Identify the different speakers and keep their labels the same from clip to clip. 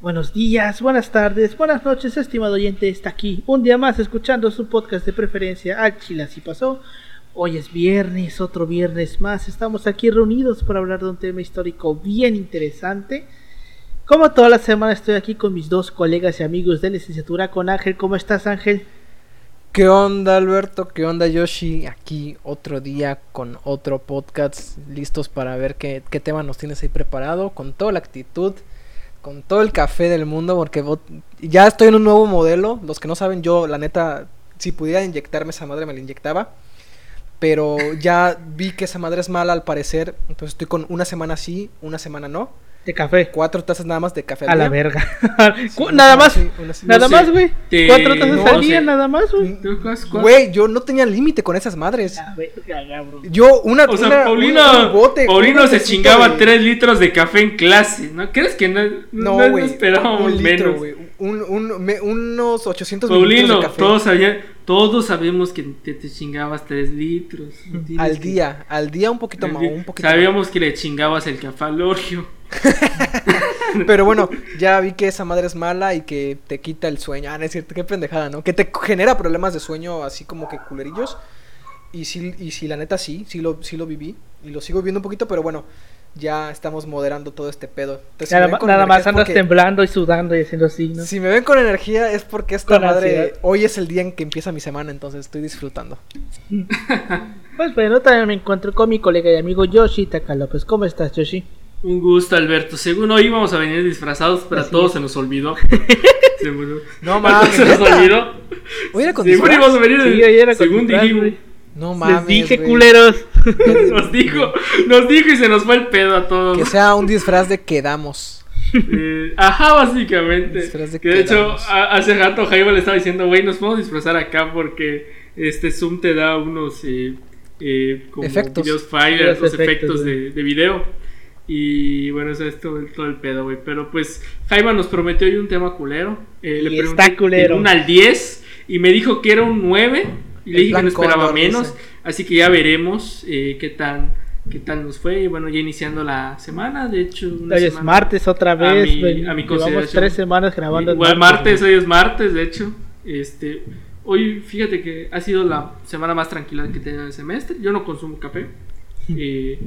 Speaker 1: Buenos días, buenas tardes, buenas noches, estimado oyente. Está aquí un día más escuchando su podcast de preferencia al Chile Así Pasó. Hoy es viernes, otro viernes más. Estamos aquí reunidos para hablar de un tema histórico bien interesante. Como toda la semana estoy aquí con mis dos colegas y amigos de licenciatura, con Ángel. ¿Cómo estás, Ángel?
Speaker 2: ¿Qué onda Alberto? ¿Qué onda Yoshi? Aquí otro día con otro podcast, listos para ver qué, qué tema nos tienes ahí preparado, con toda la actitud, con todo el café del mundo, porque ya estoy en un nuevo modelo. Los que no saben, yo la neta, si pudiera inyectarme esa madre, me la inyectaba. Pero ya vi que esa madre es mala al parecer, entonces estoy con una semana sí, una semana no.
Speaker 1: De café.
Speaker 2: Cuatro tazas nada más de café.
Speaker 1: a la verga. nada más. nada más, güey. Cuatro tazas al día, nada más, güey.
Speaker 2: Güey, yo no tenía límite con esas madres. yo, una.
Speaker 3: O sea, Paulino. Paulino se chingaba tres litros de café en clase. ¿No crees que no? No, güey. esperábamos menos.
Speaker 2: Un, un, unos 800
Speaker 3: Paulino, de café. Todos, sabemos que te, te chingabas tres litros.
Speaker 2: Al día, al día un poquito más. Un poquito
Speaker 3: Sabíamos que le chingabas el café al
Speaker 2: Pero bueno, ya vi que esa madre es mala y que te quita el sueño. Ah, no es cierto, qué pendejada, ¿no? Que te genera problemas de sueño así como que culerillos. Y sí, y sí la neta sí, sí lo, sí lo viví. Y lo sigo viendo un poquito, pero bueno, ya estamos moderando todo este pedo.
Speaker 1: nada, más andas temblando y sudando y haciendo así, ¿no?
Speaker 2: Si me ven con energía es porque esta madre... Hoy es el día en que empieza mi semana, entonces estoy disfrutando.
Speaker 1: pues bueno, también me encuentro con mi colega y amigo Yoshi Taka López. ¿Cómo estás, Yoshi?
Speaker 3: Un gusto, Alberto. Según hoy íbamos a venir disfrazados, pero a todos se nos olvidó.
Speaker 2: Seguro. No mames.
Speaker 3: Se nos olvidó.
Speaker 2: Hoy era con
Speaker 3: Según íbamos a venir. Sí, era según dijimos.
Speaker 1: No mames. Les dije, culeros.
Speaker 3: nos dijo, nos dijo y se nos fue el pedo a todos.
Speaker 2: Que sea un disfraz de quedamos.
Speaker 3: Eh, ajá, básicamente. De que de hecho, hace rato Jaime le estaba diciendo, güey, nos podemos disfrazar acá porque este Zoom te da unos eh, eh, como
Speaker 2: efectos.
Speaker 3: videos fire, los efectos, de, de video. Y bueno, eso es todo, el pedo, güey. Pero pues Jaima nos prometió hoy un tema culero.
Speaker 1: Eh, le pregunté está culero.
Speaker 3: un al 10 y me dijo que era un 9. Y le dije que no esperaba menos. Así que ya veremos eh, qué tan qué tal nos fue. Y bueno, ya iniciando la semana. De hecho,
Speaker 1: hoy es martes otra vez. A mi, tres semanas grabando.
Speaker 3: Igual martes, hoy es martes, de hecho. Este, hoy fíjate que ha sido la semana más tranquila que he tenido el semestre. Yo no consumo café. Eh,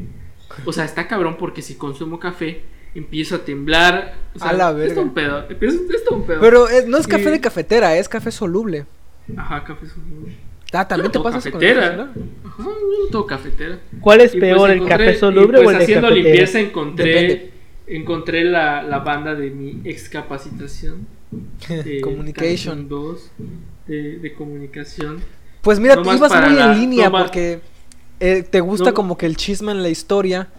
Speaker 3: o sea, está cabrón porque si consumo café, empiezo a temblar. O sea,
Speaker 2: a la verga.
Speaker 3: Es un pedo. Es un pedo.
Speaker 2: Pero no es café de cafetera, es café soluble.
Speaker 3: Ajá, café soluble.
Speaker 2: Ah, también te pasa
Speaker 3: cafetera. Con Ajá, no cafetera.
Speaker 1: ¿Cuál es pues peor, el café soluble pues o el
Speaker 3: haciendo limpieza encontré encontré la, la banda de mi excapacitación.
Speaker 2: De Communication
Speaker 3: 2 de, de comunicación.
Speaker 2: Pues mira, tú ibas muy en línea porque eh, te gusta como que el chisme en la historia.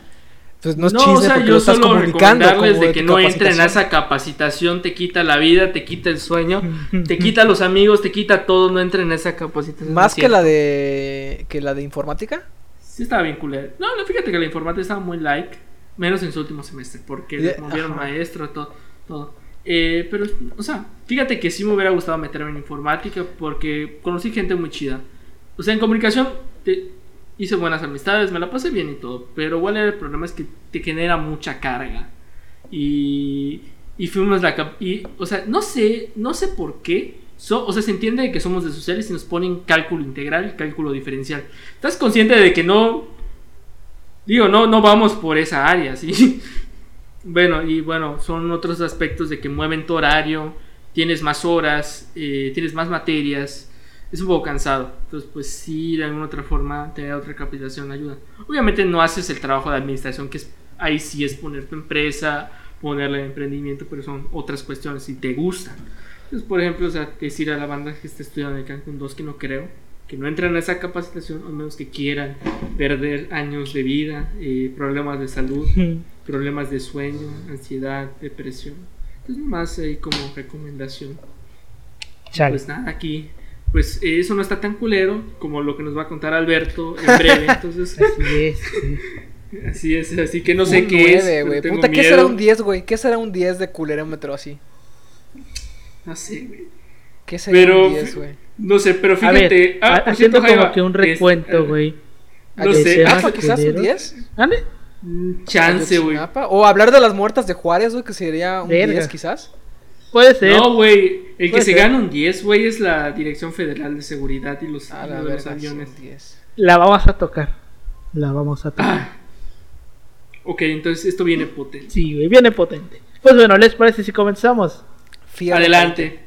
Speaker 2: Pues no es chisme o sea, porque yo lo estás solo comunicando.
Speaker 3: Recomendarles de que no entren a esa capacitación, te quita la vida, te quita el sueño, te quita los amigos, te quita todo, no entren a esa capacitación.
Speaker 2: ¿Más que la de que la de informática?
Speaker 3: Sí estaba bien culero. No, fíjate que la informática estaba muy like, menos en su último semestre, porque le movieron maestro, todo, todo. Eh, pero, o sea, fíjate que sí me hubiera gustado meterme en informática porque conocí gente muy chida. O sea, en comunicación te, hice buenas amistades, me la pasé bien y todo, pero igual el problema es que te genera mucha carga. Y, y fuimos la... Y, o sea, no sé, no sé por qué. o sea, se entiende que somos de sociales y nos ponen cálculo integral cálculo diferencial. ¿Estás consciente de que no... Digo, no, no vamos por esa área, ¿sí? bueno, y bueno, son otros aspectos de que mueven tu horario, tienes más horas, eh, tienes más materias es un poco cansado. Entonces, pues sí, de alguna otra forma, tener otra capacitación ayuda. Obviamente no haces el trabajo de administración, que es, ahí sí es poner tu empresa, ponerle emprendimiento, pero son otras cuestiones si te gustan. Entonces, por ejemplo, o sea, decir a la banda que está estudiando en Cancún 2 que no creo, que no entran a esa capacitación, al menos que quieran perder años de vida, eh, problemas de salud, problemas de sueño, ansiedad, depresión. Entonces, más ahí como recomendación. Pues nada, aquí pues eso no está tan culero como lo que nos va a contar Alberto en breve. Entonces,
Speaker 1: así es.
Speaker 3: Así es, así que no sé qué es.
Speaker 2: Güey. Puta, ¿qué será un 10, güey? ¿Qué será un 10 de culerómetro así?
Speaker 3: No sé, güey.
Speaker 2: ¿Qué será un 10, güey?
Speaker 3: No sé, pero fíjate.
Speaker 1: A ver, ah, haciendo como que un recuento, güey.
Speaker 3: No sé.
Speaker 2: Ah, quizás un 10.
Speaker 1: ¿Dónde?
Speaker 3: Chance, güey.
Speaker 2: O hablar de las muertas de Juárez, güey, que sería un 10 quizás.
Speaker 1: Puede ser.
Speaker 3: No, güey. El que se
Speaker 1: ser.
Speaker 3: gana un 10, güey, es la Dirección Federal de Seguridad y los,
Speaker 2: verga,
Speaker 3: aviones.
Speaker 2: son 10.
Speaker 1: La vamos a tocar. La vamos a tocar.
Speaker 3: Ah. Ok, entonces esto viene potente.
Speaker 1: Sí, güey, viene potente. Pues bueno, ¿les parece si comenzamos?
Speaker 2: Fear
Speaker 3: Adelante.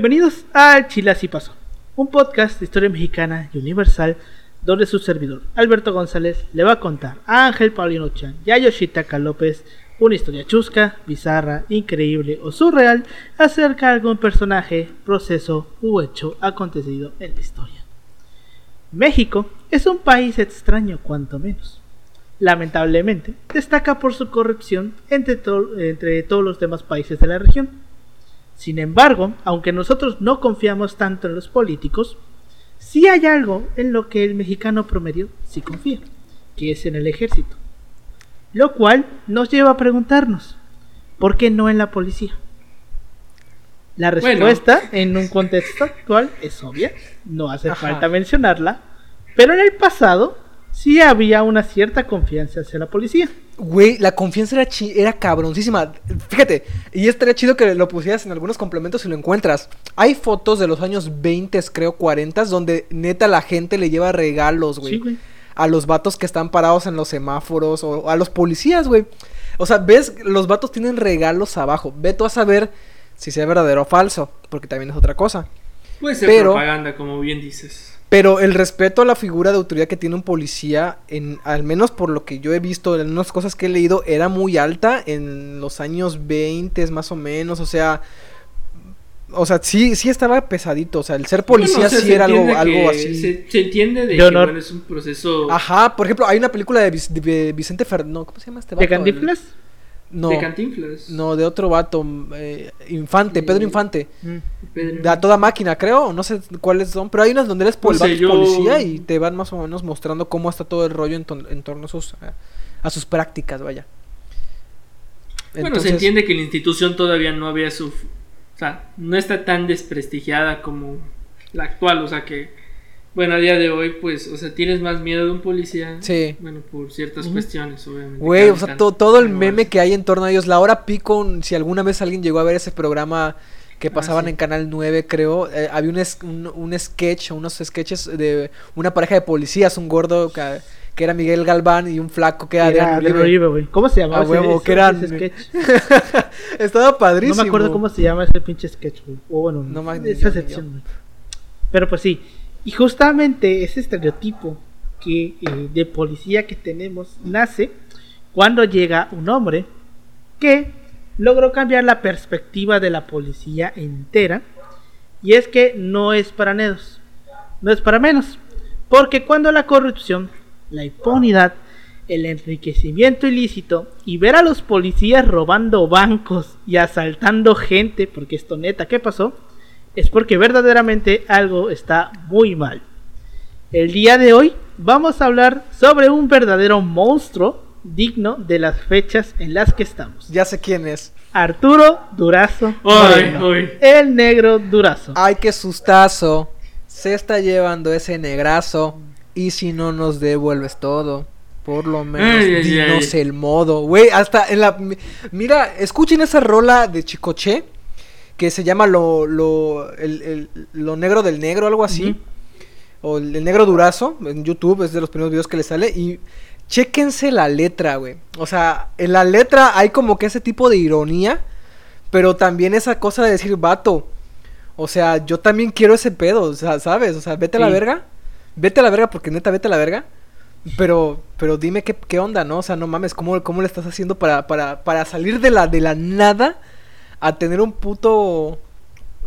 Speaker 1: Bienvenidos al Chilas y Pasó, un podcast de historia mexicana y universal donde su servidor, Alberto González, le va a contar a Ángel Paulino Chan y a Yoshitaka López una historia chusca, bizarra, increíble o surreal acerca de algún personaje, proceso u hecho acontecido en la historia. México es un país extraño cuanto menos. Lamentablemente, destaca por su corrupción entre todos los demás países de la región. Sin embargo, aunque nosotros no confiamos tanto en los políticos, sí hay algo en lo que el mexicano promedio sí confía, que es en el ejército. Lo cual nos lleva a preguntarnos, ¿por qué no en la policía? La
Speaker 3: Bueno.
Speaker 1: respuesta en un contexto actual es obvia, no hace
Speaker 2: Ajá.
Speaker 1: falta mencionarla, pero en el pasado sí había una cierta confianza hacia la policía.
Speaker 2: Güey, la confianza era, chi- era cabroncísima. Fíjate, y estaría chido que lo pusieras en algunos complementos si lo encuentras. Hay fotos de los años 20, creo, 40, donde neta la gente le lleva regalos, güey.
Speaker 1: Sí, güey.
Speaker 2: a los vatos que están parados en los semáforos o a los policías, güey. O sea, ves, los vatos tienen regalos abajo. Ve tú a saber si sea verdadero o falso, porque también es otra cosa.
Speaker 3: Puede ser
Speaker 2: Pero-
Speaker 3: propaganda, como bien dices.
Speaker 2: Pero el respeto a la figura de autoridad que tiene un policía, en, al menos por lo que yo he visto en unas cosas que he leído, era muy alta en los años 20 más o menos, o sea... O sea, sí, sí estaba pesadito, o sea, el ser policía
Speaker 3: Bueno, o sea,
Speaker 2: sí
Speaker 3: se
Speaker 2: era algo, algo así.
Speaker 3: Se, se entiende de,
Speaker 1: De
Speaker 3: que bueno, es un proceso
Speaker 2: Ajá, por ejemplo, hay una película de, Vic- de Vicente Fernández, ¿cómo se llama este vato?
Speaker 1: ¿De
Speaker 2: El-
Speaker 1: Cantinflas?
Speaker 2: No,
Speaker 3: de cantinflas.
Speaker 2: no, de otro vato, eh, Infante, Pedro
Speaker 3: Mm.
Speaker 2: Infante.
Speaker 1: Mm.
Speaker 3: Pedro.
Speaker 2: De a toda máquina, creo, no sé cuáles son, pero hay unas donde eres
Speaker 3: No sé, yo-
Speaker 2: policía y te van más o menos mostrando cómo está todo el rollo en, ton- en torno a sus, a, a sus prácticas, vaya.
Speaker 3: Bueno,
Speaker 2: Entonces,
Speaker 3: se entiende que la institución todavía no había su... O sea, no está tan desprestigiada como la actual, o sea que... Bueno, a día de hoy, pues, o sea, tienes más miedo de un policía.
Speaker 2: Sí.
Speaker 3: Bueno, por ciertas cuestiones, obviamente.
Speaker 2: Güey, o sea, to- todo el meme que hay en torno a ellos, la hora pico, si alguna vez alguien llegó a ver ese programa que
Speaker 3: Ah,
Speaker 2: pasaban
Speaker 3: sí.
Speaker 2: en Canal 9, creo, eh, había un, es- un, un sketch, unos sketches de una pareja de policías, un gordo que, que era Miguel Galván y un flaco que era
Speaker 1: Era
Speaker 2: Adrián Uribe.
Speaker 1: ¿Cómo se llamaba
Speaker 2: A
Speaker 1: ese-
Speaker 2: huevo,
Speaker 1: ese-
Speaker 2: que eran-
Speaker 1: ese sketch?
Speaker 2: Estaba padrísimo.
Speaker 1: No me acuerdo cómo se llama ese pinche sketch, güey. O bueno,
Speaker 2: No yo,
Speaker 1: esa güey. Pero pues sí. Y justamente ese estereotipo que eh, de policía que tenemos nace cuando llega un hombre que logró cambiar la perspectiva de la policía entera. Y es que no es para menos. No es para menos. Porque cuando la corrupción, la impunidad, el enriquecimiento ilícito y ver a los policías robando bancos y asaltando gente, porque esto neta, ¿qué pasó? Es porque verdaderamente algo está muy mal. El día de hoy vamos a hablar sobre un verdadero monstruo digno de las fechas en las que estamos.
Speaker 2: Ya sé quién es.
Speaker 1: Arturo Durazo.
Speaker 3: Ay,
Speaker 1: Moreno.
Speaker 3: ay.
Speaker 1: El negro Durazo.
Speaker 2: Ay, qué sustazo. Se está llevando ese negrazo. Y si no nos devuelves todo. Por lo menos
Speaker 3: Ay,
Speaker 2: dinos
Speaker 3: ay.
Speaker 2: el modo. Güey, hasta en la. mi- Mira, escuchen esa rola de Chicoche. Que se llama Lo, lo, el- el- lo negro del negro, algo así. O el, el negro durazo. En YouTube es de los primeros videos que le sale. Y chéquense la letra, güey. O sea, en la letra hay como que ese tipo de ironía. Pero también esa cosa de decir, vato. O sea, yo también quiero ese pedo, o sea, ¿sabes? O sea, vete a la verga. Vete a la verga porque neta, vete a la verga. Pero, pero dime qué, qué onda, ¿no? O sea, no mames, ¿cómo, cómo le estás haciendo para, para, para salir de la, de la nada a tener un puto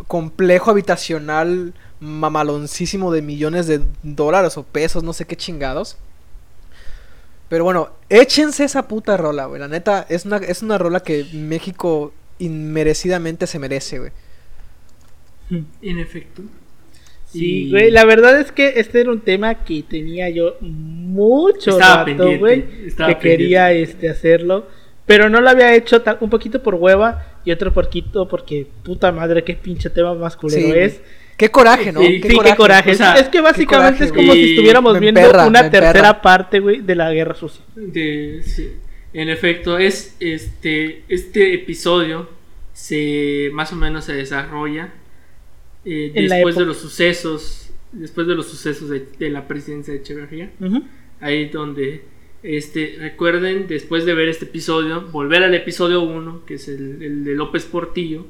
Speaker 2: complejo habitacional mamaloncísimo de millones de dólares o pesos, no sé qué chingados? Pero bueno, échense esa puta rola, güey. La neta, es una, es una rola que México inmerecidamente se merece, güey.
Speaker 3: En efecto.
Speaker 1: Sí,
Speaker 3: Y-
Speaker 1: güey, la verdad es que este era un tema que tenía yo mucho
Speaker 3: Estaba
Speaker 1: rato, güey,
Speaker 3: estaba
Speaker 1: que quería este hacerlo, pero no lo había hecho un poquito por hueva y otro poquito porque puta madre qué pinche tema
Speaker 2: Sí, güey.
Speaker 1: es.
Speaker 2: Qué coraje, ¿no?
Speaker 3: Sí,
Speaker 1: Sí, qué coraje.
Speaker 3: O sea,
Speaker 1: es que básicamente
Speaker 2: qué
Speaker 1: es como si estuviéramos viendo
Speaker 2: emperra,
Speaker 1: una tercera parte, güey, de la guerra sucia.
Speaker 3: De- sí. En efecto, es este este episodio se más o menos se desarrolla eh, después de los sucesos, después de los sucesos de, de la presidencia de Echeverría.
Speaker 1: Ujú.
Speaker 3: Ahí donde este recuerden después de ver este episodio volver al episodio 1 que es el, el de López Portillo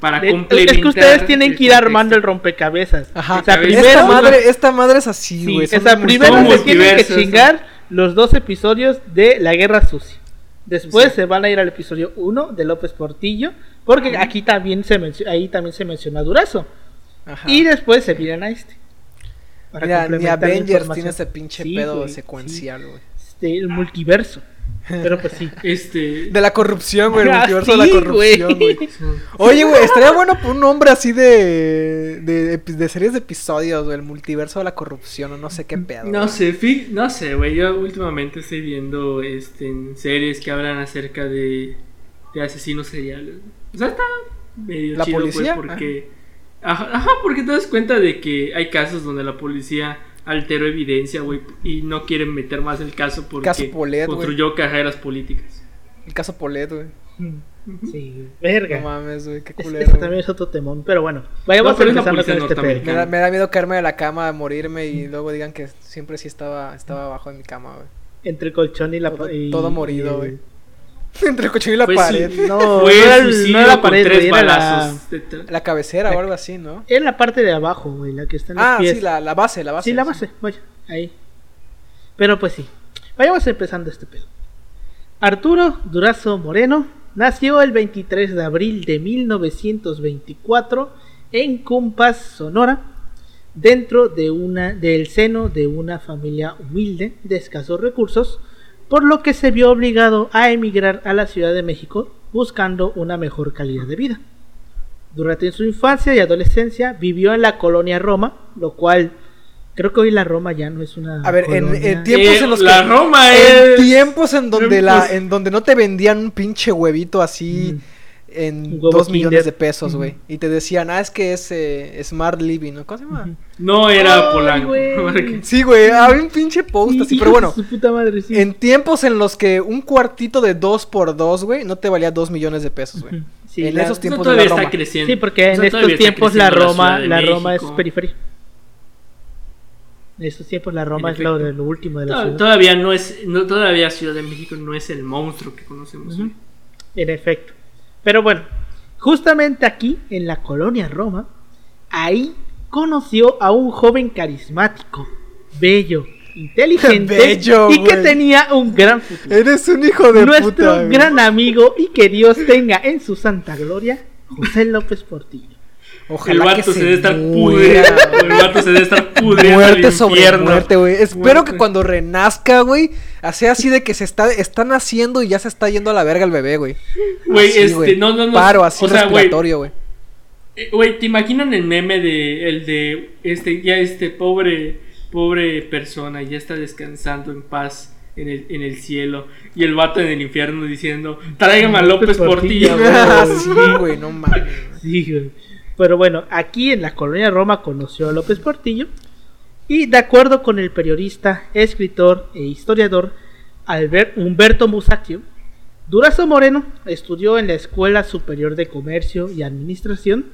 Speaker 3: para
Speaker 1: De-
Speaker 3: complementar
Speaker 1: es que ustedes tienen que ir
Speaker 3: contexto.
Speaker 1: armando el rompecabezas.
Speaker 2: Ajá.
Speaker 1: O sea,
Speaker 3: Esta
Speaker 2: esta,
Speaker 1: primero,
Speaker 2: madre, esta madre es así,
Speaker 1: sí,
Speaker 2: güey.
Speaker 1: o
Speaker 2: son
Speaker 1: sea, primero se tienen que chingar los dos episodios de la guerra sucia. Después
Speaker 3: Sí.
Speaker 1: se van a ir al episodio 1 de López Portillo, porque aquí también se ahí también se menciona Durazo.
Speaker 2: Ajá.
Speaker 1: Y después se vienen a este. Para
Speaker 2: Mira, ni Avengers tiene ese pinche
Speaker 1: Sí,
Speaker 2: pedo
Speaker 1: güey,
Speaker 2: secuencial, güey.
Speaker 1: Este, el multiverso. Pero pues sí.
Speaker 3: este
Speaker 2: De la corrupción, güey. El
Speaker 1: Ah,
Speaker 2: multiverso de la corrupción,
Speaker 1: güey.
Speaker 2: Oye, güey, estaría bueno por un nombre así de, de, series de episodios, güey. El multiverso de la corrupción, o no sé qué pedo.
Speaker 3: No sé, fi- no sé, güey. Yo últimamente estoy viendo este, en series que hablan acerca de, de asesinos seriales. O sea, está medio
Speaker 2: ¿La
Speaker 3: chido, pues,
Speaker 2: policía?
Speaker 3: porque. Ajá, ajá, porque te das cuenta de que hay casos donde la policía alteró evidencia, güey, y no quieren meter más el caso porque
Speaker 2: Caso Polet,
Speaker 3: construyó carreras políticas.
Speaker 2: El caso Polet, güey.
Speaker 1: Sí, verga.
Speaker 2: No mames, güey, qué
Speaker 1: Es-
Speaker 2: culero. Güey.
Speaker 1: también es otro temón. Pero bueno, vayamos
Speaker 3: No,
Speaker 1: empezando
Speaker 3: policía
Speaker 1: con este pedo.
Speaker 2: Me da, me da miedo caerme de la cama, morirme y luego digan que siempre sí estaba, estaba abajo de mi cama, güey.
Speaker 1: Entre el colchón y la
Speaker 2: Todo-
Speaker 1: y-
Speaker 2: todo morido, güey. Entre el cochón y la
Speaker 3: Fue
Speaker 2: pared.
Speaker 3: su-
Speaker 1: No,
Speaker 3: fue
Speaker 1: no era, el-
Speaker 3: suicidio
Speaker 1: no era la
Speaker 3: con
Speaker 1: pared,
Speaker 3: tres
Speaker 1: güey, era la,
Speaker 3: balazos. detrás.
Speaker 2: La cabecera o algo así, ¿no?
Speaker 1: era la parte de abajo, güey, la que está en los
Speaker 2: Ah,
Speaker 1: pies.
Speaker 2: sí, la, la base, la base.
Speaker 1: Sí, la base, vaya, ahí. Pero pues sí, vayamos empezando este pedo. Arturo Durazo Moreno nació el 23 de abril de 1924 en Cumpas, Sonora, dentro de una, del seno de una familia humilde de escasos recursos, por lo que se vio obligado a emigrar a la Ciudad de México buscando una mejor calidad de vida. Durante su infancia y adolescencia vivió en la colonia Roma, lo cual creo que hoy la Roma ya no es una
Speaker 2: A ver, en, tiempos
Speaker 3: Eh,
Speaker 2: en los
Speaker 3: la
Speaker 2: que.
Speaker 3: Roma
Speaker 2: en
Speaker 3: es.
Speaker 2: tiempos en donde la,
Speaker 3: Pues-
Speaker 2: en donde no te vendían un pinche huevito así en dos millones
Speaker 1: Kinder.
Speaker 2: de pesos, güey. Y te decían, ah, es que es eh, Smart Living, ¿no? ¿Cómo se llama?
Speaker 3: No era Polanco.
Speaker 2: Sí, güey, había un pinche post así,
Speaker 1: Hijo
Speaker 2: pero bueno.
Speaker 1: su puta madre, sí.
Speaker 2: En tiempos en los que un cuartito de dos por dos, güey, no te valía dos millones de pesos, güey.
Speaker 1: Sí,
Speaker 2: en
Speaker 1: la-
Speaker 2: esos
Speaker 3: Eso
Speaker 2: tiempos de
Speaker 3: todavía
Speaker 2: la
Speaker 3: está
Speaker 2: Roma.
Speaker 3: creciendo.
Speaker 1: Sí, porque en estos tiempos la Roma, la Roma es periferia. En estos tiempos la Roma
Speaker 3: En
Speaker 1: es lo, de lo último de la ciudad.
Speaker 3: Todavía no es, no, todavía Ciudad de México no es el monstruo que conocemos. Hoy.
Speaker 1: En efecto. Pero bueno, justamente aquí, en la colonia Roma, ahí conoció a un joven carismático, bello, inteligente
Speaker 2: Bello,
Speaker 1: y que tenía un gran futuro.
Speaker 2: Eres un hijo de
Speaker 1: Nuestro
Speaker 2: puta.
Speaker 1: gran amigo y que Dios tenga en su santa gloria, José López Portillo.
Speaker 2: Ojalá
Speaker 3: el
Speaker 2: que
Speaker 3: vato se, debe estar
Speaker 2: güey.
Speaker 3: El vato se debe estar pudriendo.
Speaker 2: Muerte sobre
Speaker 3: infierno.
Speaker 2: muerte, güey. Espero
Speaker 3: Muerte.
Speaker 2: que cuando renazca, güey, sea así de que se está, está naciendo y ya se está yendo a la verga el bebé, güey.
Speaker 3: Güey, este, no, no, no.
Speaker 2: Paro así
Speaker 3: o sea, güey,
Speaker 2: respiratorio, güey.
Speaker 3: eh, Güey, ¿te imaginan el meme de el de este ya este pobre pobre persona ya está descansando en paz en el, en el cielo y el vato en el infierno diciendo, "Tráigame a López
Speaker 1: López Portillo,
Speaker 3: Portillo."
Speaker 1: güey.
Speaker 2: Ah, sí, güey, no mames.
Speaker 1: Sí, güey. Pero bueno, aquí en la colonia Roma conoció a López Portillo y de acuerdo con el periodista, escritor e historiador Humberto Musacchio, Durazo Moreno estudió en la Escuela Superior de Comercio y Administración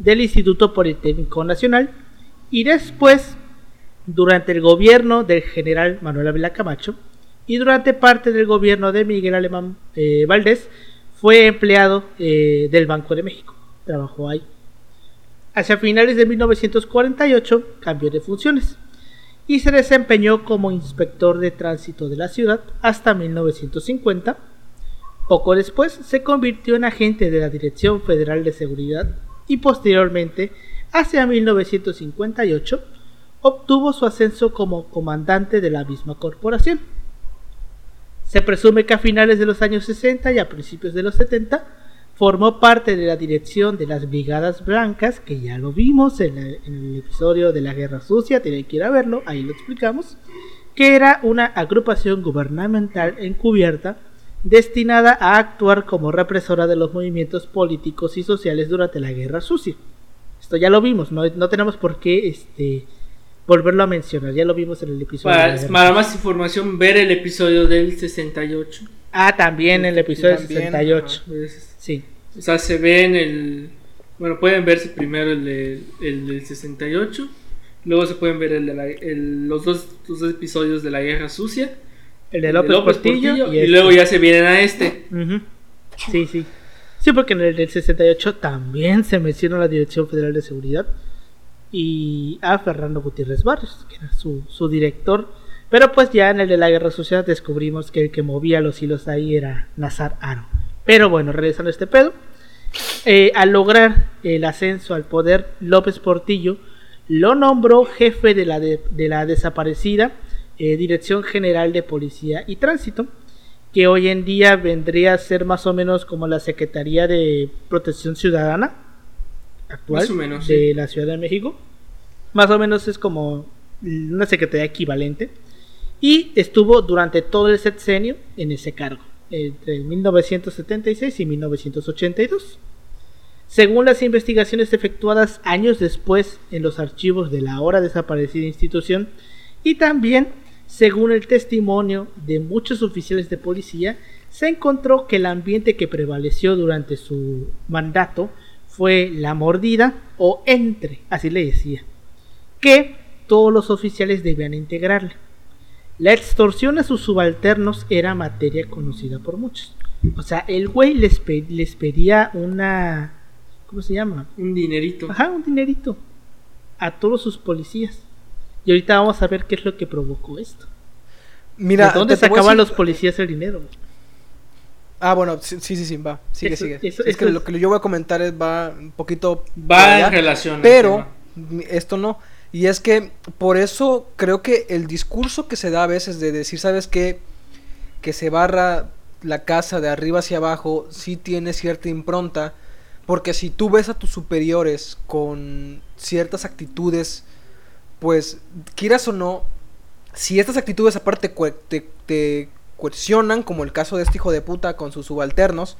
Speaker 1: del Instituto Politécnico Nacional y después, durante el gobierno del general Manuel Ávila Camacho y durante parte del gobierno de Miguel Alemán eh, Valdés, fue empleado eh, del Banco de México. Trabajó ahí. Hacia finales de 1948 cambió de funciones y se desempeñó como inspector de tránsito de la ciudad hasta 1950. Poco después se convirtió en agente de la Dirección Federal de Seguridad y posteriormente, hacia 1958, obtuvo su ascenso como comandante de la misma corporación. Se presume que a finales de los años 60 y a principios de los 70 formó parte de la dirección de las Brigadas Blancas, que ya lo vimos en, el episodio de la Guerra Sucia, tienen que ir a verlo, ahí lo explicamos, que era una agrupación gubernamental encubierta destinada a actuar como represora de los movimientos políticos y sociales durante la Guerra Sucia. Esto ya lo vimos, no, no tenemos por qué este, volverlo a mencionar. Ya lo vimos en el episodio.
Speaker 3: Para, más información, ver el episodio del 68.
Speaker 1: Ah, también el episodio del 68.
Speaker 3: Sí. O sea, se ve en el. Bueno, pueden verse primero el, del 68. Luego se pueden ver el de los, dos, dos, episodios de la Guerra Sucia.
Speaker 1: El de López, Portillo,
Speaker 3: y, este. luego ya se vienen a este.
Speaker 1: Sí, sí. Sí, porque en el del 68 también se menciona la Dirección Federal de Seguridad y a Fernando Gutiérrez Barrios, que era su, director. Pero pues ya en el de la Guerra Social descubrimos que el que movía los hilos ahí era Nazar Aro. Pero bueno, regresando a este pedo, eh, al lograr el ascenso al poder, López Portillo lo nombró jefe de la, de, la desaparecida eh, Dirección General de Policía y Tránsito, que hoy en día vendría a ser más o menos como la Secretaría de Protección Ciudadana actual de la Ciudad de México. Más o menos es como una secretaría equivalente. Y estuvo durante todo el sexenio en ese cargo, entre 1976 y 1982. Según las investigaciones efectuadas años después en los archivos de la ahora desaparecida institución, y también según el testimonio de muchos oficiales de policía, se encontró que el ambiente que prevaleció durante su mandato fue la mordida o entre, así le decía, que todos los oficiales debían integrarle. La extorsión a sus subalternos era materia conocida por muchos. O sea, el güey les, les pedía una... ¿Cómo se llama?
Speaker 3: Un dinerito.
Speaker 1: Ajá, un dinerito. A todos sus policías. Y ahorita vamos a ver qué es lo que provocó esto. Mira, ¿de dónde sacaban los policías el dinero?
Speaker 2: Ah, bueno, sí, sí, sí, va. Sigue, sigue. es que lo que yo voy a comentar es, va un poquito.
Speaker 3: Va en relación.
Speaker 2: Pero esto no. Y es que por eso creo que el discurso que se da a veces de decir, ¿sabes qué? Que se barra la casa de arriba hacia abajo, sí tiene cierta impronta. Porque si tú ves a tus superiores con ciertas actitudes, pues, quieras o no, si estas actitudes aparte te, te coercionan, como el caso de este hijo de puta con sus subalternos,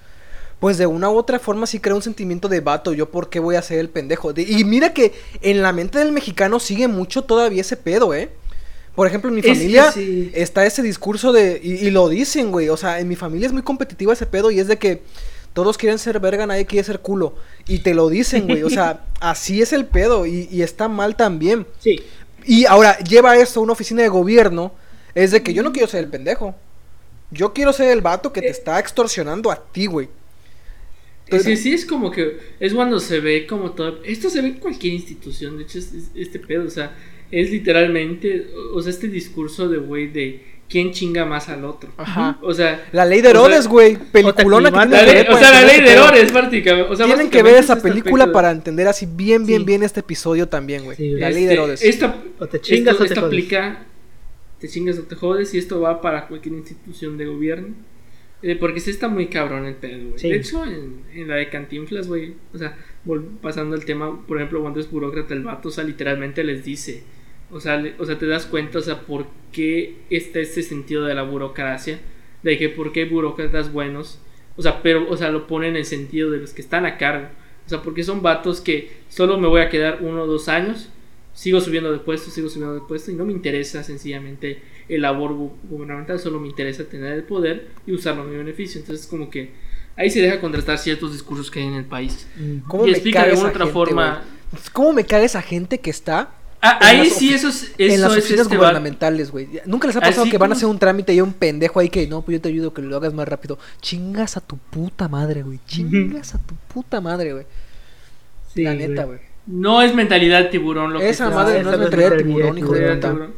Speaker 2: pues de una u otra forma sí crea un sentimiento de vato, yo por qué voy a ser el pendejo. y mira que en la mente del mexicano sigue mucho todavía ese pedo, ¿eh? Por ejemplo, en mi familia está ese discurso de... Y, lo dicen, güey. O sea, en mi familia es muy competitiva ese pedo y es de que todos quieren ser verga, nadie quiere ser culo. Y te lo dicen, güey. O sea, así es el pedo y, y, está mal también.
Speaker 1: Sí.
Speaker 2: Y ahora, lleva esto a una oficina de gobierno. Es de que yo no quiero ser el pendejo. Yo quiero ser el vato que te eh. está extorsionando a ti, güey.
Speaker 3: Sí, sí, es como que es cuando se ve como todo. Esto se ve en cualquier institución, de hecho, es, este pedo, o sea, es literalmente, o sea, este discurso de, güey, de quién chinga más al otro. Ajá. O sea,
Speaker 2: la ley de Herodes, güey, peliculona
Speaker 3: que O sea, la ley de Herodes, prácticamente. O sea,
Speaker 2: tienen que ver esa película para entender así bien, bien, bien este episodio también, güey. la ley de Herodes.
Speaker 3: Esta, o te chingas o te aplica te chingas o te jodes y esto va para cualquier institución de gobierno. Eh, porque sí está muy cabrón el pedo, güey. De hecho, en, la de Cantinflas, güey, o sea, pasando al tema, por ejemplo, cuando es burócrata el vato, o sea, literalmente les dice, o sea, o sea, te das cuenta, o sea, por qué está este sentido de la burocracia, de que por qué burócratas buenos, o sea, pero, o sea, lo ponen en el sentido de los que están a cargo, o sea, porque son vatos que solo me voy a quedar uno o dos años sigo subiendo de puesto, sigo subiendo de puesto y no me interesa sencillamente el labor gubernamental, solo me interesa tener el poder y usarlo a mi beneficio. Entonces, como que ahí se deja contrastar ciertos discursos que hay en el país.
Speaker 2: ¿Cómo y explica de otra forma. ¿Cómo me caga esa gente que está?
Speaker 3: Ah, ahí sí, eso es.
Speaker 2: en las oficinas este gubernamentales, güey. Nunca les ha pasado que van a hacer un trámite y hay un pendejo ahí que no, pues yo te ayudo que lo hagas más rápido. Chingas a tu puta madre, güey. Chingas a tu puta madre, güey. la neta, güey.
Speaker 3: No es mentalidad tiburón lo que
Speaker 2: Esa
Speaker 3: está-
Speaker 2: madre no es mentalidad de
Speaker 1: mentalidad
Speaker 2: tiburón, hijo de puta.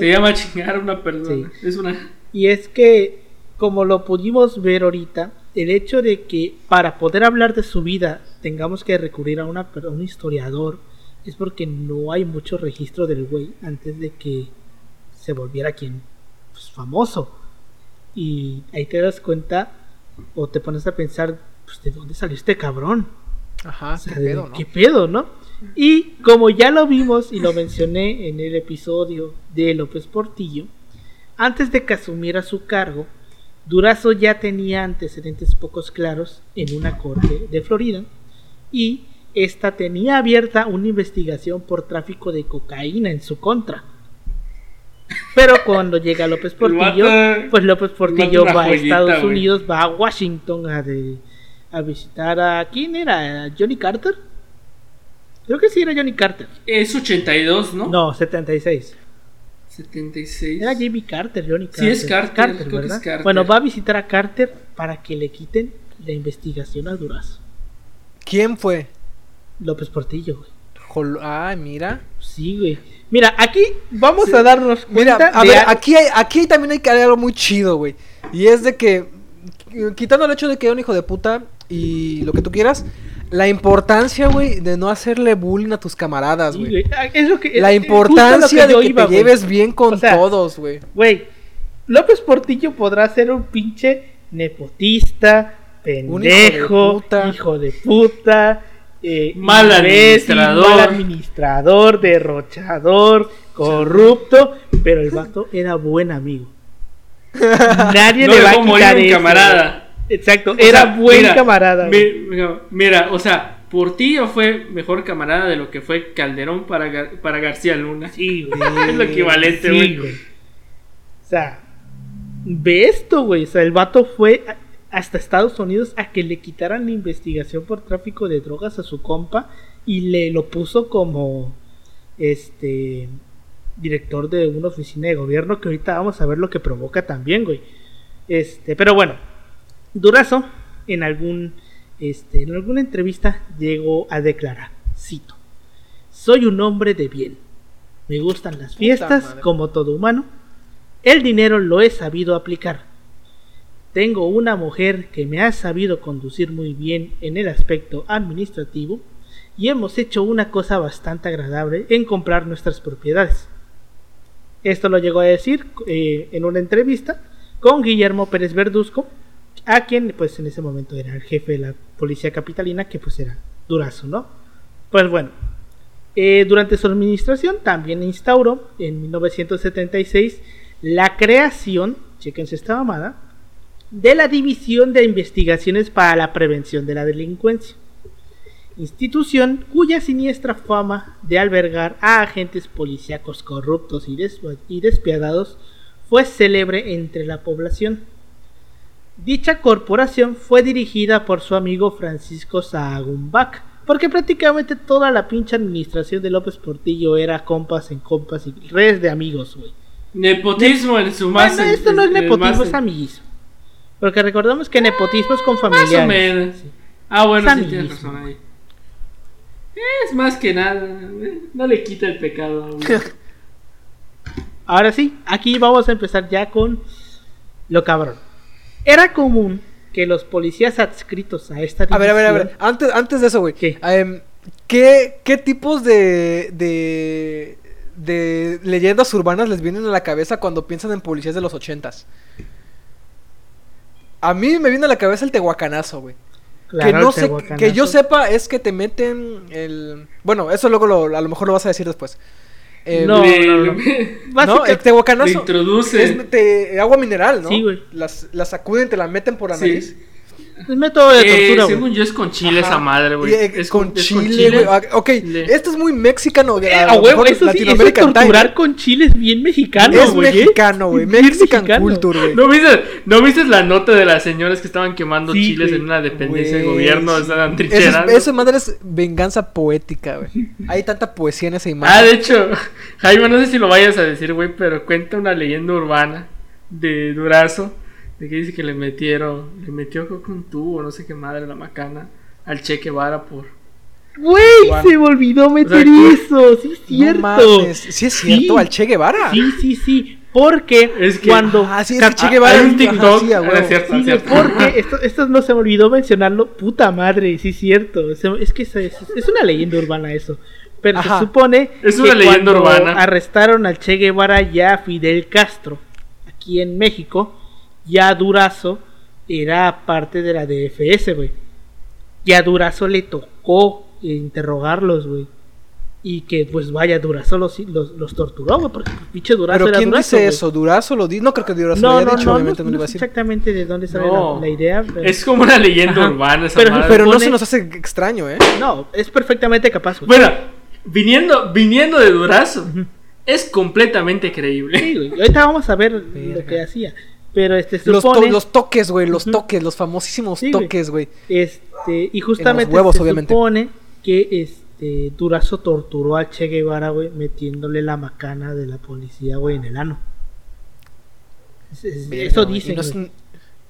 Speaker 3: Se llama chingar a una persona. Es una.
Speaker 1: Y es que, como lo pudimos ver ahorita, el hecho de que para poder hablar de su vida tengamos que recurrir a, una, per- a un historiador es porque no hay mucho registro del güey antes de que se volviera quien pues, famoso. Y ahí te das cuenta o te pones a pensar, pues, ¿de dónde salió este cabrón?
Speaker 2: Ajá,
Speaker 1: O sea,
Speaker 2: qué
Speaker 1: de-
Speaker 2: pedo, ¿no?
Speaker 1: ¿Qué pedo, no? Y como ya lo vimos y lo mencioné en el episodio de López Portillo, antes de que asumiera su cargo, Durazo ya tenía antecedentes pocos claros en una corte de Florida y esta tenía abierta una investigación por tráfico de cocaína en su contra. Pero cuando llega López Portillo, pues López Portillo va a Estados. Unidos, va a Washington a, de- a visitar a... ¿Quién era? ¿A ¿Johnny Carter? Creo que sí era Johnny Carter.
Speaker 3: Es 82, ¿no?
Speaker 1: No, 76.
Speaker 3: 76.
Speaker 1: Era Jimmy Carter, Johnny Carter.
Speaker 3: Sí, es Carter, creo que
Speaker 1: ¿verdad?
Speaker 3: es Carter.
Speaker 1: Bueno, va a visitar a Carter para que le quiten la investigación a Durazo.
Speaker 2: ¿Quién fue?
Speaker 1: López Portillo, güey.
Speaker 2: Jol- Ay, mira.
Speaker 1: Sí, güey. Mira, aquí vamos a darnos
Speaker 2: Mira,
Speaker 1: cuenta
Speaker 2: a
Speaker 1: de
Speaker 2: ver,
Speaker 1: algo-
Speaker 2: aquí, hay- aquí también hay que hacer algo muy chido, güey. Y es de que, quitando el hecho de que era un hijo de puta y lo que tú quieras, la importancia, güey, de no hacerle bullying a tus camaradas, güey.
Speaker 1: Ah, es lo que-
Speaker 2: La importancia de que
Speaker 1: iba,
Speaker 2: te lleves bien con
Speaker 1: O sea,
Speaker 2: todos, güey.
Speaker 1: Güey, López Portillo podrá ser un pinche nepotista,
Speaker 2: Un hijo de
Speaker 1: pendejo,
Speaker 2: puta.
Speaker 1: hijo de puta, eh,
Speaker 3: Mal administrador.
Speaker 1: mal administrador, derrochador, corrupto, pero el vato era buen amigo. Nadie
Speaker 3: No
Speaker 1: le va a quitar
Speaker 3: un
Speaker 1: eso,
Speaker 3: camarada.
Speaker 1: Exacto,
Speaker 3: O
Speaker 1: era
Speaker 3: sea,
Speaker 1: buen
Speaker 3: mira,
Speaker 1: camarada.
Speaker 3: Mira, mira, o sea, Portillo fue mejor camarada de lo que fue Calderón para, Gar- para García Luna.
Speaker 1: Sí, güey.
Speaker 3: es lo equivalente,
Speaker 1: Sí,
Speaker 3: güey.
Speaker 1: O sea, ve esto, güey. O sea, el vato fue hasta Estados Unidos a que le quitaran la investigación por tráfico de drogas a su compa y le lo puso como este director de una oficina de gobierno que ahorita vamos a ver lo que provoca también, güey. Este, pero bueno, Durazo en algún este, en alguna entrevista llegó a declarar, cito: "Soy un hombre de bien. Me gustan las fiestas como todo humano. El dinero lo he sabido aplicar. Tengo una mujer que me ha sabido conducir muy bien en el aspecto administrativo y hemos hecho una cosa bastante agradable en comprar nuestras propiedades. Esto lo llegó a decir eh, en una entrevista con Guillermo Pérez Verduzco, a quien pues en ese momento era el jefe de la policía capitalina, que pues era Durazo, ¿no? Pues bueno, eh, durante su administración también instauró en 1976 la creación, chequense esta mamada, de la División de Investigaciones para la Prevención de la Delincuencia, institución cuya siniestra fama de albergar a agentes policíacos corruptos y, y despiadados fue célebre entre la población. Dicha corporación fue dirigida por su amigo Francisco Sagumbach, porque prácticamente toda la pinche administración de López Portillo era compas en compas y redes de amigos, güey.
Speaker 3: Nepotismo en su más.
Speaker 1: Bueno, esto no es nepotismo,
Speaker 3: más-
Speaker 1: es amiguismo. Porque recordamos que nepotismo es con
Speaker 3: Más
Speaker 1: familiares.
Speaker 3: o menos. Ah, bueno, sí tienes razón ahí. Es más que nada. eh, No le quita el pecado.
Speaker 1: Ahora sí, aquí vamos a empezar ya con lo cabrón. Era común que los policías adscritos a esta
Speaker 2: A ver, a ver, a ver.
Speaker 1: división-
Speaker 2: Antes, antes de eso, güey.
Speaker 1: ¿Qué?
Speaker 2: em, ¿qué, ¿Qué tipos de, de, de leyendas urbanas les vienen a la cabeza cuando piensan en policías de los ochentas? A mí me viene a la cabeza el tehuacanazo, güey.
Speaker 1: Claro,
Speaker 2: que no sé, que yo sepa es que te meten el... Bueno, eso luego lo- a lo mejor lo vas a decir después. El-
Speaker 1: No,
Speaker 3: Le-
Speaker 1: no, no. Básica-
Speaker 2: no, el tehuacanazo
Speaker 3: introduce.
Speaker 2: es te- agua mineral, ¿no?
Speaker 1: Sí, güey.
Speaker 2: Las, las sacuden, te la meten por la
Speaker 3: Sí.
Speaker 2: nariz.
Speaker 1: Es método de
Speaker 3: Eh,
Speaker 1: tortura, güey.
Speaker 3: según yo es con chile
Speaker 2: Ajá.
Speaker 3: esa madre, güey.
Speaker 2: Eh,
Speaker 3: Es
Speaker 2: con,
Speaker 3: es
Speaker 2: chile, güey. Ah, Ok,
Speaker 3: Le-
Speaker 2: esto es muy mexicano.
Speaker 1: Eh,
Speaker 2: a
Speaker 1: huevo, eso sí, eso torturar con chiles bien mexicano,
Speaker 2: Es
Speaker 1: güey. ¿eh?
Speaker 2: mexicano, güey. Mexican
Speaker 1: mexicano.
Speaker 2: culture, güey.
Speaker 3: ¿No viste, ¿No viste la nota de las señoras que estaban quemando
Speaker 1: Sí,
Speaker 3: chiles en una dependencia del gobierno?
Speaker 2: sí.
Speaker 3: Estaban
Speaker 2: Eso, es-
Speaker 3: trincherando.
Speaker 2: eso, madre, es venganza poética, güey. Hay tanta poesía en esa
Speaker 3: Ah,
Speaker 2: imagen.
Speaker 3: de hecho, Jaime, no sé si lo vayas a decir, güey, pero cuenta una leyenda urbana de Durazo. De que dice que le metieron, le metió creo que un tubo, no sé qué madre, la macana, al Che Guevara por,
Speaker 1: Güey, se me olvidó meter eso. Sí, es cierto.
Speaker 2: No Sí, es cierto, al Che Guevara.
Speaker 1: Sí, sí, sí. Porque
Speaker 3: Es que-
Speaker 1: cuando.
Speaker 2: Ah, sí, es que Che Guevara
Speaker 3: Hay un
Speaker 2: Ajá,
Speaker 3: TikTok.
Speaker 2: sí, a huevo.
Speaker 3: Ah, es cierto,
Speaker 1: Sí,
Speaker 3: es cierto.
Speaker 1: porque esto, esto no se me olvidó mencionarlo. Puta madre, sí, es cierto. Es, que es, es una leyenda urbana eso. Pero
Speaker 2: Ajá.
Speaker 1: se supone
Speaker 3: Es
Speaker 1: que
Speaker 3: una leyenda
Speaker 1: cuando
Speaker 3: urbana.
Speaker 1: arrestaron al Che Guevara ya a Fidel Castro aquí en México, ya Durazo era parte de la DFS, güey. Y a Durazo le tocó interrogarlos, güey. Y que pues vaya, Durazo los, los, los torturó, güey, porque pinche Durazo
Speaker 2: Pero
Speaker 1: era
Speaker 2: ¿quién
Speaker 1: Durazo,
Speaker 2: dice
Speaker 1: güey.
Speaker 2: eso? ¿Durazo lo dice? No creo que Durazo lo
Speaker 1: No,
Speaker 2: haya
Speaker 1: no,
Speaker 2: dicho,
Speaker 1: no,
Speaker 2: obviamente
Speaker 1: no,
Speaker 2: no, lo
Speaker 1: no
Speaker 2: iba a
Speaker 1: sé
Speaker 2: decir.
Speaker 1: exactamente de dónde sale
Speaker 3: No.
Speaker 1: la, la idea. Pero...
Speaker 3: Es como una leyenda
Speaker 1: Ajá.
Speaker 3: urbana esa
Speaker 1: Pero-
Speaker 3: madre.
Speaker 2: Pero no se nos hace extraño, ¿eh?
Speaker 1: No, es perfectamente capaz, güey.
Speaker 3: Bueno, viniendo, viniendo de Durazo, es completamente creíble.
Speaker 1: Sí, güey. Ahorita vamos a ver lo que hacía. Pero este
Speaker 2: Los, to-
Speaker 1: supone,
Speaker 2: los toques, güey, los toques, los famosísimos
Speaker 1: Sí, güey.
Speaker 2: toques, güey.
Speaker 1: este, y justamente
Speaker 2: huevos,
Speaker 1: se
Speaker 2: obviamente.
Speaker 1: supone que este Durazo torturó a Che Guevara, güey, metiéndole la macana de la policía, güey, en el ano. Es- es-
Speaker 2: Verga,
Speaker 1: eso
Speaker 2: güey.
Speaker 1: dicen.
Speaker 2: Y no, es,
Speaker 1: güey.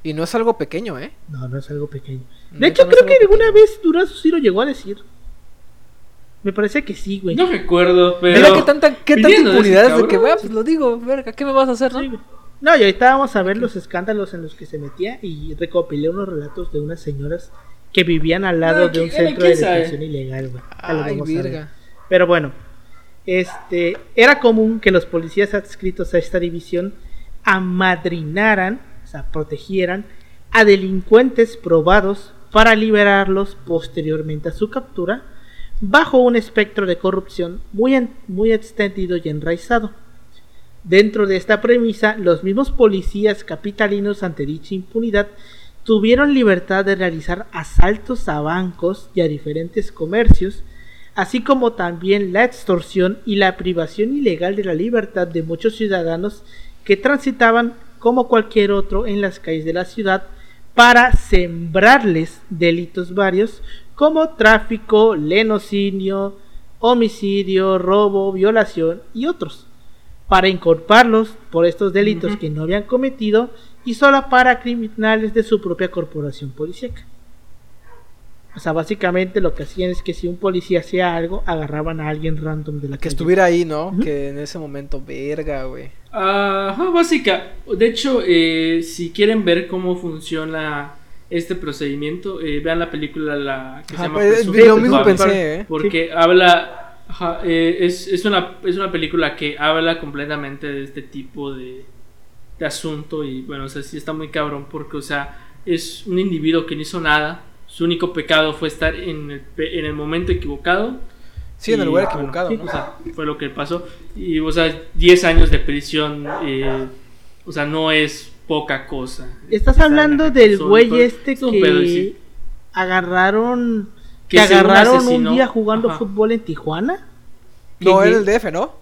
Speaker 2: y no es algo pequeño, ¿eh?
Speaker 1: No, no es algo pequeño. De hecho,
Speaker 2: no
Speaker 1: creo que alguna
Speaker 2: pequeño.
Speaker 1: vez Durazo sí lo llegó a decir. Me parece que sí, güey.
Speaker 3: No recuerdo, pero.
Speaker 2: Mira qué tanta, qué tanta impunidad es de que, va, pues lo digo, verga, ¿qué me vas a hacer, no?
Speaker 1: Güey. No, y ahorita vamos a ver los escándalos en los que se metía y recopilé unos relatos de unas señoras que vivían al lado
Speaker 3: No,
Speaker 1: de un
Speaker 3: ¿quién-
Speaker 1: centro de detención ilegal, güey.
Speaker 2: Ay, verga.
Speaker 1: Pero bueno, este era común que los policías adscritos a esta división amadrinaran, o sea, protegieran a delincuentes probados para liberarlos posteriormente a su captura bajo un espectro de corrupción muy, en- muy extendido y enraizado. Dentro de esta premisa, los mismos policías capitalinos ante dicha impunidad tuvieron libertad de realizar asaltos a bancos y a diferentes comercios, así como también la extorsión y la privación ilegal de la libertad de muchos ciudadanos que transitaban como cualquier otro en las calles de la ciudad para sembrarles delitos varios como tráfico, lenocinio, homicidio, robo, violación y otros, para incorporarlos por estos delitos que no habían cometido y solo para criminales de su propia corporación policíaca. O sea, básicamente lo que hacían es que si un policía hacía algo, agarraban a alguien random de la
Speaker 2: Que
Speaker 1: calle.
Speaker 2: estuviera ahí, ¿no? Que en ese momento, verga, güey.
Speaker 3: Ajá, básica. De hecho, eh, si quieren ver cómo funciona este procedimiento, eh, vean la película la que
Speaker 2: Ajá,
Speaker 3: se llama
Speaker 2: pues, lo mismo pensé, ¿eh?
Speaker 3: Porque habla. Ajá, eh, es, es, una, es una película que habla completamente de este tipo de, de asunto. Y bueno, o sea, sí está muy cabrón porque, o sea, es un individuo que no hizo nada. Su único pecado fue estar en el, pe- en el momento equivocado.
Speaker 2: Sí, en el lugar
Speaker 3: bueno,
Speaker 2: equivocado.
Speaker 3: O sea, fue lo que pasó. Y, o sea, 10 años de prisión, eh, o sea, no es poca cosa.
Speaker 1: Estás hablando del güey este que
Speaker 3: sí.
Speaker 1: agarraron que, agarraron un día jugando
Speaker 3: Ajá.
Speaker 1: fútbol en Tijuana.
Speaker 2: No, era el DF, ¿no?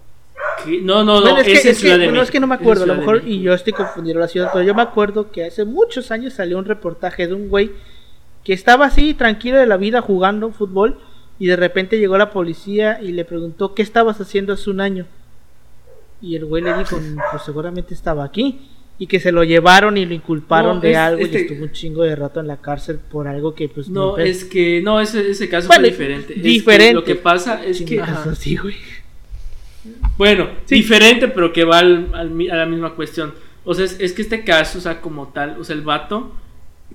Speaker 3: No, no, no,
Speaker 1: Bueno, es,
Speaker 3: es,
Speaker 1: que,
Speaker 3: en
Speaker 1: es que-
Speaker 3: Ciudad de
Speaker 1: bueno, es
Speaker 3: México,
Speaker 1: que no me acuerdo, a lo mejor, y yo estoy confundiendo la ciudad, pero yo me acuerdo que hace muchos años salió un reportaje de un güey que estaba así, tranquilo de la vida, jugando fútbol, y de repente llegó la policía y le preguntó, ¿qué estabas haciendo hace un año? Y el güey le dijo, pues seguramente estaba aquí, y que se lo llevaron y lo inculparon
Speaker 3: No,
Speaker 1: de
Speaker 3: es-
Speaker 1: algo
Speaker 3: este-
Speaker 1: y estuvo un chingo de rato en la cárcel por algo que pues...
Speaker 3: No, es que, no, ese, ese caso
Speaker 1: Bueno,
Speaker 3: fue diferente.
Speaker 1: Diferente.
Speaker 3: lo que pasa es que,
Speaker 1: güey.
Speaker 3: bueno,
Speaker 1: Sí.
Speaker 3: diferente, pero que va al- al a la misma cuestión. O sea, es, es que este caso, o sea, como tal, o sea, el vato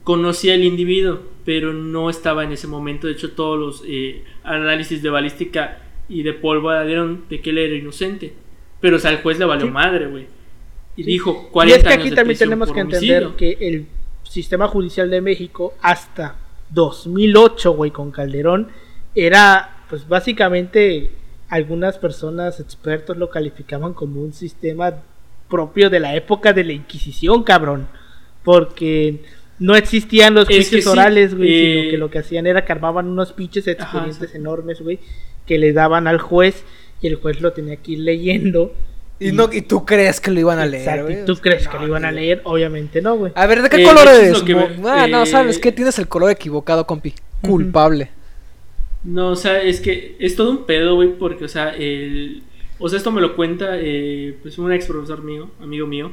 Speaker 3: conocía al individuo, pero no estaba en ese momento. De hecho, todos los eh, análisis de balística y de pólvora dieron de que él era inocente. Pero, o sea, al juez le valió
Speaker 1: Sí.
Speaker 3: madre, güey. Y dijo
Speaker 1: Y
Speaker 3: 40
Speaker 1: es que
Speaker 3: años
Speaker 1: aquí
Speaker 3: de
Speaker 1: también tenemos que entender
Speaker 3: homicidio.
Speaker 1: que el sistema judicial de México hasta 2008, güey, con Calderón, era, pues básicamente, algunas personas expertos lo calificaban como un sistema propio de la época de la Inquisición, cabrón. Porque no existían los
Speaker 3: Es que
Speaker 1: juicios
Speaker 3: sí,
Speaker 1: orales, güey,
Speaker 3: eh,
Speaker 1: sino que lo que hacían era que armaban unos pinches
Speaker 3: Ajá,
Speaker 1: expedientes enormes, güey, que le daban al juez y el juez lo tenía que ir leyendo.
Speaker 2: Y, no, y tú crees que lo iban a leer,
Speaker 1: Exacto,
Speaker 2: güey.
Speaker 1: ¿y ¿Tú crees que lo iban a leer? Obviamente no, güey.
Speaker 2: A ver, ¿de qué
Speaker 3: Eh,
Speaker 2: color
Speaker 3: es que me-
Speaker 2: ah, no,
Speaker 3: eh,
Speaker 2: ¿sabes qué? Tienes el color equivocado, compi. Culpable.
Speaker 3: No, o sea, es que es todo un pedo, güey, porque, o sea, el... O sea, esto me lo cuenta, eh, pues, un ex profesor mío, amigo mío,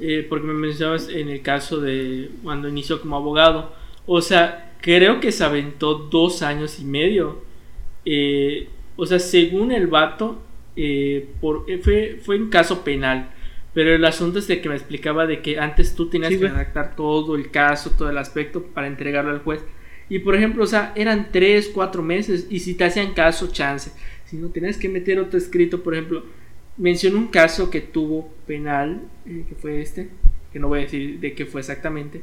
Speaker 3: eh, porque me mencionabas en el caso de cuando inició como abogado. O sea, creo que se aventó dos años y medio eh, o sea, según el vato, eh, por, eh, fue, fue un caso penal. Pero el asunto es de que me explicaba de que antes tú tenías
Speaker 1: Sí,
Speaker 3: que redactar todo el caso, todo el aspecto para entregarlo al juez. Y por ejemplo, o sea, eran 3, 4 meses y si te hacían caso, chance. Si no tenías que meter otro escrito, por ejemplo, mencionó un caso que tuvo penal, eh, que fue este, que no voy a decir de qué fue exactamente,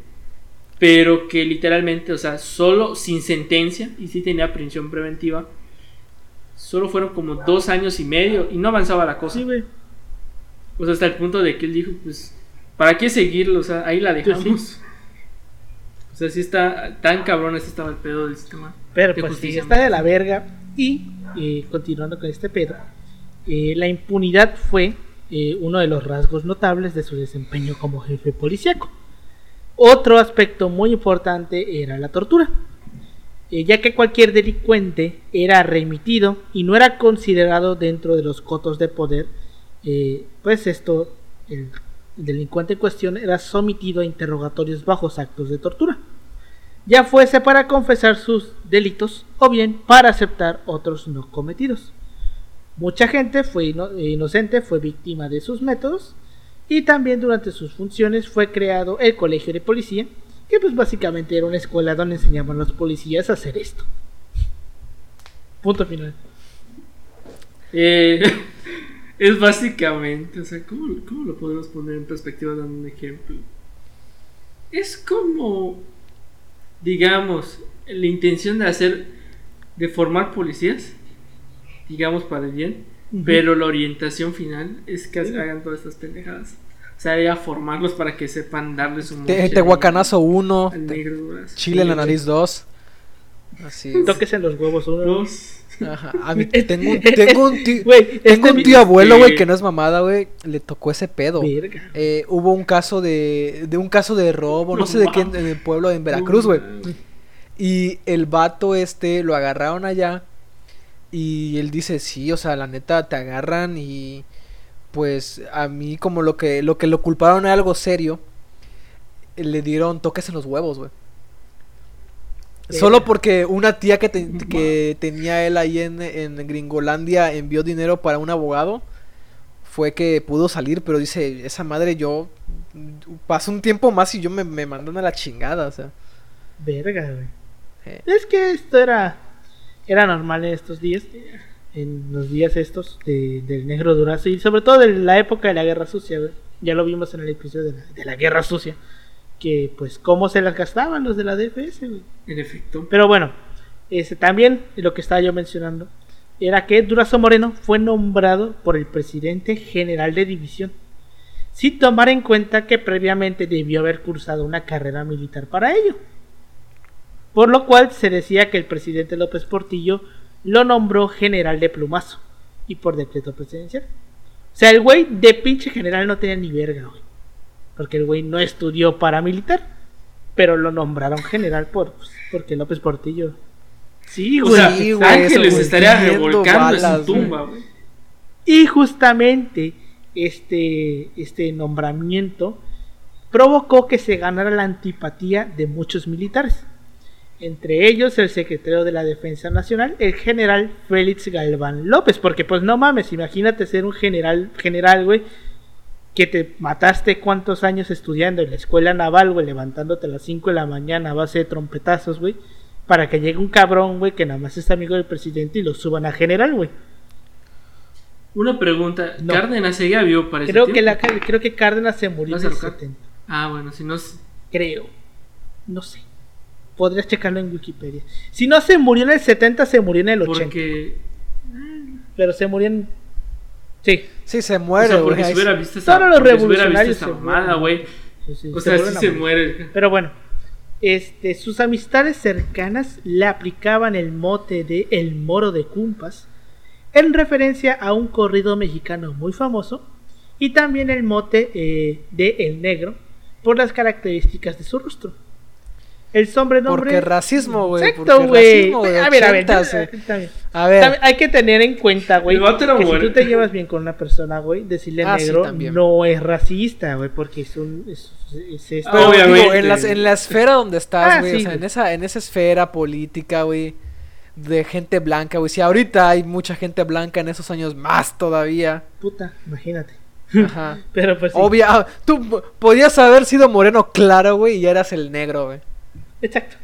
Speaker 3: pero que literalmente, o sea, solo sin sentencia y sí tenía prisión preventiva, solo fueron como dos años y medio y no avanzaba la cosa.
Speaker 1: Sí, güey.
Speaker 3: O sea, hasta el punto de que él dijo, pues, ¿para qué seguirlo? O sea, ahí la dejamos. O sea, sí está tan cabrón este estaba el pedo del sistema.
Speaker 1: Pero
Speaker 3: de
Speaker 1: pues sí,
Speaker 3: justicia
Speaker 1: está de la verga. Y eh, continuando con este pedo, eh, la impunidad fue eh, uno de los rasgos notables de su desempeño como jefe policíaco. Otro aspecto muy importante era la tortura, ya que cualquier delincuente era remitido y no era considerado dentro de los cotos de poder, eh, pues esto, el delincuente en cuestión era sometido a interrogatorios bajos actos de tortura ya fuese para confesar sus delitos o bien para aceptar otros no cometidos. Mucha gente fue eh, inocente, fue víctima de sus métodos y también durante sus funciones fue creado el colegio de policía, que pues básicamente era una escuela donde enseñaban a los policías a hacer esto. Punto final.
Speaker 3: Eh, es básicamente, o sea, ¿cómo, ¿cómo lo podemos poner en perspectiva dando un ejemplo? Es como, digamos, la intención de hacer, de formar policías, digamos para el bien, pero la orientación final es que hagan todas estas pendejadas. O sea, ya formarlos para que sepan darles un
Speaker 2: Te- Tehuacanazo 1,
Speaker 3: al negro durazo.
Speaker 2: Chile en la nariz 2. Así es.
Speaker 1: Toques en los huevos uno.
Speaker 3: Dos.
Speaker 2: Ajá. A mí tengo, un- tengo un tío,
Speaker 1: Güey,
Speaker 2: tengo
Speaker 1: este
Speaker 2: un
Speaker 1: mi-
Speaker 2: tío abuelo, güey, que no es mamada, güey. Le tocó ese pedo. Eh, hubo un caso de, de un caso de robo, no,
Speaker 3: No
Speaker 2: sé de quién, en el pueblo en Veracruz, güey. Y el vato este lo agarraron allá. Y él dice, sí, o sea, la neta te agarran y pues a mí como lo que lo que lo culparon era algo serio, le dieron toques en los huevos, güey. Solo
Speaker 1: Verga.
Speaker 2: porque una tía que, te- que tenía él ahí en, en Gringolandia envió dinero para un abogado, fue que pudo salir, pero dice, esa madre yo pasó un tiempo más y yo me, me mandan a la chingada, o sea.
Speaker 1: Verga, güey.
Speaker 2: eh.
Speaker 1: Es que esto era era normal en estos días, en los días estos de- del negro durazo y sobre todo de la época de la guerra sucia, güey. Ya lo vimos en el episodio de la, de la guerra sucia, que pues cómo se las gastaban los de la DFS, güey.
Speaker 3: En efecto.
Speaker 1: Pero bueno, este, también lo que estaba yo mencionando era que Durazo Moreno fue nombrado por el presidente general de división, sin tomar en cuenta que previamente debió haber cursado una carrera militar para ello. Por lo cual se decía que el presidente López Portillo lo nombró general de plumazo y por decreto presidencial. O sea, el güey de pinche general no tenía ni verga, güey. Porque el güey no estudió paramilitar. Pero lo nombraron general por, pues, porque López Portillo. Sí,
Speaker 3: O
Speaker 1: güey.
Speaker 3: sea,
Speaker 2: Sí, güey,
Speaker 3: Ángeles
Speaker 2: eso,
Speaker 3: estaría revolcando en
Speaker 2: balas,
Speaker 3: su tumba, güey.
Speaker 1: Y justamente este, este nombramiento provocó que se ganara la antipatía de muchos militares. Entre ellos el secretario de la Defensa Nacional, el general Félix Galván López. Porque pues no mames, imagínate ser un general, general, güey, que te mataste cuántos años estudiando en la escuela naval, güey, levantándote a las 5 de la mañana a base de trompetazos, güey. Para que llegue un cabrón, güey, que nada más es amigo del presidente y lo suban a general, güey.
Speaker 3: Una pregunta.
Speaker 1: No.
Speaker 3: Cárdenas seguía vivo para ese
Speaker 1: Creo que,
Speaker 3: tiempo?
Speaker 1: la, creo que Cárdenas se murió en
Speaker 3: ¿Vas a
Speaker 1: el
Speaker 3: buscar?
Speaker 1: 70.
Speaker 3: Ah, bueno, si no...
Speaker 1: Creo. No sé. Podrías checarlo en Wikipedia. Si no se murió en el 70, se murió en el 80.
Speaker 3: Porque...
Speaker 1: Pero se murió en. Sí.
Speaker 2: Sí, se
Speaker 3: O
Speaker 2: muere,
Speaker 3: sea,
Speaker 2: güey.
Speaker 3: porque si hubiera
Speaker 2: sí.
Speaker 3: visto esa...
Speaker 1: Todos los
Speaker 3: porque si hubiera visto
Speaker 1: revolucionarios mueren.
Speaker 3: güey.
Speaker 1: Sí, sí,
Speaker 3: O sea, sí se muere.
Speaker 1: Pero bueno. Este, sus amistades cercanas le aplicaban el mote de El Moro de Cumpas, en referencia a un corrido mexicano muy famoso, y también el mote eh, de El Negro, por las características de su rostro. El sobrenombre.
Speaker 2: Porque racismo, güey.
Speaker 1: Exacto, güey. A ver, a ver.
Speaker 2: A ver,
Speaker 1: También hay que tener en cuenta, güey, que si tú te llevas bien con una persona, güey, decirle
Speaker 2: Ah,
Speaker 1: negro no es racista, güey, porque es un es, es esto.
Speaker 3: Ah, obviamente.
Speaker 2: digo, en, la, en la esfera donde estás,
Speaker 1: Ah,
Speaker 2: güey,
Speaker 1: sí,
Speaker 2: o sea, en esa, en esa esfera política, güey, de gente blanca, güey. Si ahorita hay mucha gente blanca en esos años, más todavía.
Speaker 1: Puta, imagínate.
Speaker 2: Ajá.
Speaker 1: Pero pues sí.
Speaker 2: Obvia, tú podías haber sido moreno claro, güey, y ya eras el negro, güey.
Speaker 1: Exacto.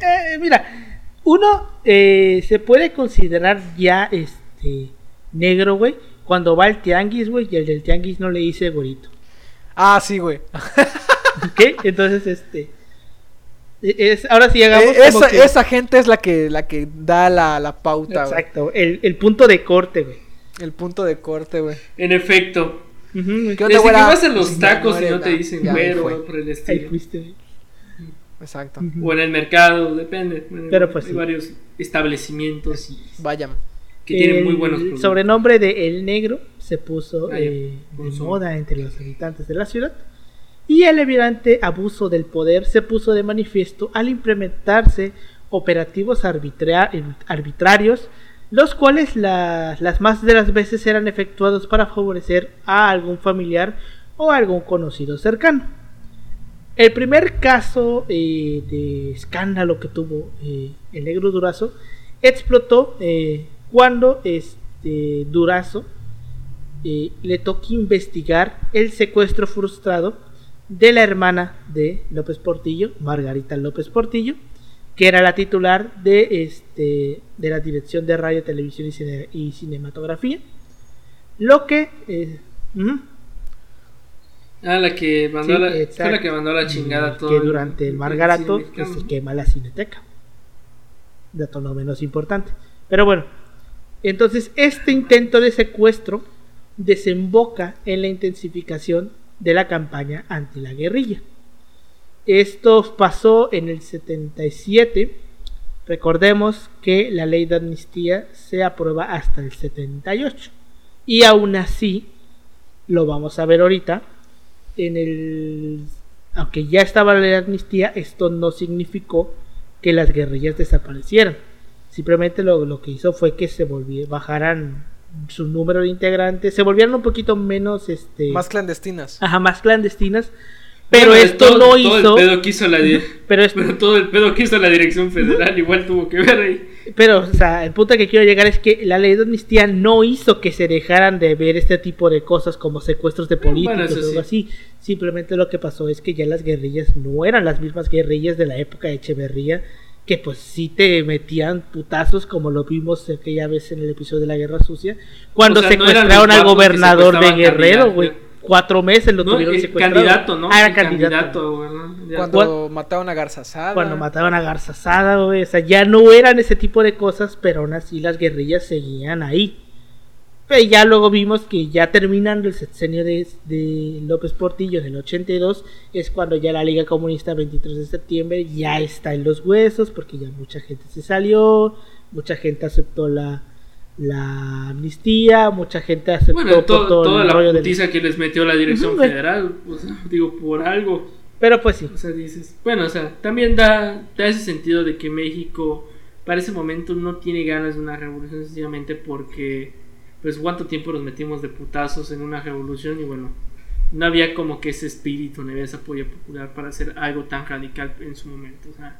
Speaker 1: Eh, mira, uno eh, se puede considerar ya este negro, güey, cuando va al tianguis, güey, y el del tianguis no le dice gorito.
Speaker 2: Ah, sí, güey.
Speaker 1: ¿Qué? Entonces, este. Es, ahora sí llegamos.
Speaker 2: Eh,
Speaker 1: como
Speaker 2: esa,
Speaker 1: que-
Speaker 2: esa gente es la que, la que da la, la pauta, güey.
Speaker 1: Exacto, el, el punto de corte, güey.
Speaker 2: El punto de corte, güey.
Speaker 3: En efecto.
Speaker 1: Ujú,
Speaker 2: ¿Qué onda,
Speaker 3: Desde que
Speaker 2: güera?
Speaker 3: vas a los
Speaker 2: Ya
Speaker 3: tacos y no te dicen
Speaker 2: ahí
Speaker 3: güero por el
Speaker 1: Ahí
Speaker 3: estilo.
Speaker 1: fuiste, güey.
Speaker 2: Exacto.
Speaker 3: O en el mercado, depende.
Speaker 1: Pero, pues,
Speaker 3: hay
Speaker 1: sí.
Speaker 3: varios establecimientos
Speaker 2: Vayan.
Speaker 3: que tienen muy
Speaker 1: El
Speaker 3: buenos productos.
Speaker 1: sobrenombre de El Negro se puso
Speaker 3: Ah,
Speaker 1: eh, de moda entre los habitantes de la ciudad y el evidente abuso del poder se puso de manifiesto al implementarse operativos arbitra- arbitrarios, los cuales la- las más de las veces eran efectuados para favorecer a algún familiar o a algún conocido cercano. El primer caso eh, de escándalo que tuvo eh, el negro Durazo explotó eh, cuando este Durazo le tocó investigar el secuestro frustrado de la hermana de López Portillo, Margarita López Portillo, que era la titular de este de la dirección de radio, televisión y, cine- y cinematografía. Lo que
Speaker 3: Ah, la que mandó
Speaker 1: Sí,
Speaker 3: la, fue
Speaker 1: exacto.
Speaker 3: la que mandó la chingada todo.
Speaker 1: que durante el Margarato
Speaker 3: cine
Speaker 1: pues, se quema la cineteca. Dato no menos importante. Pero bueno, entonces este intento de secuestro desemboca en la intensificación de la campaña anti la guerrilla. Esto pasó en el 77. Recordemos que la ley de amnistía se aprueba hasta el 78. Y aún así, lo vamos a ver ahorita, en el aunque ya estaba la ley de amnistía, esto no significó que las guerrillas desaparecieran. Simplemente lo, lo que hizo fue que se volvieran, bajaran su número de integrantes, se volvieran un poquito menos este
Speaker 2: Más clandestinas.
Speaker 1: ajá, más clandestinas, pero
Speaker 3: Bueno,
Speaker 1: esto
Speaker 3: todo-
Speaker 1: no
Speaker 3: todo
Speaker 1: hizo
Speaker 3: el pedo que hizo la
Speaker 1: pero
Speaker 3: pero todo el pedo que hizo la dirección federal igual tuvo que ver ahí.
Speaker 1: Pero, o sea, el punto que quiero llegar es que la ley de amnistía no hizo que se dejaran de ver este tipo de cosas como secuestros de políticos
Speaker 3: bueno, eso
Speaker 1: o algo
Speaker 3: sí.
Speaker 1: así. Simplemente lo que pasó es que ya las guerrillas no eran las mismas guerrillas de la época de Echeverría, que pues sí te metían putazos como lo vimos aquella vez en el episodio de la Guerra Sucia, cuando
Speaker 3: O sea, no eran
Speaker 1: secuestraron
Speaker 3: los
Speaker 1: al gobernador de Guerrero, güey. Cuatro meses lo
Speaker 3: No,
Speaker 1: tuvieron
Speaker 3: el
Speaker 1: secuestrado.
Speaker 3: candidato, ¿no?
Speaker 1: Ah, era
Speaker 3: El
Speaker 1: candidato.
Speaker 2: Cuando mataron a Garzazada.
Speaker 1: Cuando mataron a Garza Sada, güey. O sea, ya no eran ese tipo de cosas, pero aún así las guerrillas seguían ahí. Pero ya luego vimos que ya terminando el sexenio de, de López Portillo en el 82, es cuando ya la Liga Comunista 23 de septiembre ya está en los huesos, porque ya mucha gente se salió, mucha gente aceptó la, la amnistía, mucha gente aceptó
Speaker 3: Bueno,
Speaker 1: por
Speaker 3: to-
Speaker 1: todo
Speaker 3: toda
Speaker 1: el
Speaker 3: la
Speaker 1: del-
Speaker 3: putiza que les metió la dirección federal, o sea, digo, por algo.
Speaker 1: Pero pues sí.
Speaker 3: O sea, dices, bueno, o sea, también da, da ese sentido de que México para ese momento no tiene ganas de una revolución sencillamente porque, pues, cuánto tiempo nos metimos de putazos en una revolución y bueno, no había como que ese espíritu, no había ese apoyo popular para hacer algo tan radical en su momento, o sea,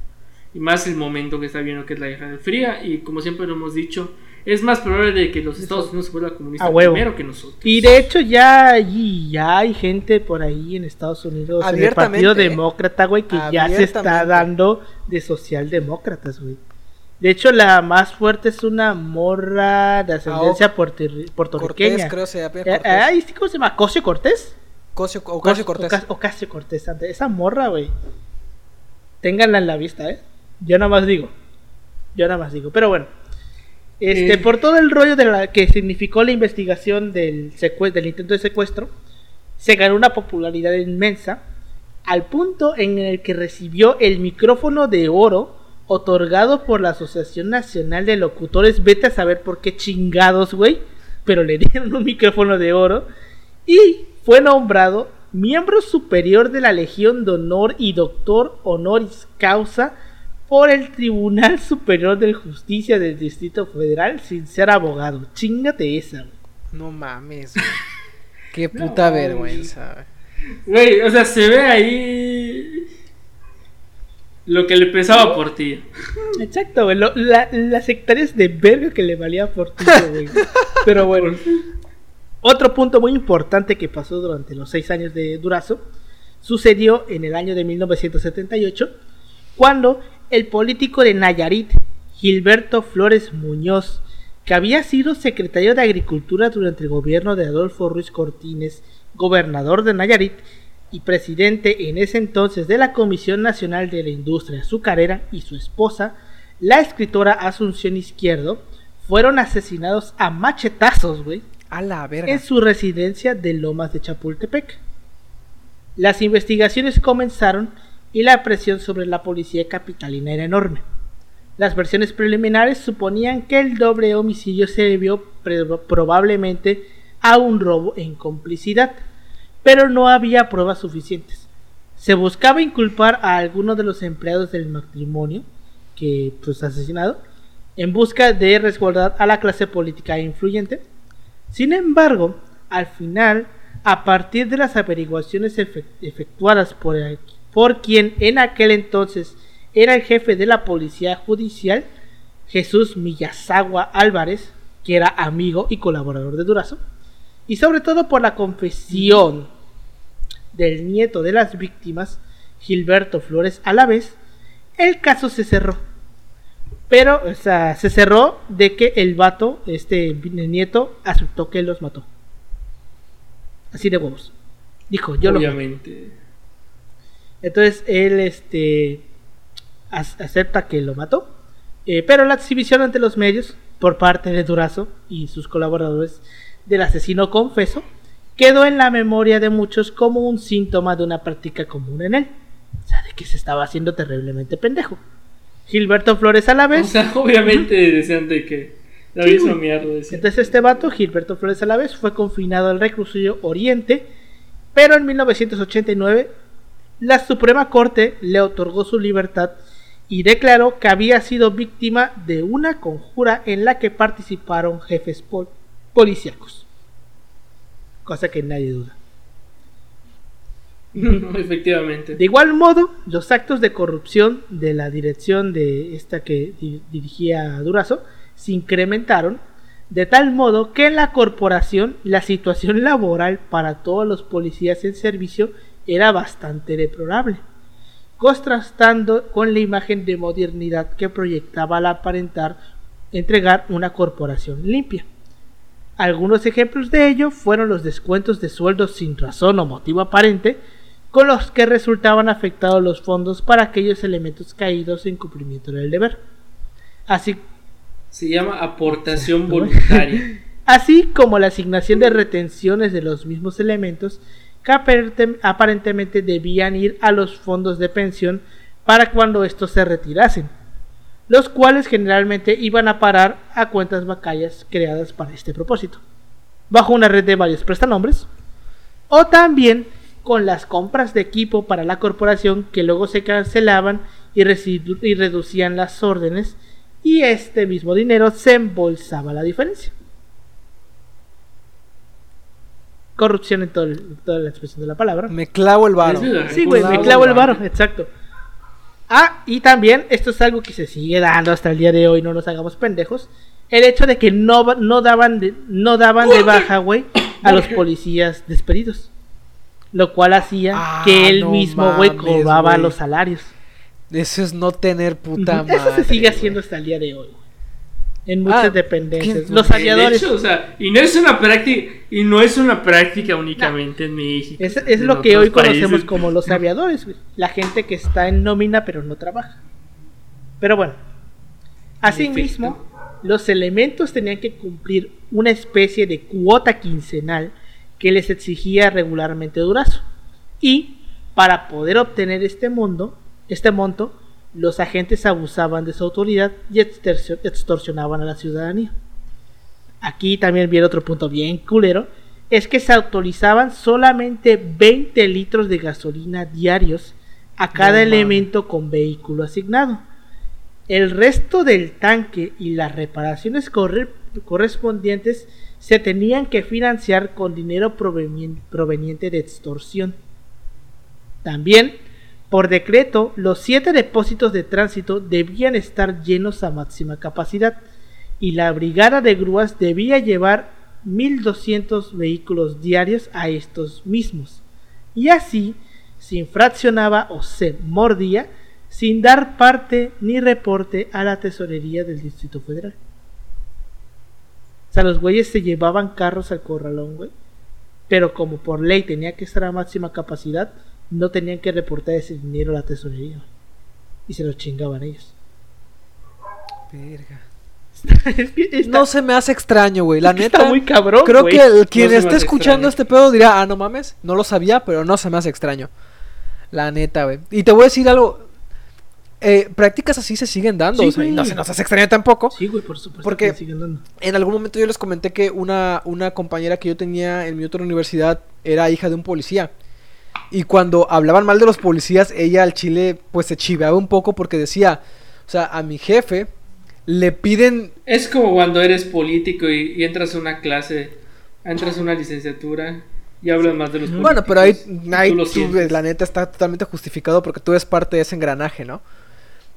Speaker 3: y más el momento que está viendo que es la guerra de fría y como siempre lo hemos dicho, es más probable de que los Estados Unidos se vuelvan comunistas
Speaker 1: A huevo.
Speaker 3: primero que nosotros.
Speaker 1: Y de hecho ya, hay- ya hay gente por ahí en Estados Unidos, en el Partido. Demócrata, güey, que ya se está dando de socialdemócratas, güey. De hecho, la más fuerte es una morra de ascendencia puertorri- puertorriqueña.
Speaker 2: Cortés, creo se llama
Speaker 1: Eh, ay, ¿sí ¿Cómo se llama? ¿Cosio Cortés?
Speaker 2: Cosio- Ocasio Cortés.
Speaker 1: Ocas- Ocasio Cortés. Esa morra, güey. Ténganla en la vista, ¿eh? Yo nada más digo. Yo nada más digo. Pero bueno. Este,
Speaker 3: Eh.
Speaker 1: por todo el rollo de la que significó la investigación del, del intento de secuestro, se ganó una popularidad inmensa al punto en el que recibió el micrófono de oro otorgado por la Asociación Nacional de Locutores. Vete a saber por qué chingados, güey. Pero le dieron un micrófono de oro y fue nombrado miembro superior de la Legión de Honor y doctor honoris causa por el Tribunal Superior de Justicia del Distrito Federal sin ser abogado. Chingate esa, güey.
Speaker 2: No mames, güey. Qué puta
Speaker 3: No,
Speaker 2: vergüenza, güey.
Speaker 3: Güey, o sea, se ve ahí. Lo que le pesaba por ti.
Speaker 1: Exacto, güey. lo- la- las hectáreas de verga que le valía por ti, güey. Pero bueno. Otro punto muy importante que pasó durante los seis años de Durazo sucedió en el año de 1978, cuando el político de Nayarit, Gilberto Flores Muñoz, que había sido secretario de Agricultura durante el gobierno de Adolfo Ruiz Cortines, gobernador de Nayarit, y presidente en ese entonces de la Comisión Nacional de la Industria Azucarera, y su esposa, la escritora Asunción Izquierdo, fueron asesinados a machetazos, güey,
Speaker 2: A la verga.
Speaker 1: en su residencia de Lomas de Chapultepec. Las investigaciones comenzaron y la presión sobre la policía capitalina era enorme. Las versiones preliminares suponían que el doble homicidio se debió probablemente a un robo en complicidad, pero no había pruebas suficientes. Se buscaba inculpar a alguno de los empleados del matrimonio, que pues asesinado, en busca de resguardar a la clase política influyente, sin embargo, al final, a partir de las averiguaciones efe- efectuadas por, el- por quien en aquel entonces era el jefe de la policía judicial, Jesús Millazagua Álvarez, que era amigo y colaborador de Durazo, y sobre todo por la confesión del nieto de las víctimas, Gilberto Flores Alavés, el caso se cerró. Pero, o sea, se cerró de que el vato, este el nieto, aceptó que los mató. Así de huevos. Dijo, yo lo.
Speaker 3: Obviamente.
Speaker 1: Entonces él este ac- acepta que lo mató. eh, pero la exhibición ante los medios por parte de Durazo y sus colaboradores del asesino confeso quedó en la memoria de muchos como un síntoma de una práctica común en él. O sea, de que se estaba haciendo terriblemente pendejo. Gilberto Flores a la
Speaker 3: O
Speaker 1: vez.
Speaker 3: sea, obviamente decían de que
Speaker 1: Sí,
Speaker 3: misma
Speaker 1: güey.
Speaker 3: mierda. decían.
Speaker 1: Entonces este vato, Gilberto Flores a la vez, fue confinado al reclusorio Oriente, pero en 1989 la Suprema Corte le otorgó su libertad y declaró que había sido víctima de una conjura en la que participaron jefes pol- policíacos. Cosa que nadie duda.
Speaker 3: Efectivamente.
Speaker 1: De igual modo, los actos de corrupción de la dirección de esta que di- dirigía Durazo se incrementaron de tal modo que en la corporación la situación laboral para todos los policías en servicio era bastante deplorable, contrastando con la imagen de modernidad que proyectaba al aparentar entregar una corporación limpia. Algunos ejemplos de ello fueron los descuentos de sueldos sin razón o motivo aparente, con los que resultaban afectados los fondos para aquellos elementos caídos en cumplimiento del deber. Así,
Speaker 3: Se llama aportación voluntaria.
Speaker 1: así como la asignación de retenciones de los mismos elementos que aparentemente debían ir a los fondos de pensión para cuando estos se retirasen, los cuales generalmente iban a parar a cuentas bancarias creadas para este propósito, bajo una red de varios prestanombres, o también con las compras de equipo para la corporación que luego se cancelaban y, y reducían las órdenes y este mismo dinero se embolsaba la diferencia. Corrupción en todo el- toda la expresión de la palabra.
Speaker 2: Me clavo el varo.
Speaker 1: Sí, güey, me
Speaker 2: Clavo
Speaker 1: el varo, exacto. Ah, y también, esto es algo que se sigue dando hasta el día de hoy, no nos hagamos pendejos. El hecho de que no, no daban de, no daban de baja, güey, a los policías despedidos. Lo cual hacía
Speaker 2: Ah,
Speaker 1: que él
Speaker 2: no
Speaker 1: mismo, güey, cobraba
Speaker 2: güey.
Speaker 1: los salarios.
Speaker 2: Eso es no tener puta madre.
Speaker 1: Eso se sigue
Speaker 2: güey.
Speaker 1: haciendo hasta el día de hoy. En muchas
Speaker 2: Ah,
Speaker 1: dependencias. Los
Speaker 3: De
Speaker 1: aviadores.
Speaker 3: hecho, o sea, y no es una práctica, y no es una práctica únicamente en México.
Speaker 1: Es, es
Speaker 3: en
Speaker 1: lo que hoy conocemos como los aviadores, güey. La gente que está en nómina pero no trabaja. Pero bueno. Asimismo, los elementos tenían que cumplir una especie de cuota quincenal que les exigía regularmente Durazo. Y para poder obtener este mundo, este monto, los agentes abusaban de su autoridad y extorsion- extorsionaban a la ciudadanía. Aquí también viene otro punto bien culero, es que se autorizaban solamente 20 litros de gasolina diarios a cada elemento con vehículo asignado. El resto del tanque y las reparaciones corre- correspondientes se tenían que financiar con dinero provenien- proveniente de extorsión. También, Por decreto, los siete depósitos de tránsito debían estar llenos a máxima capacidad y la brigada de grúas debía llevar 1.200 vehículos diarios a estos mismos. Y así se infraccionaba o se mordía sin dar parte ni reporte a la tesorería del Distrito Federal. O sea, los güeyes se llevaban carros al corralón, güey. Pero como por ley tenía que estar a máxima capacidad, no tenían que reportar ese dinero a la tesorería. Y se lo chingaban ellos.
Speaker 2: Verga.
Speaker 1: Está-
Speaker 2: No se me hace extraño, güey. La neta.
Speaker 1: está muy cabrón,
Speaker 2: Creo que el, quien
Speaker 3: No
Speaker 2: esté escuchando
Speaker 3: extraño.
Speaker 2: este pedo dirá, ah, no mames, no lo sabía, pero no se me hace extraño. La neta, güey. Y te voy a decir algo. eh, prácticas así se siguen dando.
Speaker 1: Sí,
Speaker 2: o sea, y no se nos hace extraño tampoco.
Speaker 1: Sí, güey, por supuesto.
Speaker 2: Porque-
Speaker 1: que siguen dando.
Speaker 2: En algún momento yo les comenté que una, una compañera que yo tenía en mi otra universidad era hija de un policía. Y cuando hablaban mal de los policías, ella al chile pues se chiveaba un poco porque decía, o sea, a mi jefe le piden...
Speaker 3: Es como cuando eres político y, y entras a una clase, entras a una licenciatura y hablas más de los.
Speaker 2: Bueno, pero ahí, ahí
Speaker 3: tú
Speaker 2: la neta está totalmente justificado porque tú eres parte de ese engranaje, ¿no?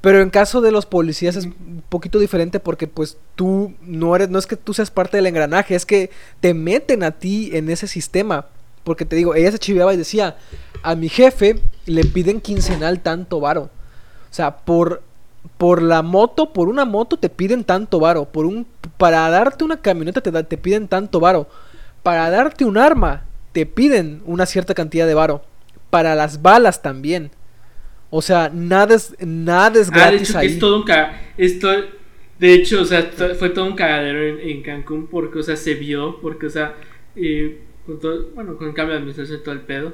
Speaker 2: Pero en caso de los policías es un poquito diferente porque pues tú no eres, no es que tú seas parte del engranaje, es que te meten a ti en ese sistema. Porque te digo, ella se chiveaba y decía, a mi jefe le piden quincenal tanto varo. O sea, por, por la moto, por una moto te piden tanto varo. Por un, para darte una camioneta te, da- te piden tanto varo. Para darte un arma te piden una cierta cantidad de varo. Para las balas también. O sea, nada es, nada es
Speaker 3: Ah, de hecho, que
Speaker 2: ahí.
Speaker 3: es todo un ca esto De hecho, o sea, to- fue todo un cagadero en, en Cancún porque, o sea, se vio, porque, o sea, eh, con todo, bueno, con el cambio de administración y todo el pedo.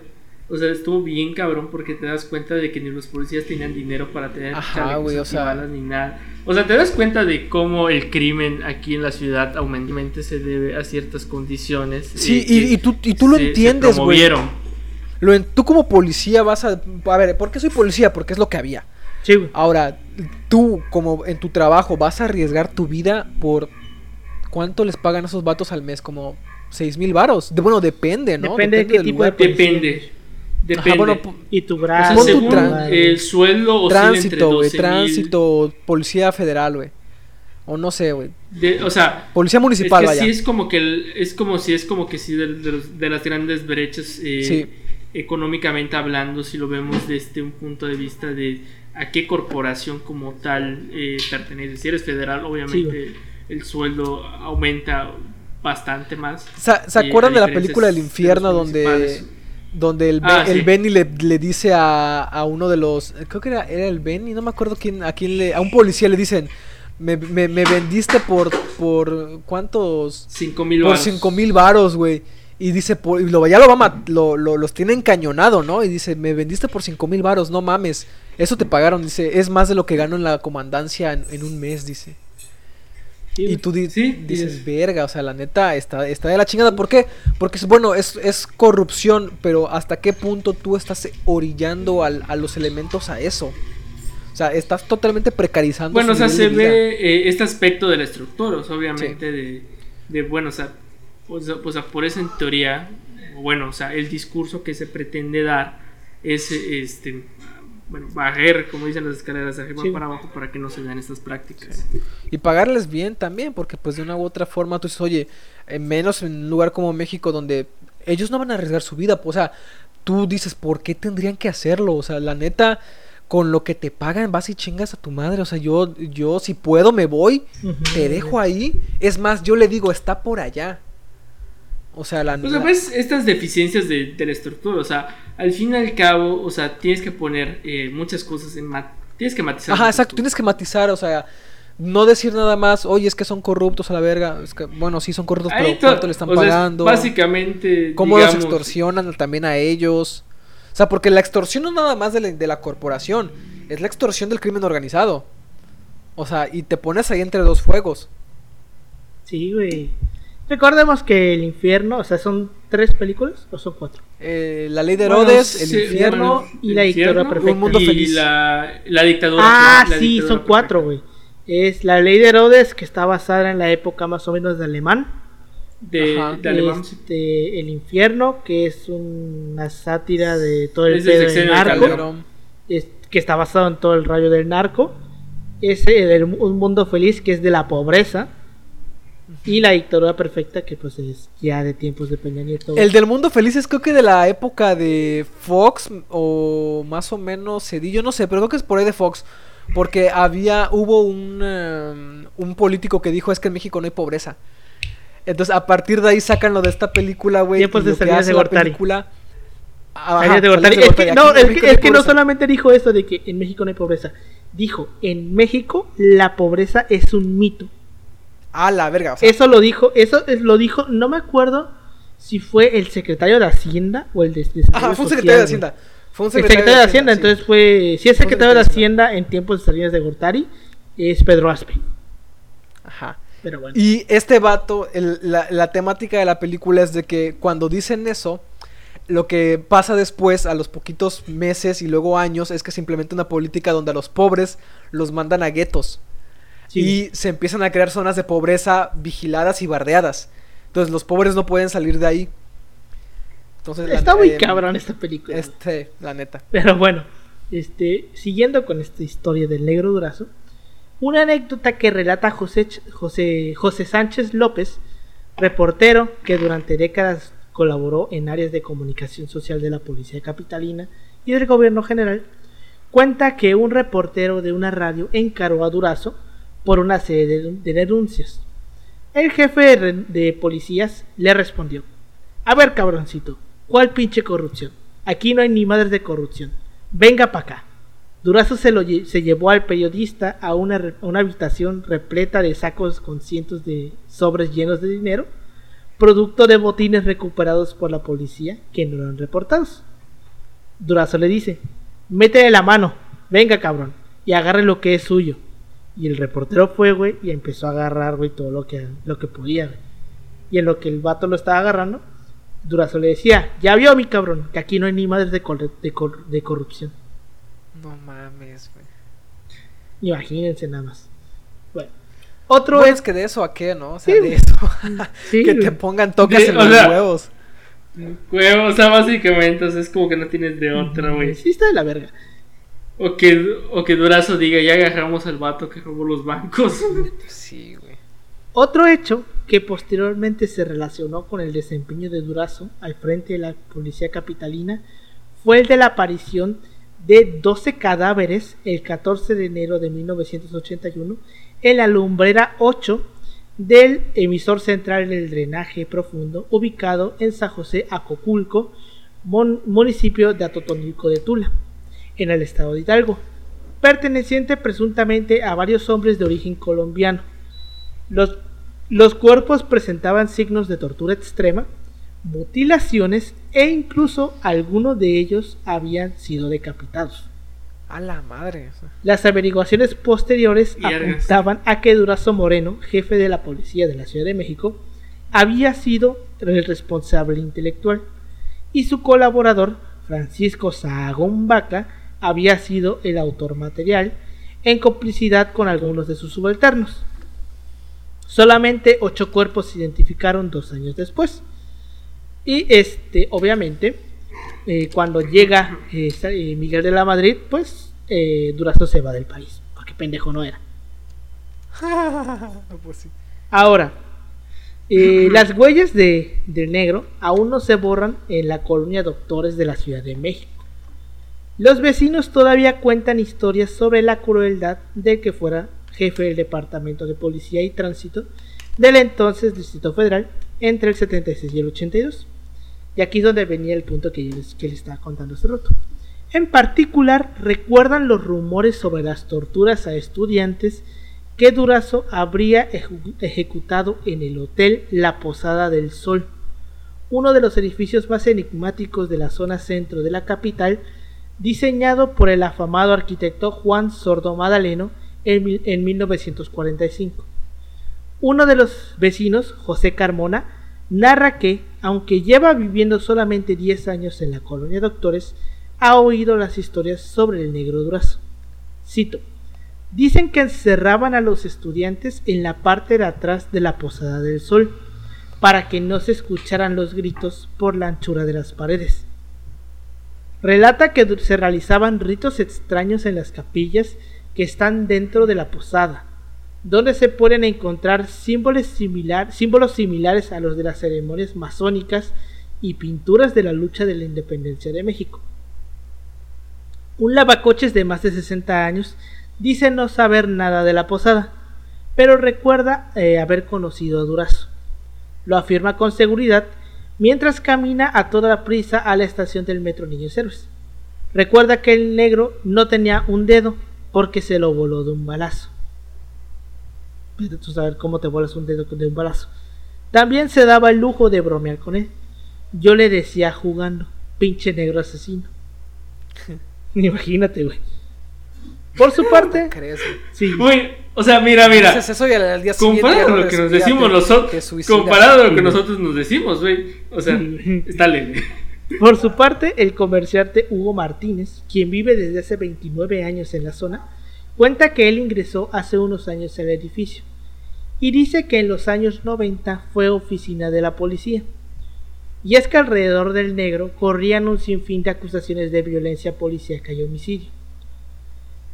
Speaker 3: O sea, estuvo bien cabrón porque te das cuenta de que ni los policías tenían dinero para tener
Speaker 2: Ajá, o sea-
Speaker 3: antibalas ni nada. O sea, te das cuenta de cómo el crimen aquí en la ciudad aumentamente se debe a ciertas condiciones.
Speaker 2: Sí, y, tú, y tú lo
Speaker 3: se-
Speaker 2: entiendes, güey. Lo en- Tú como policía vas a... A ver, ¿por qué soy policía? Porque es lo que había.
Speaker 1: Sí, güey.
Speaker 2: Ahora, tú como en tu trabajo vas a arriesgar tu vida por... ¿Cuánto les pagan a esos vatos al mes? Como seis mil varos. De, bueno, depende, ¿no?
Speaker 1: Depende de qué
Speaker 2: del
Speaker 1: tipo de
Speaker 2: lugar.
Speaker 1: policía.
Speaker 3: Depende. Depende.
Speaker 2: Ajá, bueno,
Speaker 1: Y tu
Speaker 3: o sea,
Speaker 1: brazo.
Speaker 2: pon tu
Speaker 3: según el sueldo entre
Speaker 2: tránsito, güey.
Speaker 3: 12,000
Speaker 2: Tránsito, policía federal, güey. O no sé, güey.
Speaker 3: de- o sea,
Speaker 2: Policía municipal,
Speaker 3: es que
Speaker 2: vaya.
Speaker 3: sí es como que el- es como si es como que sí de, de de las grandes brechas eh,
Speaker 2: Sí.
Speaker 3: económicamente hablando si lo vemos desde un punto de vista de a qué corporación como tal eh, pertenece si eres federal obviamente el sueldo aumenta bastante más
Speaker 2: ¿Se acuerdan de la película del
Speaker 3: de
Speaker 2: infierno donde, donde el,
Speaker 3: Ah,
Speaker 2: Ben- el. Benny le, le dice a, a uno de los... Creo que era, era el Benny, no me acuerdo quién, a quién le... A un policía le dicen, me, me, me vendiste por... por ¿Cuántos?
Speaker 3: cinco mil
Speaker 2: Por cinco mil varos, güey. Y dice, por, y lo, ya lo va lo- los tiene encañonado, ¿no? Y dice, me vendiste por cinco mil varos, no mames. Eso te pagaron, dice, es más de lo que gano en la comandancia en, en un mes, dice.
Speaker 1: Sí,
Speaker 2: Y tú di-
Speaker 3: Sí,
Speaker 2: dices, verga, o sea, la neta está, está de la chingada. ¿Por qué? Porque es bueno, es, es corrupción, pero ¿hasta qué punto tú estás orillando al- a los elementos a eso? O sea, estás totalmente precarizando.
Speaker 3: Bueno, o sea, se ve eh, este aspecto de la estructura, o sea, obviamente de, de, bueno, o sea, o sea, o sea, por eso en teoría, bueno, o sea, el discurso que se pretende dar es, este, bueno, bajar, como dicen las escaleras, de arriba
Speaker 1: Sí.
Speaker 3: para abajo para que no se vean estas prácticas.
Speaker 2: Y pagarles bien también, porque pues de una u otra forma tú dices, oye, eh, menos en un lugar como México donde ellos no van a arriesgar su vida, pues, o sea, tú dices, ¿por qué tendrían que hacerlo? O sea, la neta, con lo que te pagan vas y chingas a tu madre, o sea, yo, yo si puedo me voy, te dejo ahí, es más, yo le digo, está por allá. O sea, la...
Speaker 3: O sea,
Speaker 2: la-
Speaker 3: pues estas deficiencias de, de la estructura, o sea, al fin y al cabo, o sea, tienes que poner eh, muchas cosas en tienes que matizar.
Speaker 2: Ajá, exacto, tienes que matizar, o sea, no decir nada más, oye, es que son corruptos a la verga, es que, bueno, sí son corruptos,
Speaker 3: Ahí
Speaker 2: pero
Speaker 3: to-
Speaker 2: ¿cuánto le están
Speaker 3: o sea, es
Speaker 2: pagando?
Speaker 3: Básicamente,
Speaker 2: cómo los extorsionan también a ellos. O sea, porque la extorsión no es nada más de la, de la corporación, es la extorsión del crimen organizado. O sea, y te pones ahí entre dos fuegos.
Speaker 1: Sí, güey. Recordemos que el infierno, o sea, son tres películas o son cuatro.
Speaker 2: Eh, la ley de
Speaker 3: Bueno,
Speaker 2: Herodes,
Speaker 3: sí,
Speaker 2: el infierno.
Speaker 3: bueno,
Speaker 1: y la
Speaker 3: el
Speaker 1: dictadura
Speaker 3: infierno,
Speaker 1: perfecta.
Speaker 2: Un mundo
Speaker 3: y. La, la dictadura.
Speaker 1: Ah,
Speaker 3: la
Speaker 1: sí,
Speaker 3: dictadura
Speaker 1: son cuatro, güey. Es la ley de Herodes, que está basada en la época más o menos de alemán.
Speaker 3: De,
Speaker 2: Ajá.
Speaker 3: de alemán.
Speaker 1: Este, el infierno, que es una sátira de todo el
Speaker 3: Es del
Speaker 1: pedo de
Speaker 3: sexenio de
Speaker 1: narco.
Speaker 3: Calderón.
Speaker 1: que está basado en todo el rayo del narco. Ese de un mundo feliz que es de la pobreza. Y la dictadura perfecta que pues es ya de tiempos de Peña Nieto.
Speaker 2: El del mundo feliz es creo que de la época de Fox o más o menos Cedillo, no sé, pero creo que es por ahí de Fox. Porque había, hubo un, em, un político que dijo es que en México no hay pobreza. Entonces a partir de ahí sacan lo de esta película, güey.
Speaker 1: Tiempos de Salinas
Speaker 2: hace
Speaker 1: de Gortari.
Speaker 2: película. Ajá,
Speaker 1: de Gortari. Es que,
Speaker 2: Gortari.
Speaker 1: no, es que, es que no solamente dijo eso de que en México no hay pobreza. Dijo, en México la pobreza es un mito.
Speaker 2: Ah, la verga. O sea,
Speaker 1: Eso lo dijo, eso es- lo dijo, no me acuerdo si fue el secretario de Hacienda o el de, de
Speaker 2: Ajá,
Speaker 1: Desarrollo
Speaker 2: fue un secretario de. Hacienda. Fue un
Speaker 1: El secretario de Hacienda,
Speaker 2: sí.
Speaker 1: entonces fue, si es secretario de
Speaker 2: secretario de
Speaker 1: Hacienda en tiempos de Salinas de Gortari, es Pedro Aspe.
Speaker 2: Ajá.
Speaker 1: Pero bueno.
Speaker 2: Y este vato, el- la, la temática de la película es de que cuando dicen eso, lo que pasa después, a los poquitos meses y luego años, es que se implementa una política donde a los pobres los mandan a guetos.
Speaker 1: Sí.
Speaker 2: Y se empiezan a crear zonas de pobreza vigiladas y bardeadas. Entonces los pobres no pueden salir de ahí. Entonces, la-
Speaker 1: Está muy
Speaker 2: eh,
Speaker 1: cabrón esta película.
Speaker 2: Este, la neta.
Speaker 1: Pero bueno, este, siguiendo con esta historia del negro durazo, una anécdota que relata José, José, José Sánchez López, reportero que durante décadas colaboró en áreas de comunicación social de la Policía Capitalina y del Gobierno General, cuenta que un reportero de una radio encaró a Durazo por una serie de, de denuncias. El jefe de, policías le respondió, a ver cabroncito, ¿cuál pinche corrupción? Aquí no hay ni madres de corrupción. Venga para acá. Durazo se, lo se llevó al periodista a una, una habitación repleta de sacos con cientos de sobres llenos de dinero, producto de botines recuperados por la policía que no eran reportados. Durazo le dice, métele la mano, venga cabrón, y agarre lo que es suyo. Y el reportero fue, güey, y empezó a agarrar, güey, todo lo que, lo que podía, güey. Y en lo que el vato lo estaba agarrando, Durazo le decía, ya vio mi cabrón, que aquí no hay ni madres de, corre- de cor- de corrupción.
Speaker 2: No mames, güey.
Speaker 1: Imagínense nada más. Bueno, otro
Speaker 2: Bueno,
Speaker 1: es
Speaker 2: es que de eso a qué, ¿no? O sea,
Speaker 1: Sí,
Speaker 2: de eso.
Speaker 1: Sí,
Speaker 2: que te pongan tocas
Speaker 3: De-
Speaker 2: en los
Speaker 3: sea,
Speaker 2: huevos.
Speaker 3: Güey, o sea, básicamente, o sea, es como que no tienes de otra, güey.
Speaker 1: Sí, está de la verga.
Speaker 3: O que, o que Durazo diga, ya agarramos al vato que robó los bancos.
Speaker 2: Sí, güey.
Speaker 1: Otro hecho que posteriormente se relacionó con el desempeño de Durazo al frente de la policía capitalina fue el de la aparición de 12 cadáveres el 14 de enero de 1981 en la lumbrera 8 del emisor central del drenaje profundo ubicado en San José Acoculco, mon- municipio de Atotonilco de Tula, en el estado de Hidalgo, perteneciente presuntamente a varios hombres de origen colombiano. Los, los cuerpos presentaban signos de tortura extrema, mutilaciones e incluso algunos de ellos habían sido decapitados.
Speaker 2: A la madre.
Speaker 1: Las averiguaciones posteriores apuntaban a que Durazo Moreno, jefe de la policía de la Ciudad de México, había sido el responsable intelectual y su colaborador, Francisco Sahagón Vaca, había sido el autor material en complicidad con algunos de sus subalternos. Solamente ocho cuerpos se identificaron dos años después. Y este, obviamente, eh, cuando llega eh, eh, Miguel de la Madrid, pues eh, Durazo se va del país, porque pendejo no era.
Speaker 2: pues sí.
Speaker 1: Ahora, las huellas de, del negro aún no se borran en la colonia Doctores de la Ciudad de México. Los vecinos todavía cuentan historias sobre la crueldad de que fuera jefe del Departamento de Policía y Tránsito del entonces Distrito Federal entre el 76 y el 82. Y aquí es donde venía el punto que les, que les estaba contando hace rato. En particular, recuerdan los rumores sobre las torturas a estudiantes que Durazo habría ejecutado en el Hotel La Posada del Sol, uno de los edificios más enigmáticos de la zona centro de la capital, diseñado por el afamado arquitecto Juan Sordo Madaleno en, mil- en 1945. Uno de los vecinos, José Carmona, narra que, aunque lleva viviendo solamente 10 años en la colonia Doctores, ha oído las historias sobre el negro Durazo. Cito. Dicen que encerraban a los estudiantes en la parte de atrás de la Posada del Sol para que no se escucharan los gritos por la anchura de las paredes. Relata que se realizaban ritos extraños en las capillas que están dentro de la posada, donde se pueden encontrar símbolos, similares a los de las ceremonias masónicas y pinturas de la lucha de la independencia de México. Un lavacoches de más de 60 años dice no saber nada de la posada, pero recuerda eh, haber conocido a Durazo. Lo afirma con seguridad mientras camina a toda prisa a la estación del metro Niños Héroes. Recuerda que el negro no tenía un dedo porque se lo voló de un balazo. Pero tú sabes cómo te volas un dedo de un balazo. También se daba el lujo de bromear con él. Yo le decía jugando, pinche negro asesino. Imagínate, güey. Por su parte,
Speaker 3: sí. o sea, mira, mira. comparado con lo que nos decimos nosotros, comparado a lo que nosotros nos decimos, güey. O sea, está leve.
Speaker 1: Por su parte, el comerciante Hugo Martínez, quien vive desde hace 29 años en la zona, cuenta que él ingresó hace unos años al edificio y dice que en los años 90 fue oficina de la policía. Y es que alrededor del negro corrían un sinfín de acusaciones de violencia policíaca y homicidio.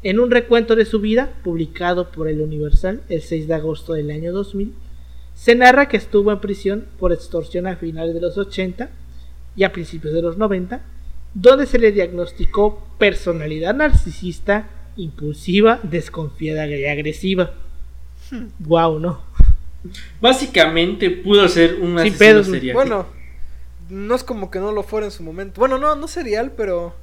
Speaker 1: En un recuento de su vida, publicado por el Universal el 6 de agosto del año 2000, se narra que estuvo en prisión por extorsión a finales de los 80 y a principios de los 90, donde se le diagnosticó personalidad narcisista, impulsiva, desconfiada y agresiva. Wow, ¿no?
Speaker 3: Básicamente pudo ser un asesino serial.
Speaker 2: Bueno, no es como que no lo fuera en su momento. Bueno, no, no serial, pero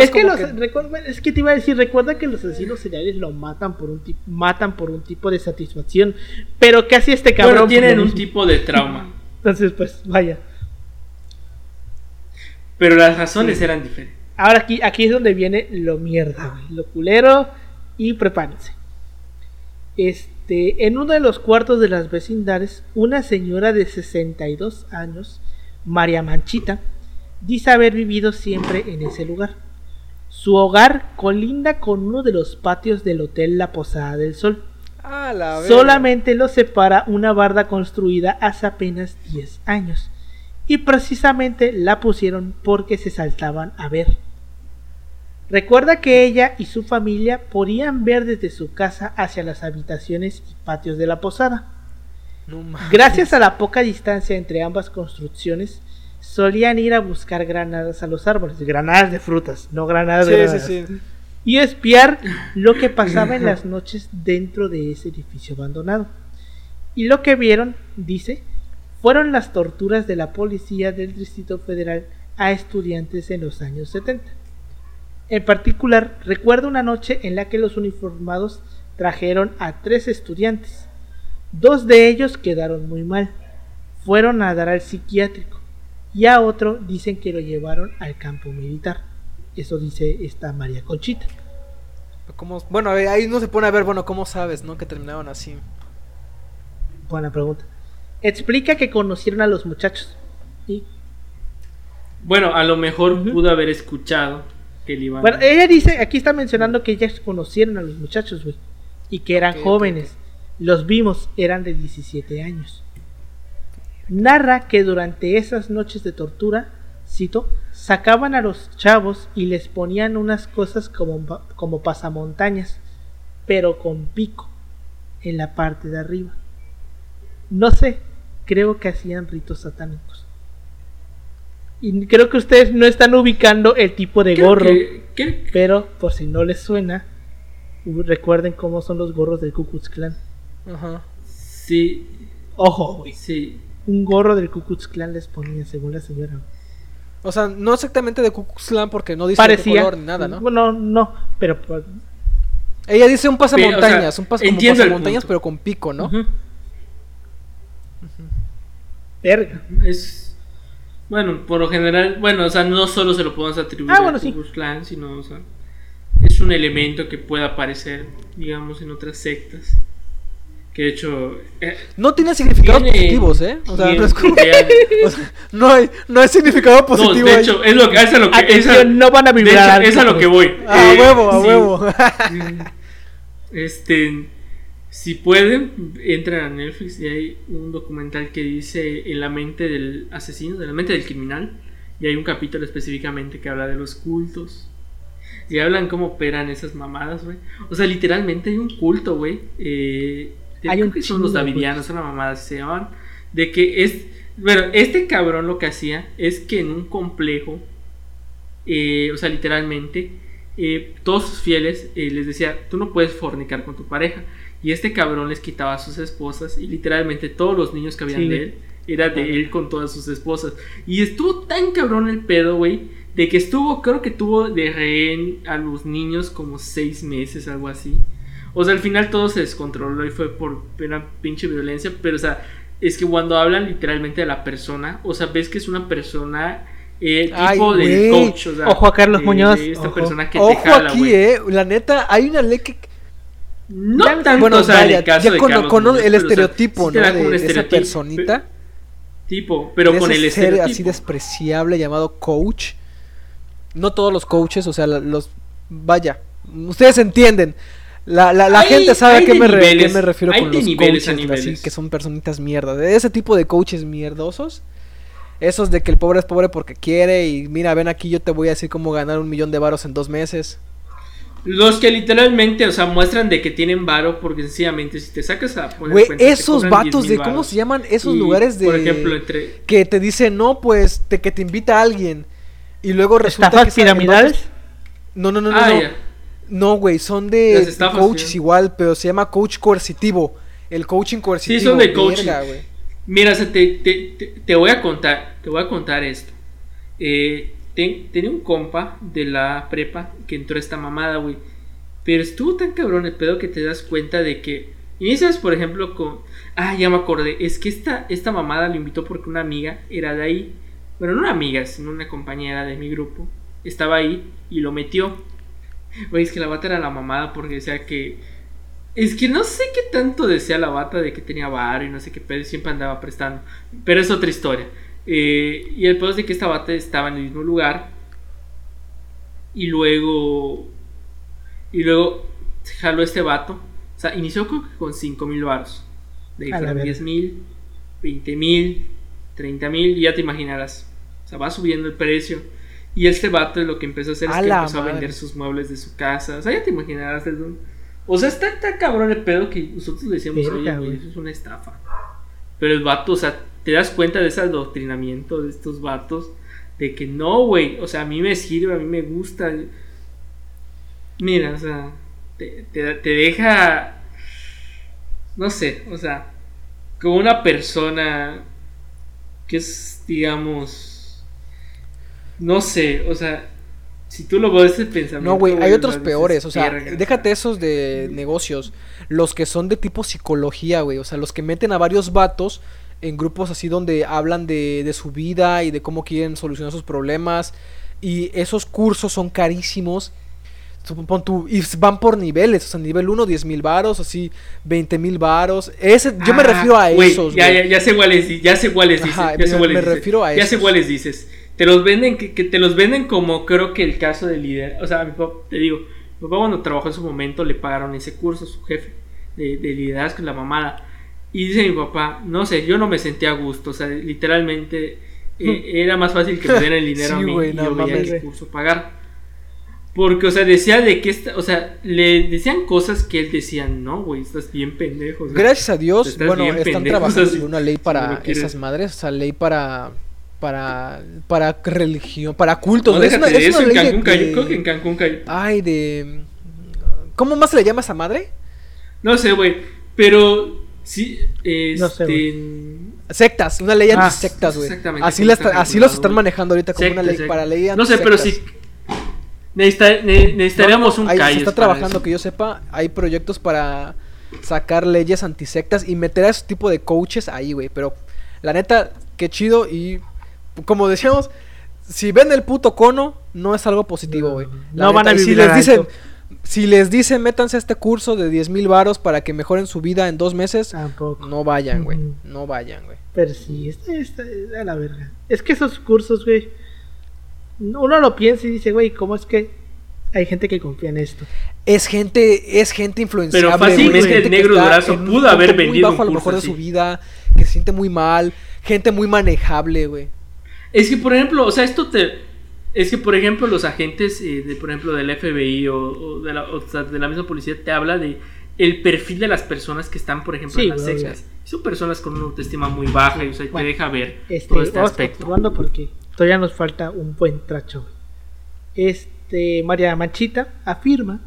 Speaker 1: es, que los, es que te iba a decir, recuerda que los asesinos seriales lo matan por un tipo, matan por un tipo de satisfacción, pero casi este cabrón
Speaker 3: tienen un tipo de trauma.
Speaker 1: Entonces, pues, vaya.
Speaker 3: Pero las razones eran diferentes.
Speaker 1: Ahora aquí, aquí es donde viene lo mierda, lo culero y prepárense. Este, en uno de los cuartos de las vecindades, una señora de 62 años, María Manchita, dice haber vivido siempre en ese lugar. Su hogar colinda con uno de los patios del Hotel La Posada del Sol. Solamente lo separa una barda construida hace apenas 10 años. Y precisamente la pusieron porque se saltaban a ver. Recuerda que ella y su familia podían ver desde su casa hacia las habitaciones y patios de la posada. Gracias a la poca distancia entre ambas construcciones, solían ir a buscar granadas a los árboles, granadas de frutas, no granadas de y espiar lo que pasaba en las noches dentro de ese edificio abandonado. Y lo que vieron, dice, fueron las torturas de la policía del Distrito Federal a estudiantes en los años 70. En particular, recuerdo una noche en la que los uniformados trajeron a tres estudiantes. Dos de ellos quedaron muy mal. Fueron a dar al psiquiátrico y a otro dicen que lo llevaron al campo militar. Eso dice esta María Conchita.
Speaker 2: Bueno, ahí no se pone a ver, bueno, ¿cómo sabes, no? Que terminaron así.
Speaker 1: Buena pregunta. Explica que conocieron a los muchachos. ¿Y?
Speaker 3: Bueno, a lo mejor pudo haber escuchado que le iban
Speaker 1: Bueno, ella dice, aquí está mencionando que ellas conocieron a los muchachos, güey. Y que eran jóvenes. Los vimos, eran de 17 años narra que durante esas noches de tortura, cito, sacaban a los chavos y les ponían unas cosas como, como pasamontañas, pero con pico en la parte de arriba. No sé, creo que hacían ritos satánicos. Y creo que ustedes no están ubicando el tipo de gorro. Pero por si no les suena, recuerden cómo son los gorros del Ku Klux Klan.
Speaker 3: Ajá. Sí.
Speaker 1: Ojo, güey.
Speaker 3: Sí
Speaker 1: un gorro del Ku Klux Klan les ponía, según la señora.
Speaker 2: O sea, no exactamente de Ku Klux Klan porque no dice Parecía, color ni nada, ¿no?
Speaker 1: Bueno, no, pero... Pues,
Speaker 2: Ella dice un pasamontañas, un pasamontañas pero con pico, ¿no?
Speaker 1: Verga.
Speaker 3: Es... Bueno, por lo general, bueno, o sea, no solo se lo podemos atribuir
Speaker 1: ah, bueno,
Speaker 3: a Ku Klux Klan, sino, o sea, es un elemento que puede aparecer, digamos, en otras sectas. Que de hecho.
Speaker 2: Eh, no tiene significados positivos, ¿eh? O sea, no, es como, no, hay, no hay significado positivo.
Speaker 3: No, de hecho, es lo que. Es a lo que
Speaker 1: esa, no van a vibrar.
Speaker 3: es a lo que voy.
Speaker 2: A eh, huevo, a huevo.
Speaker 3: este. Si pueden, entran a Netflix y hay un documental que dice En la mente del asesino, de la mente del criminal. Y hay un capítulo específicamente que habla de los cultos. Y hablan cómo operan esas mamadas, güey. O sea, literalmente hay un culto, güey. Eh,
Speaker 1: Hay un
Speaker 3: que son los davidianos, una mamada así se llaman. De que es. Bueno, este cabrón lo que hacía es que en un complejo. eh, o sea, literalmente. eh, todos sus fieles eh, les decía: Tú no puedes fornicar con tu pareja. Y este cabrón les quitaba a sus esposas. Y literalmente todos los niños que habían
Speaker 1: Sí.
Speaker 3: de él. Era de él con todas sus esposas. Y estuvo tan cabrón el pedo, güey. De que estuvo, creo que tuvo de rehén a los niños como seis meses, algo así. O sea, al final todo se descontroló y fue por una pinche violencia. Pero, o sea, es que cuando hablan literalmente de la persona, o sea, ves que es una persona eh,
Speaker 2: Ay,
Speaker 3: tipo de
Speaker 2: güey.
Speaker 3: coach. O sea,
Speaker 1: Ojo a Carlos
Speaker 3: de-
Speaker 1: Muñoz,
Speaker 3: de esta
Speaker 1: ojo.
Speaker 3: persona que te
Speaker 2: Ojo
Speaker 3: jala,
Speaker 2: aquí, eh. La neta, hay una ley que.
Speaker 3: No
Speaker 1: Ya-
Speaker 3: tanto,
Speaker 2: bueno,
Speaker 3: o sea,
Speaker 2: vaya,
Speaker 3: el caso
Speaker 2: ya
Speaker 3: de
Speaker 2: con,
Speaker 3: Carlos
Speaker 2: con
Speaker 3: Muñoz,
Speaker 2: el
Speaker 3: pero, o sea,
Speaker 2: estereotipo, De esa
Speaker 3: estereotipo,
Speaker 2: personita.
Speaker 3: Tipo, pero
Speaker 2: de
Speaker 3: con
Speaker 2: ese
Speaker 3: el
Speaker 2: ser
Speaker 3: estereotipo.
Speaker 2: así despreciable llamado coach. No todos los coaches, o sea, los. Vaya, ustedes entienden. La, la, la
Speaker 3: Hay-
Speaker 2: gente sabe a qué me, re-
Speaker 3: niveles,
Speaker 2: qué me refiero
Speaker 3: hay
Speaker 2: con
Speaker 3: de
Speaker 2: los
Speaker 3: niveles a
Speaker 2: coaches, así,
Speaker 3: niveles.
Speaker 2: que son personitas mierda. De ese tipo de coaches mierdosos. Esos de que el pobre es pobre porque quiere y mira, ven aquí, yo te voy a decir cómo ganar un millón de varos en dos meses.
Speaker 3: Los que literalmente, o sea, muestran de que tienen varo porque sencillamente si te sacas a poner
Speaker 2: Güey, esos vatos
Speaker 3: 10,000
Speaker 2: de cómo se llaman esos
Speaker 3: Y,
Speaker 2: lugares de
Speaker 3: Por ejemplo, entre...
Speaker 2: que te dicen, "No, pues te, que te invita a alguien." Y luego resulta que
Speaker 1: ¿Estafas
Speaker 2: vato-
Speaker 1: piramidales?
Speaker 2: No, no, no, no.
Speaker 3: Ah,
Speaker 2: no.
Speaker 3: ya.
Speaker 2: No, güey, son de
Speaker 3: estafas,
Speaker 2: coaches
Speaker 3: sí.
Speaker 2: igual, pero se llama coach coercitivo. El coaching coercitivo.
Speaker 3: son de coaching.
Speaker 2: verga, güey.
Speaker 3: Mira, o sea, te, te, te, te voy a contar, te voy a contar esto. Eh, ten- tenía un compa de la prepa que entró a esta mamada, güey. Pero estuvo tan cabrón el pedo que te das cuenta de que inicias, por ejemplo, con... Ah, ya me acordé. Es que esta, esta mamada lo invitó porque una amiga era de ahí. Bueno, no una amiga, sino una compañera de mi grupo. Estaba ahí y lo metió. Güey, es que la bata era la mamada porque decía que... Es que no sé qué tanto decía la bata de que tenía bar y no sé qué pedo, siempre andaba prestando. Pero es otra historia. Eh, y el pedo es de que esta bata estaba en el mismo lugar. Y luego. Y luego jaló este vato. O sea, inició con, con 5 mil baros. De ahí fueron
Speaker 1: verga.
Speaker 3: 10 mil, 20 mil, 30 mil. Y ya te imaginarás. O sea, va subiendo el precio. Y este vato lo que empezó a hacer
Speaker 2: A
Speaker 3: es que empezó a vender sus muebles de su casa. O sea, ya te imaginarás. O sea, está tan cabrón el pedo que nosotros le decíamos, oye, güey,
Speaker 1: güey.
Speaker 3: eso es una estafa. Pero el vato, o sea, te das cuenta de ese adoctrinamiento de estos vatos. De que no, güey. O sea, a mí me sirve, a mí me gusta. Mira, o sea, te, te, te deja. No sé, o sea, como una persona que es, digamos. No sé, o sea, si tú lo ves ese pensamiento.
Speaker 2: No, güey, hay otros peores, o sea, déjate esos de negocios, los que son de tipo psicología, güey, o sea, los que meten a varios vatos en grupos así donde hablan de, de su vida y de cómo quieren solucionar sus problemas, y esos cursos son carísimos, pon y van por niveles, o sea, nivel 1, 10 mil varos, así, 20 mil varos, ese, yo me
Speaker 3: Ah,
Speaker 2: refiero a
Speaker 3: güey,
Speaker 2: esos,
Speaker 3: Ya,
Speaker 2: güey.
Speaker 3: ya, ya sé cuáles, ya sé cuáles dices. Ya sé
Speaker 2: me-
Speaker 3: cuáles
Speaker 2: me
Speaker 3: dices,
Speaker 2: refiero a
Speaker 3: Ya sé
Speaker 2: esos.
Speaker 3: cuáles dices. Te los venden, que, que te los venden como creo que el caso del líder. O sea, mi papá, te digo, mi papá cuando trabajó en su momento le pagaron ese curso a su jefe de, de liderazgo, la mamada. Y dice mi papá, no sé, yo no me sentía a gusto. O sea, literalmente eh, era más fácil que me dieran el dinero
Speaker 2: Sí,
Speaker 3: a mí y yo veía qué curso pagar. Porque, o sea, decía de que esta, o sea, le decían cosas que él decía, no, güey, estás bien pendejo. o sea,
Speaker 2: Gracias a Dios, bueno, están
Speaker 3: pendejo,
Speaker 2: trabajando
Speaker 3: o sea,
Speaker 2: en una ley para esas madres, o sea, ley para para para religión, para cultos.
Speaker 3: No,
Speaker 2: es una,
Speaker 3: de
Speaker 2: es
Speaker 3: eso,
Speaker 2: una
Speaker 3: en Cancún cayó,
Speaker 2: de-
Speaker 3: creo que en Cancún cayó.
Speaker 2: Ay, de ¿Cómo más se le llama a esa madre?
Speaker 3: No sé, güey, pero sí, este...
Speaker 1: No sé,
Speaker 2: Sectas, una ley
Speaker 1: Ah,
Speaker 2: antisectas, güey.
Speaker 3: exactamente,
Speaker 2: Así,
Speaker 3: como
Speaker 2: la
Speaker 3: está
Speaker 2: está- así los están manejando ahorita como una ley
Speaker 3: sectas.
Speaker 2: para ley
Speaker 3: No sé, pero sí... necesita- ne- necesitaríamos
Speaker 2: No,
Speaker 3: un
Speaker 2: ahí se está trabajando, que yo sepa, hay proyectos para sacar leyes antisectas y meter a ese tipo de coaches ahí, güey. Pero la neta, qué chido y como decíamos, si ven el puto cono, no es algo positivo, güey.
Speaker 1: No van a
Speaker 2: y si
Speaker 1: vivir
Speaker 2: les
Speaker 1: alto.
Speaker 2: dicen, si les dicen métanse a este curso de 10 mil varos para que mejoren su vida en dos meses,
Speaker 1: Tampoco.
Speaker 2: no vayan, güey. No vayan, güey.
Speaker 1: Pero sí, está, está a la verga. Es que esos cursos, güey. Uno lo piensa y dice, güey, ¿cómo es que hay gente que confía en esto?
Speaker 2: Es gente, es gente influenciable.
Speaker 3: Pero fácilmente
Speaker 2: es gente
Speaker 3: el negro Durazo
Speaker 2: un
Speaker 3: pudo haber
Speaker 2: muy
Speaker 3: vendido
Speaker 2: bajo a
Speaker 3: un
Speaker 2: lo mejor de
Speaker 3: curso
Speaker 2: su vida, que se siente muy mal, gente muy manejable, güey.
Speaker 3: Es que, por ejemplo, o sea, esto te... Es que, por ejemplo, los agentes, eh, de, por ejemplo, del FBI o, o de, la, o sea, de la misma policía te habla de el perfil de las personas que están, por ejemplo,
Speaker 1: Sí,
Speaker 3: en las sectas. Son personas con una autoestima muy baja y o sea,
Speaker 1: Bueno,
Speaker 3: te deja ver
Speaker 1: Este,
Speaker 3: todo este aspecto.
Speaker 1: porque todavía nos falta un buen tracho. Este, María Manchita afirma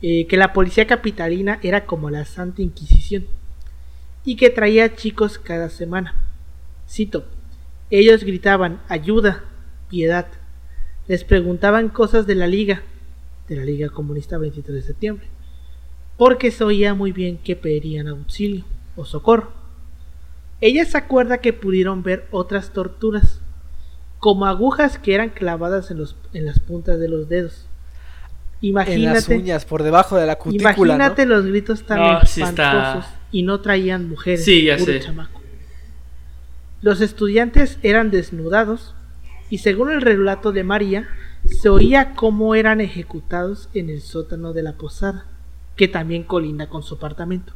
Speaker 1: eh, que la policía capitalina era como la Santa Inquisición y que traía chicos cada semana. Cito, ellos gritaban ayuda, piedad, les preguntaban cosas de la Liga, de la Liga Comunista 23 de septiembre, porque se oía muy bien que pedirían auxilio o socorro. Ella se acuerda que pudieron ver otras torturas, como agujas que eran clavadas en, los, en las puntas de los dedos.
Speaker 2: En las
Speaker 1: Imagínate,
Speaker 2: uñas, por debajo de la cutícula,
Speaker 1: imagínate
Speaker 2: ¿no?
Speaker 1: los gritos tan
Speaker 3: No, sí está-
Speaker 1: espantosos y no traían mujeres.
Speaker 3: Sí, ya
Speaker 1: puro
Speaker 3: sé.
Speaker 1: chamaco. Los estudiantes eran desnudados y según el relato de María, se oía cómo eran ejecutados en el sótano de la posada, que también colinda con su apartamento.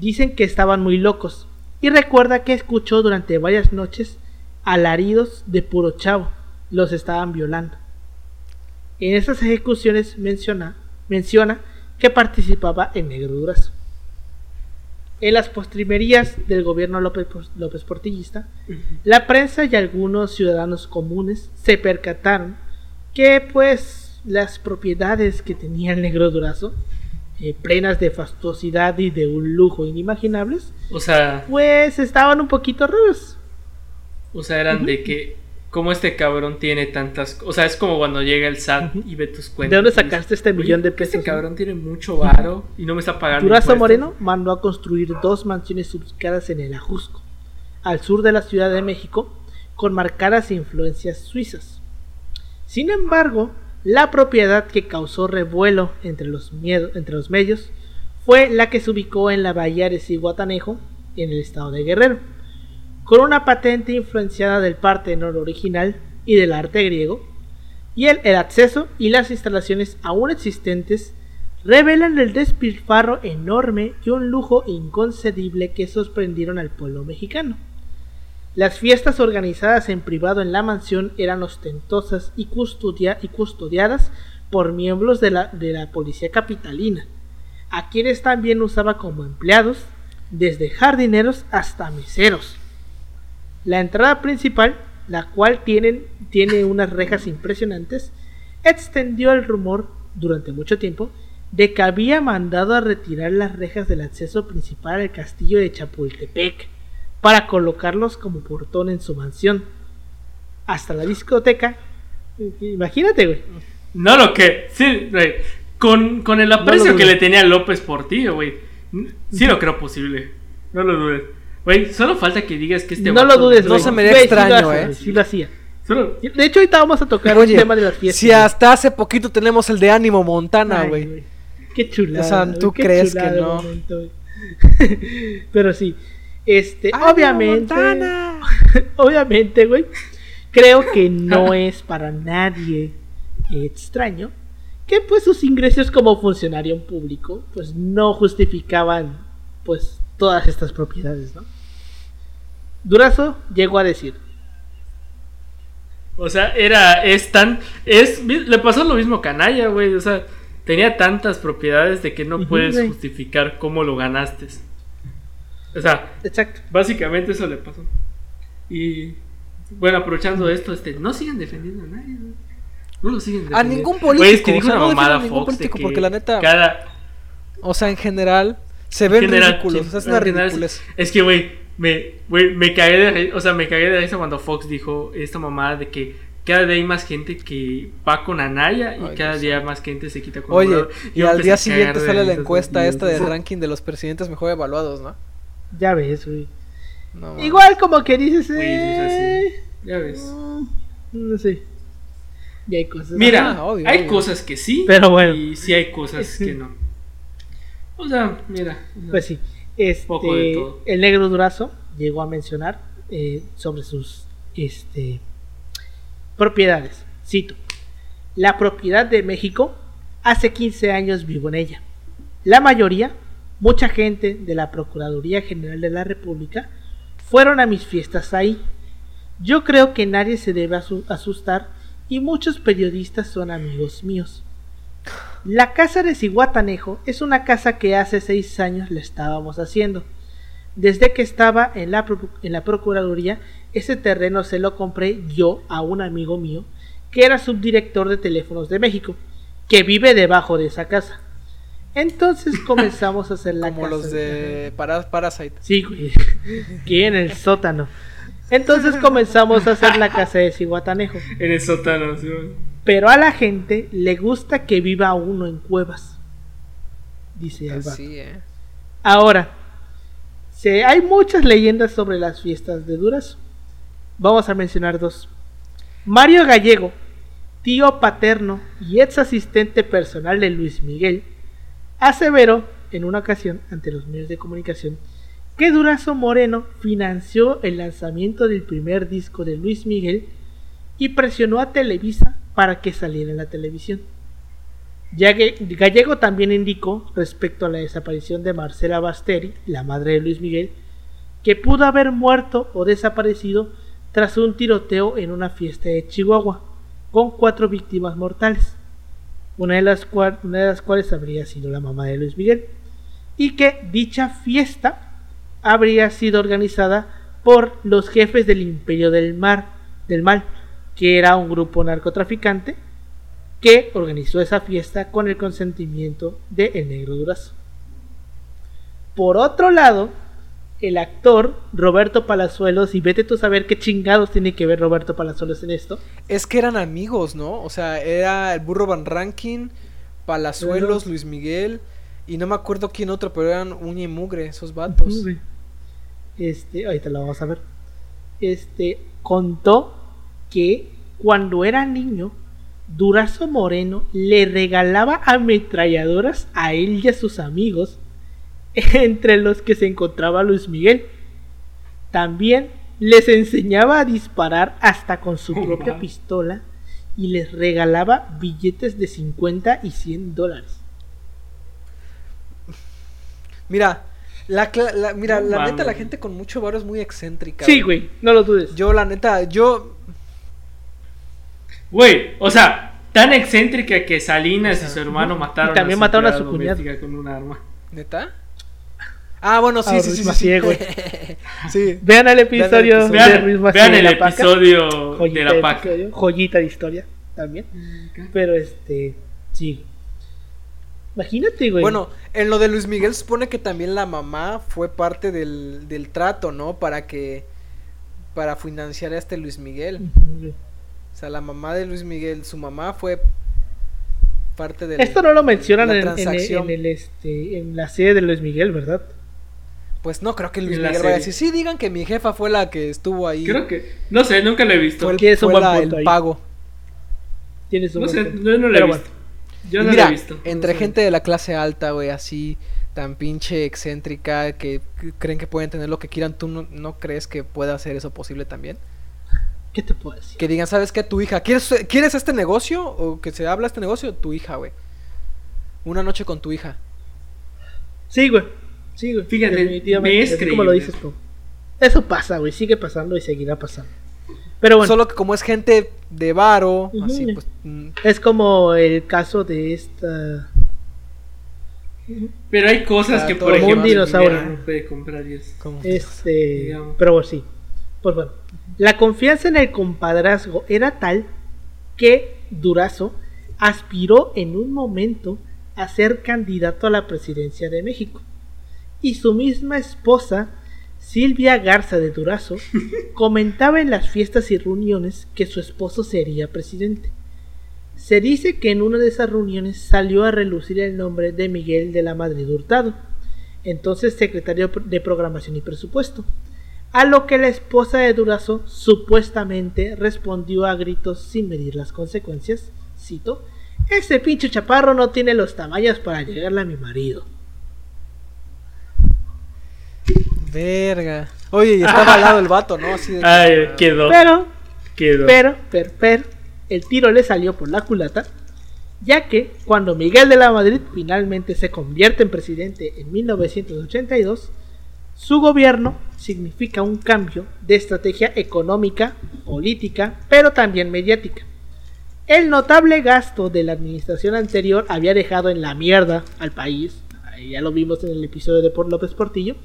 Speaker 1: Dicen que estaban muy locos y recuerda que escuchó durante varias noches alaridos de puro chavo, los estaban violando. En esas ejecuciones menciona, menciona que participaba en Negro Durazo. En las postrimerías del gobierno López, López Portillista, la prensa y algunos ciudadanos comunes se percataron que pues las propiedades que tenía el Negro Durazo, eh, plenas de fastuosidad y de un lujo inimaginables,
Speaker 3: O sea,
Speaker 1: pues estaban un poquito raras.
Speaker 3: o sea, eran de que como este cabrón tiene tantas, o sea, es como cuando llega el SAT y ve tus cuentas.
Speaker 1: ¿De dónde sacaste este
Speaker 3: "Oye,
Speaker 1: millón de
Speaker 3: Este
Speaker 1: pesos?
Speaker 3: cabrón tiene mucho varo y no me está pagando.
Speaker 1: Durazo
Speaker 3: impuestos".
Speaker 1: Moreno mandó a construir dos mansiones ubicadas en el Ajusco, al sur de la Ciudad de México, con marcadas influencias suizas. Sin embargo, la propiedad que causó revuelo entre los, miedo- entre los medios fue la que se ubicó en la bahía de Cihuatanejo, en el estado de Guerrero, con una patente influenciada del Partenón original y del arte griego, y el, acceso y las instalaciones aún existentes revelan el despilfarro enorme y un lujo inconcebible que sorprendieron al pueblo mexicano. Las fiestas organizadas en privado en la mansión eran ostentosas y, custodia- y custodiadas por miembros de la, de la policía capitalina, a quienes también usaba como empleados, desde jardineros hasta meseros. La entrada principal, la cual tienen, tiene unas rejas impresionantes, extendió el rumor durante mucho tiempo de que había mandado a retirar las rejas del acceso principal al castillo de Chapultepec para colocarlos como portón en su mansión. Hasta la discoteca. Imagínate, güey.
Speaker 3: No lo que, sí, güey, con, con el aprecio que le tenía López por ti, güey. Sí lo creo posible. No lo dudes. Güey, solo falta que digas que este
Speaker 1: no lo dudes,
Speaker 2: no se me
Speaker 1: lo
Speaker 2: extraño,
Speaker 1: hace,
Speaker 2: eh.
Speaker 1: Sí lo hacía. De hecho, ahorita vamos a tocar
Speaker 2: Oye,
Speaker 1: el tema de las fiestas.
Speaker 2: si
Speaker 1: güey.
Speaker 2: hasta hace poquito tenemos el de Ánimo Montana,
Speaker 1: Ay,
Speaker 2: güey.
Speaker 1: Qué chulada.
Speaker 2: O sea, ¿tú crees que no?
Speaker 1: momento. Pero sí. Este,
Speaker 2: ¡Ánimo,
Speaker 1: obviamente.
Speaker 2: Montana!
Speaker 1: obviamente, güey. Creo que no es para nadie extraño que pues sus ingresos como funcionario público pues no justificaban pues todas estas propiedades, ¿no? Durazo llegó a decir,
Speaker 3: O sea, era, es tan, es, le pasó lo mismo a Canalla, güey, o sea, tenía tantas propiedades de que no puedes
Speaker 1: güey.
Speaker 3: justificar cómo lo ganaste. O sea,
Speaker 1: exacto,
Speaker 3: básicamente eso le pasó. Y, bueno, aprovechando esto, este, no sigan defendiendo a nadie, güey. No lo siguen defendiendo.
Speaker 2: A ningún
Speaker 3: Güey, es
Speaker 2: político,
Speaker 3: que dijo
Speaker 2: o sea,
Speaker 3: una
Speaker 2: no
Speaker 3: mamada
Speaker 2: a ningún
Speaker 3: Fox de
Speaker 2: político,
Speaker 3: que
Speaker 2: porque la neta-
Speaker 3: Cada,
Speaker 2: O sea, en general, se ven
Speaker 3: general,
Speaker 2: ridículos.
Speaker 3: sí,
Speaker 2: o sea, es una ridiculez.
Speaker 3: Es que, güey, me, güey, me cagué de ri- o sea, me cagué de risa cuando Fox dijo esta mamada de que cada día hay más gente que va con Anaya y
Speaker 2: Ay,
Speaker 3: cada
Speaker 2: Dios
Speaker 3: día más gente se quita con
Speaker 2: Oye,
Speaker 3: Obrador.
Speaker 2: y
Speaker 3: Yo
Speaker 2: al día siguiente sale la
Speaker 3: risa,
Speaker 2: encuesta esta del ranking de los presidentes mejor evaluados, ¿no?
Speaker 1: ya ves, güey.
Speaker 2: No.
Speaker 1: Igual como que dices, eh,
Speaker 3: Ya ves.
Speaker 1: mm, no sé. Y hay cosas.
Speaker 3: Mira,
Speaker 2: Ah, obvio,
Speaker 3: hay
Speaker 2: obvio.
Speaker 3: cosas que sí,
Speaker 1: Pero bueno.
Speaker 3: y sí hay cosas que no. O sea, mira.
Speaker 1: Pues sí, este, el negro Durazo llegó a mencionar eh, sobre sus este, propiedades. Cito, la propiedad de México, hace 15 años vivo en ella. La mayoría, mucha gente de la Procuraduría General de la República, fueron a mis fiestas ahí. Yo creo que nadie se debe asu- asustar y muchos periodistas son amigos míos. La casa de Ciguatanejo es una casa que hace seis años la estábamos haciendo. Desde que estaba en la, en la Procuraduría, ese terreno se lo compré yo a un amigo mío, que era subdirector de teléfonos de México, que vive debajo de esa casa. Entonces comenzamos a hacer la
Speaker 2: Como
Speaker 1: casa
Speaker 2: los de para, Parasite.
Speaker 1: Sí, güey. Aquí en el sótano. Entonces comenzamos a hacer la casa de Ciguatanejo.
Speaker 3: En el sótano, sí.
Speaker 1: Pero a la gente le gusta que viva uno en cuevas. Dice el.
Speaker 2: Así.
Speaker 1: Ahora, se- hay muchas leyendas sobre las fiestas de Durazo. Vamos a mencionar dos. Mario Gallego, tío paterno y ex asistente personal de Luis Miguel, aseveró en una ocasión ante los medios de comunicación que Durazo Moreno financió el lanzamiento del primer disco de Luis Miguel y presionó a Televisa para que saliera en la televisión. Gallego también indicó respecto a la desaparición de Marcela Basteri, la madre de Luis Miguel, que pudo haber muerto o desaparecido tras un tiroteo en una fiesta de Chihuahua, con cuatro víctimas mortales, una de las, una de las cuales habría sido la mamá de Luis Miguel, y que dicha fiesta habría sido organizada por los jefes del Imperio del Mar, del Mal, que era un grupo narcotraficante que organizó esa fiesta con el consentimiento de El Negro Durazo. Por otro lado, el actor Roberto Palazuelos, y vete tú a saber qué chingados tiene que ver Roberto Palazuelos en esto,
Speaker 2: Es que eran amigos, ¿no? O sea, era el burro Van Rankin, Palazuelos, Luis Miguel, y no me acuerdo quién otro, pero eran uña y mugre esos vatos.
Speaker 1: este, ahorita lo vamos a ver, este, contó que cuando era niño, Durazo Moreno le regalaba ametralladoras a él y a sus amigos, entre los que se encontraba Luis Miguel. También les enseñaba a disparar hasta con su
Speaker 3: Oh,
Speaker 1: propia pistola y les regalaba billetes de 50 y 100 dólares.
Speaker 2: Mira, la, la- mira, la neta, la gente con mucho varo es muy excéntrica.
Speaker 1: Sí, güey, no lo dudes.
Speaker 2: Yo, la neta, yo.
Speaker 3: Güey, o sea, tan excéntrica que Salinas y su hermano mataron
Speaker 1: Y también mataron a su cuñado.
Speaker 3: con un arma.
Speaker 2: ¿Neta? Ah, bueno, sí,
Speaker 1: Ah,
Speaker 2: sí,
Speaker 1: Ruiz
Speaker 2: sí, sí,
Speaker 1: Macié,
Speaker 2: sí.
Speaker 1: güey.
Speaker 2: sí.
Speaker 1: Vean el episodio
Speaker 2: episodio.
Speaker 1: de
Speaker 3: Vean,
Speaker 1: Ruiz Macié
Speaker 3: vean
Speaker 1: de
Speaker 3: el
Speaker 1: la Paca.
Speaker 3: episodio
Speaker 1: Joyita
Speaker 3: de la PAC.
Speaker 1: episodio, joyita de historia también. Pero este, sí. Imagínate, güey.
Speaker 2: Bueno, en lo de Luis Miguel supone que también la mamá fue parte del, del trato, ¿no? Para que. Para financiar a este Luis Miguel.
Speaker 1: Güey.
Speaker 2: O sea, la mamá de Luis Miguel, su mamá fue parte del.
Speaker 1: Esto no lo mencionan
Speaker 2: la
Speaker 1: en, en en el, este, en la serie de Luis Miguel, ¿verdad?
Speaker 2: Pues no creo que Luis Miguel vaya a decir, sí, digan que mi jefa fue la que estuvo ahí.
Speaker 3: Creo que. No sé, nunca lo he visto.
Speaker 2: fue el,
Speaker 1: Tienes un
Speaker 2: fue
Speaker 1: buen
Speaker 2: la-
Speaker 1: punto
Speaker 2: el
Speaker 1: ahí.
Speaker 2: pago.
Speaker 1: Tienes un
Speaker 3: No sé, yo no lo he
Speaker 1: Pero
Speaker 3: visto. Yo no
Speaker 2: mira,
Speaker 3: lo he visto.
Speaker 2: entre
Speaker 3: No sé.
Speaker 2: gente de la clase alta, güey, así, tan pinche excéntrica, que creen que pueden tener lo que quieran, ¿tú no, no crees que pueda hacer eso posible también?
Speaker 1: ¿Qué te puedo decir?
Speaker 2: Que digan, ¿sabes qué? Tu hija, ¿quieres, ¿quieres este negocio? O que se habla este negocio, tu hija, güey. Una noche con tu hija.
Speaker 1: Sí, güey. Sí, güey.
Speaker 3: Fíjate,
Speaker 1: Definitivamente.
Speaker 3: me es
Speaker 1: como lo dices tú. Eso pasa, güey. Sigue pasando y seguirá pasando. Pero bueno,
Speaker 2: Solo que como es gente de varo, así, pues... mm,
Speaker 1: es como el caso de esta.
Speaker 3: Pero hay cosas
Speaker 2: Ah,
Speaker 3: que, por
Speaker 1: como un
Speaker 3: ejemplo,
Speaker 1: dinosaurio.
Speaker 3: no puede comprar y es.
Speaker 2: como-
Speaker 1: Este.
Speaker 3: Digamos.
Speaker 1: Pero bueno, sí. Pues bueno. La confianza en el compadrazgo era tal que Durazo aspiró en un momento a ser candidato a la presidencia de México. Y su misma esposa, Silvia Garza de Durazo, comentaba en las fiestas y reuniones que su esposo sería presidente. Se dice que en una de esas reuniones salió a relucir el nombre de Miguel de la Madrid Hurtado, entonces secretario de Programación y Presupuesto, a lo que la esposa de Durazo supuestamente respondió a gritos sin medir las consecuencias, cito, ese pinche chaparro no tiene los tamaños para llegarle a mi marido.
Speaker 2: Verga. Oye, y estaba al lado el vato, ¿no? Así de que-
Speaker 3: Ay, quedó.
Speaker 1: Pero,
Speaker 3: quedó.
Speaker 1: pero, pero, pero, el tiro le salió por la culata, ya que cuando Miguel de la Madrid finalmente se convierte en presidente en 1982, su gobierno significa un cambio de estrategia económica política, pero también mediática. El notable gasto de la administración anterior había dejado en la mierda al país, ya lo vimos en el episodio de por López Portillo,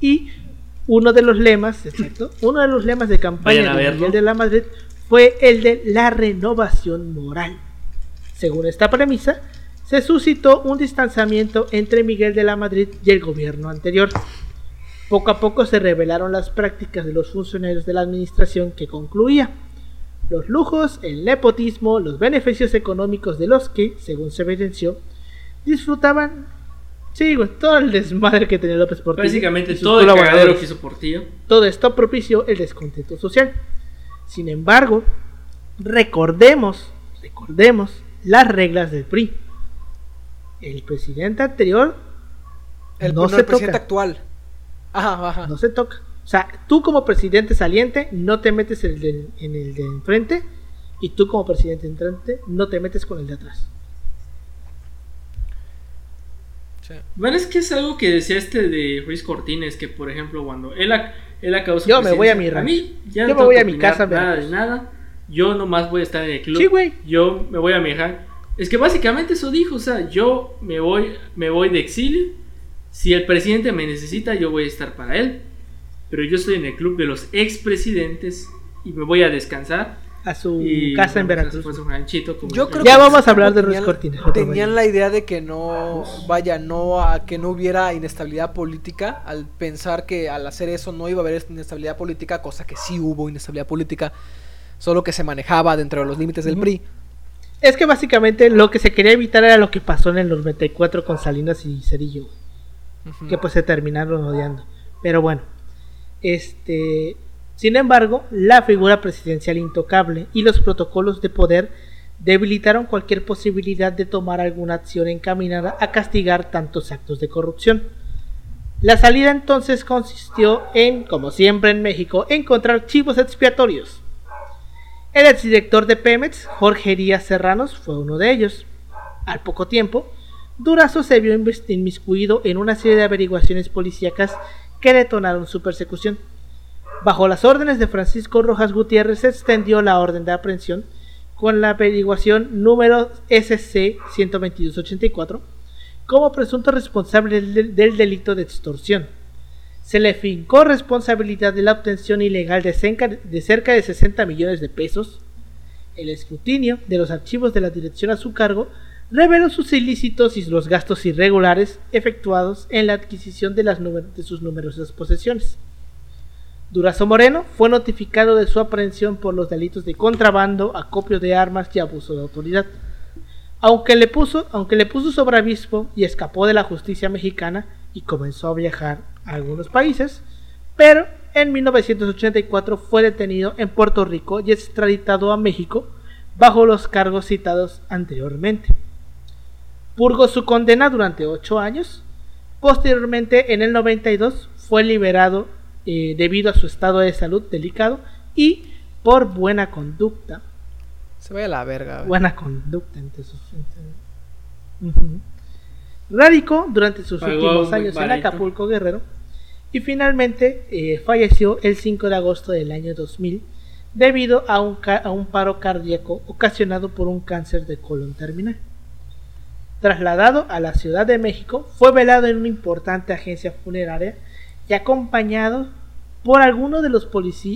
Speaker 1: y uno de los lemas, exacto, uno de los lemas de campaña de Miguel de la Madrid fue el de la renovación moral. Según esta premisa, se suscitó un distanciamiento entre Miguel de la Madrid y el gobierno anterior. Poco a poco se revelaron las prácticas de los funcionarios de la administración que concluía los lujos, el nepotismo, los beneficios económicos de los que, según se evidenció, disfrutaban Sí, güey, todo el desmadre que tenía López Portillo.
Speaker 3: Básicamente todo el cagadero que hizo Portillo.
Speaker 1: Todo esto propició el descontento social. Sin embargo, recordemos, recordemos las reglas del PRI. El presidente anterior
Speaker 2: el, no, se presidente actual.
Speaker 1: Ajá, No se toca. O sea, tú como presidente saliente no te metes en el de, en el de enfrente y tú como presidente entrante no te metes con el de atrás.
Speaker 3: Bueno, es que es algo que decía este de Ruiz Cortines, que por ejemplo, cuando él, él acabó
Speaker 1: su Yo me voy a mi
Speaker 3: A mí ya
Speaker 1: Yo me voy a mi casa.
Speaker 3: Nada de nada. Yo nomás voy a estar en el club.
Speaker 1: Sí, güey.
Speaker 3: Yo me voy a mi Es que básicamente eso dijo, o sea, yo me voy, me voy de exilio. Si el presidente me necesita, yo voy a estar para él. Pero yo estoy en el club de los expresidentes y me voy a descansar
Speaker 1: a su casa en Veracruz.
Speaker 2: Yo creo
Speaker 1: ya vamos a hablar de Ruiz Cortines.
Speaker 2: Tenían la idea de que no, vaya, no a que no hubiera inestabilidad política, al pensar que al hacer eso no iba a haber inestabilidad política, cosa que sí hubo inestabilidad política, solo que se manejaba dentro de los límites del PRI.
Speaker 1: Es que básicamente lo que se quería evitar era lo que pasó en el 94 con Salinas y Que pues se terminaron odiando. Pero bueno, este sin embargo, la figura presidencial intocable y los protocolos de poder debilitaron cualquier posibilidad de tomar alguna acción encaminada a castigar tantos actos de corrupción. La salida entonces consistió en, como siempre en México, encontrar chivos expiatorios. El exdirector de Pemex, Jorge Díaz Serranos, fue uno de ellos. Al poco tiempo, Durazo se vio inmiscuido en una serie de averiguaciones policíacas que detonaron su persecución. Bajo las órdenes de Francisco Rojas Gutiérrez se extendió la orden de aprehensión con la averiguación número SC 12284 como presunto responsable del, delito de extorsión. Se le fincó responsabilidad de la obtención ilegal de cerca de 60 millones de pesos. El escrutinio de los archivos de la dirección a su cargo reveló sus ilícitos y los gastos irregulares efectuados en la adquisición de, sus numerosas posesiones. Durazo Moreno fue notificado de su aprehensión por los delitos de contrabando, acopio de armas y abuso de autoridad. Aunque le puso, aunque le puso sobre aviso y escapó de la justicia mexicana y comenzó a viajar a algunos países, pero en 1984 fue detenido en Puerto Rico y extraditado a México bajo los cargos citados anteriormente. Purgó su condena durante ocho años. Posteriormente, en el 92, fue liberado eh, debido a su estado de salud delicado y por buena conducta.
Speaker 2: Se vaya a la verga.
Speaker 1: Buena conducta entre sus. Radicó durante sus últimos años en Acapulco Guerrero y finalmente eh, falleció el 5 de agosto del año 2000 debido a un, a un paro cardíaco ocasionado por un cáncer de colon terminal. Trasladado a la Ciudad de México, fue velado en una importante agencia funeraria y acompañado por algunos de los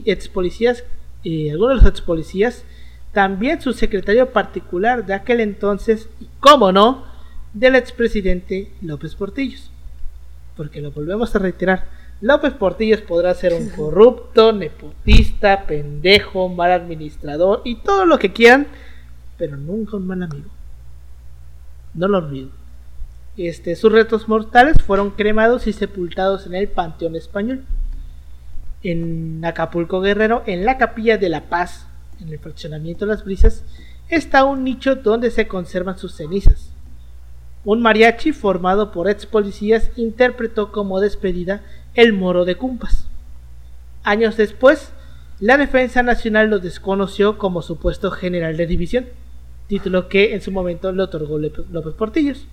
Speaker 1: ex policías, eh, algunos de los ex policías, también su secretario particular de aquel entonces, y cómo no, del expresidente López Portillos. Porque lo volvemos a reiterar, López Portillos podrá ser un corrupto, nepotista, pendejo, mal administrador y todo lo que quieran, pero nunca un mal amigo. No lo olvido. Este, sus restos mortales fueron cremados y sepultados en el Panteón Español, en Acapulco Guerrero, en la Capilla de la Paz, en el fraccionamiento de las Brisas, está un nicho donde se conservan sus cenizas. Un mariachi formado por ex policías interpretó como despedida el moro de Cumpas. Años después, la Defensa Nacional lo desconoció como supuesto general de división, título que en su momento le otorgó López Portillos.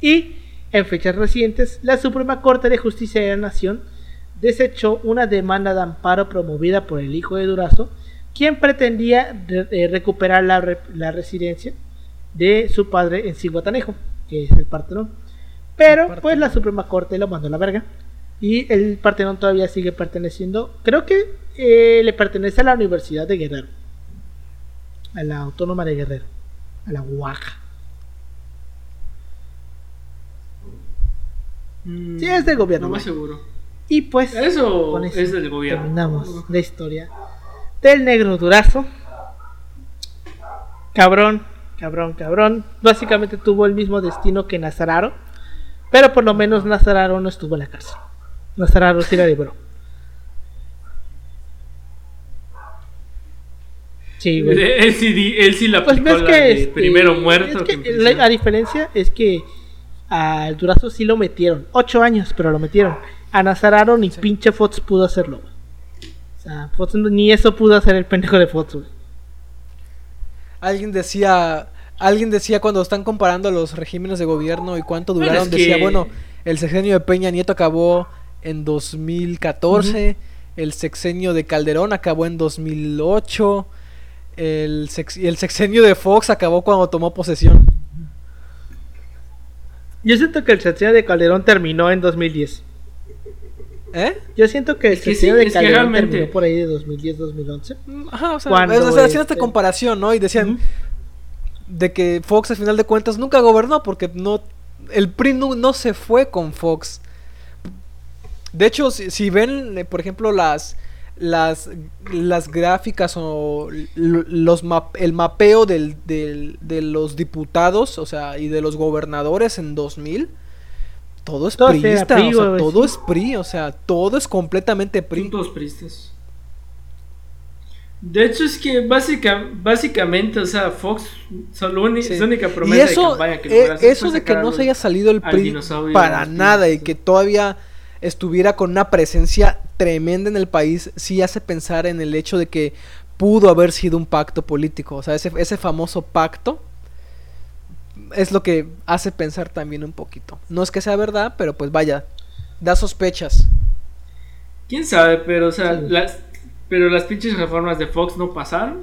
Speaker 1: Y, en fechas recientes, la Suprema Corte de Justicia de la Nación desechó una demanda de amparo promovida por el hijo de Durazo, quien pretendía re- eh, recuperar la, re- la residencia de su padre en Ciguatanejo, que es el Partenón. Pero
Speaker 2: El Partenón.
Speaker 1: pues la Suprema Corte lo mandó a la verga. Y el Partenón todavía sigue perteneciendo, creo que eh, le pertenece a la Universidad de Guerrero. A la Autónoma de Guerrero. A la UAG.
Speaker 3: Mm,
Speaker 1: Sí, es del gobierno,
Speaker 3: No más seguro.
Speaker 1: Y pues
Speaker 3: Eso
Speaker 1: con eso
Speaker 3: es del gobierno.
Speaker 1: terminamos la historia del negro durazo. Cabrón, cabrón, cabrón. Básicamente tuvo el mismo destino que Nazararo. Pero por lo menos Nazararo no estuvo en la cárcel. Nazararo sí la libró. Sí, güey.
Speaker 3: Él sí, él sí la
Speaker 1: Pues
Speaker 3: aplicó
Speaker 1: ves
Speaker 3: la
Speaker 1: que
Speaker 3: de
Speaker 1: este,
Speaker 3: primero muerto
Speaker 1: es
Speaker 3: que
Speaker 1: que la, diferencia es que al Durazo sí lo metieron. Ocho años, pero lo metieron. A Nazararo ni pinche Fox pudo hacerlo. güey. O sea, Fox no- ni eso pudo hacer el pendejo de Fox. güey.
Speaker 2: Alguien decía, alguien decía cuando están comparando los regímenes de gobierno y cuánto duraron, decía,
Speaker 3: que-
Speaker 2: bueno, el sexenio de Peña Nieto acabó en 2014, el sexenio de Calderón acabó en 2008, el, sex- y el sexenio de Fox acabó cuando tomó posesión.
Speaker 1: Yo siento que el sexenio de Calderón terminó en 2010.
Speaker 2: ¿Eh?
Speaker 1: Yo siento que el
Speaker 3: Es
Speaker 1: sexenio
Speaker 3: sí,
Speaker 1: de
Speaker 3: es
Speaker 1: Calderón
Speaker 3: realmente-
Speaker 1: terminó por ahí de 2010-2011.
Speaker 2: Mm, Ajá, o sea,
Speaker 1: Cuando,
Speaker 2: o sea, hacían esta
Speaker 1: este-
Speaker 2: comparación, ¿no? Y decían de que Fox al final de cuentas nunca gobernó porque no el PRI no, no se fue con Fox. De hecho, si, si ven, eh, por ejemplo, las las, las gráficas o los map- el mapeo del, del- de los diputados, o sea, y de los gobernadores en 2000, todo es
Speaker 1: Todo
Speaker 2: priista,
Speaker 1: PRI,
Speaker 2: o sea, todo es PRI, o sea, todo es completamente PRI.
Speaker 3: Son todos pristas. De hecho, es que básica, básicamente, o sea, Fox,
Speaker 2: Sí.
Speaker 3: su única
Speaker 2: Y
Speaker 3: promesa
Speaker 2: eso,
Speaker 3: de campaña que
Speaker 2: eh, eso de que no se haya salido el PRI para nada y que todavía estuviera con una presencia tremenda en el país, sí hace pensar en el hecho de que pudo haber sido un pacto político. O sea, ese, ese famoso pacto es lo que hace pensar también un poquito. No es que sea verdad, pero pues vaya, da sospechas.
Speaker 3: ¿Quién sabe? Pero, o sea,
Speaker 1: Sí.
Speaker 3: las, pero las pinches reformas de Fox no pasaron.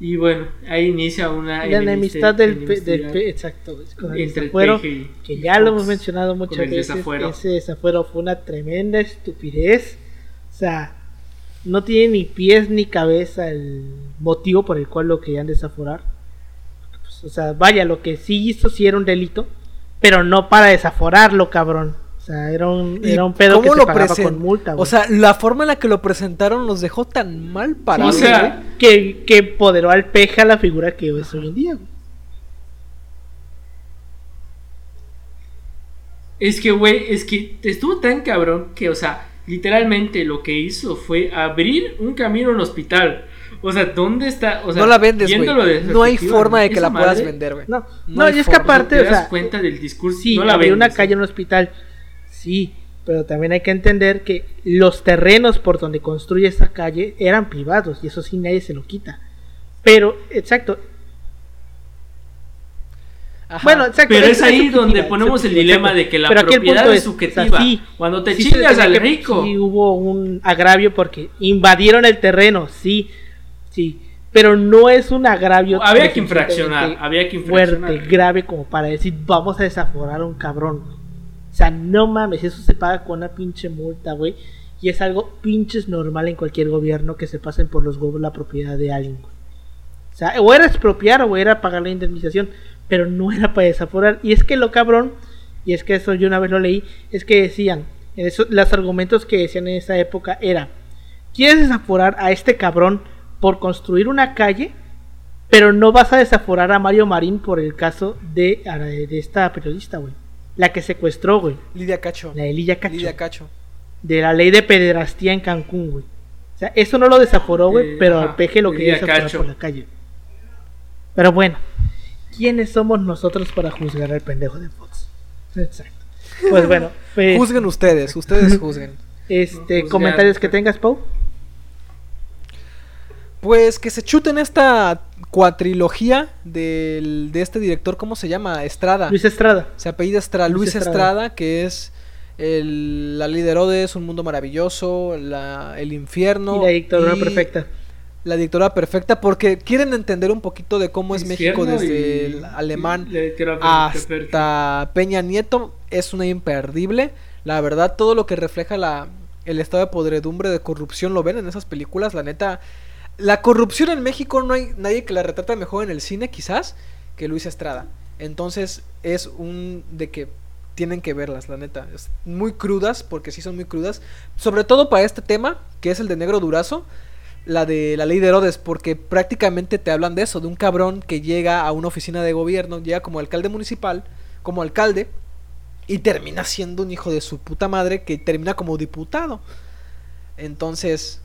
Speaker 3: Y bueno, ahí inicia una
Speaker 1: La enemistad del, del exacto, con el
Speaker 3: entre
Speaker 1: desafuero,
Speaker 3: y-
Speaker 1: que
Speaker 3: y
Speaker 1: ya lo hemos mencionado muchas veces.
Speaker 3: desafuero.
Speaker 1: Ese desafuero fue una tremenda estupidez. O sea, no tiene ni pies ni cabeza el motivo por el cual lo querían desaforar. Pues, o sea, vaya, lo que sí hizo sí era un delito, pero no para desaforarlo, cabrón. Sea, era un,
Speaker 2: ¿Y
Speaker 1: era un pedo que se pagaba con multa, güey.
Speaker 2: O sea, la forma en la que lo presentaron nos dejó tan mal parados.
Speaker 3: o sea,
Speaker 1: que, que empoderó al peje a la figura que es hoy en día, güey.
Speaker 3: Es que, güey, es que estuvo tan cabrón que, o sea, literalmente lo que hizo fue abrir un camino a un hospital. O sea, ¿dónde está? O sea,
Speaker 2: no la vendes, güey. No hay forma de que la puedas vender, güey.
Speaker 1: No,
Speaker 2: No
Speaker 1: y es que aparte,
Speaker 3: Te
Speaker 1: o
Speaker 3: das
Speaker 1: sea,
Speaker 3: cuenta del discurso.
Speaker 1: Sí,
Speaker 3: no la
Speaker 1: abrir una
Speaker 3: vendes,
Speaker 1: calle
Speaker 3: ¿eh?
Speaker 1: en un hospital. Sí, pero también hay que entender que los terrenos por donde construye esta calle eran privados y eso sí nadie se lo quita. Pero, exacto.
Speaker 2: Ajá.
Speaker 1: Bueno, exacto.
Speaker 3: Pero es ahí donde ponemos el dilema
Speaker 1: exacto.
Speaker 3: de que la
Speaker 1: Pero
Speaker 3: propiedad es
Speaker 1: es, o sea,
Speaker 3: subjetiva.
Speaker 1: sí,
Speaker 3: Cuando te
Speaker 1: sí
Speaker 3: chingas al rico.
Speaker 1: Sí, hubo un agravio porque invadieron el terreno, sí, sí. Pero no es un agravio.
Speaker 3: Había que infraccionar, había que infraccionar.
Speaker 1: Fuerte, grave como para decir, vamos a desaforar a un cabrón. Sea, no mames, eso se paga con una pinche multa, güey. Y es algo pinches normal en cualquier gobierno que se pasen por los huevos la propiedad de alguien, güey. O sea, o era expropiar o era pagar la indemnización, pero no era para desaforar. Y es que lo cabrón, y es que eso yo una vez lo leí, es que decían, en eso, los argumentos que decían en esa época era, quieres desaforar a este cabrón por construir una calle, pero no vas a desaforar a Mario Marín por el caso de, de esta periodista, güey. La que secuestró, güey.
Speaker 2: Lidia Cacho.
Speaker 1: La de Lidia Cacho.
Speaker 2: Lidia Cacho.
Speaker 1: De la ley de pederastía en Cancún, güey. O sea, eso no lo desaforó, güey,
Speaker 3: Eh,
Speaker 1: pero
Speaker 3: ajá,
Speaker 1: al peje lo quería desaforar por la calle. Pero bueno, ¿quiénes somos nosotros para juzgar al pendejo de Fox? Exacto. Pues bueno, pues,
Speaker 2: Juzguen ustedes, ustedes juzguen.
Speaker 1: este,
Speaker 3: Juzgar.
Speaker 1: comentarios que tengas, Pau.
Speaker 2: Pues que se chuten esta cuatrilogía del, de este director, ¿cómo se llama? Estrada.
Speaker 1: Luis Estrada.
Speaker 2: Se apellida Estrada,
Speaker 1: Luis
Speaker 2: Luis Estrada,
Speaker 1: Estrada.
Speaker 2: que es el, la líder Herodes, Un Mundo Maravilloso, la, El Infierno.
Speaker 1: y la dictadura
Speaker 2: y
Speaker 1: perfecta.
Speaker 2: La dictadura perfecta porque quieren entender un poquito de cómo es México desde
Speaker 3: y-
Speaker 2: el alemán
Speaker 3: la dictadura perfecta.
Speaker 2: hasta Peña Nieto es una imperdible. La verdad, todo lo que refleja la, el estado de podredumbre, de corrupción, lo ven en esas películas. La neta, la corrupción en México no hay nadie que la retrata mejor en el cine, quizás, que Luis Estrada. Entonces, es un de que tienen que verlas, la neta. Es muy crudas, porque sí son muy crudas. Sobre todo para este tema, que es el de Negro Durazo. La de la ley de Herodes, porque prácticamente te hablan de eso, de un cabrón que llega a una oficina de gobierno, llega como alcalde municipal, como alcalde, y termina siendo un hijo de su puta madre que termina como diputado. Entonces,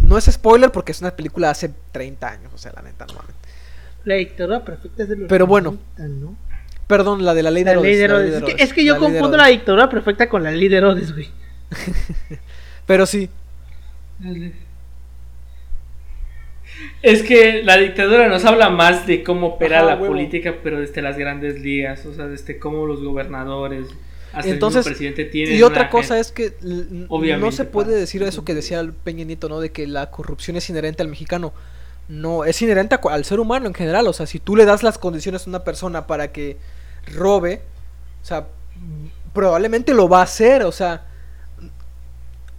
Speaker 2: no es spoiler porque es una película de hace 30 años, o sea, la neta, no mames.
Speaker 1: La dictadura perfecta es de los
Speaker 2: Pero bueno.
Speaker 1: 90, ¿no?
Speaker 2: Perdón, la de la ley de
Speaker 1: La ley de
Speaker 2: Herodes. la
Speaker 1: Es que, es que yo
Speaker 2: la
Speaker 1: confundo la dictadura perfecta con la ley de Herodes, güey.
Speaker 2: Pero sí,
Speaker 3: Es que la dictadura nos habla más de cómo opera
Speaker 2: Ajá,
Speaker 3: la
Speaker 2: huevo.
Speaker 3: política, pero desde las grandes ligas, o sea, desde cómo los gobernadores, hasta
Speaker 2: Entonces,
Speaker 3: el presidente tienen.
Speaker 2: Y otra cosa es que
Speaker 3: Obviamente,
Speaker 2: no se puede
Speaker 3: para-
Speaker 2: decir eso que decía el Peña Nieto, ¿no? De que la corrupción es inherente al mexicano. No, es inherente a al ser humano en general. O sea, si tú le das las condiciones a una persona para que robe, o sea, probablemente lo va a hacer, o sea.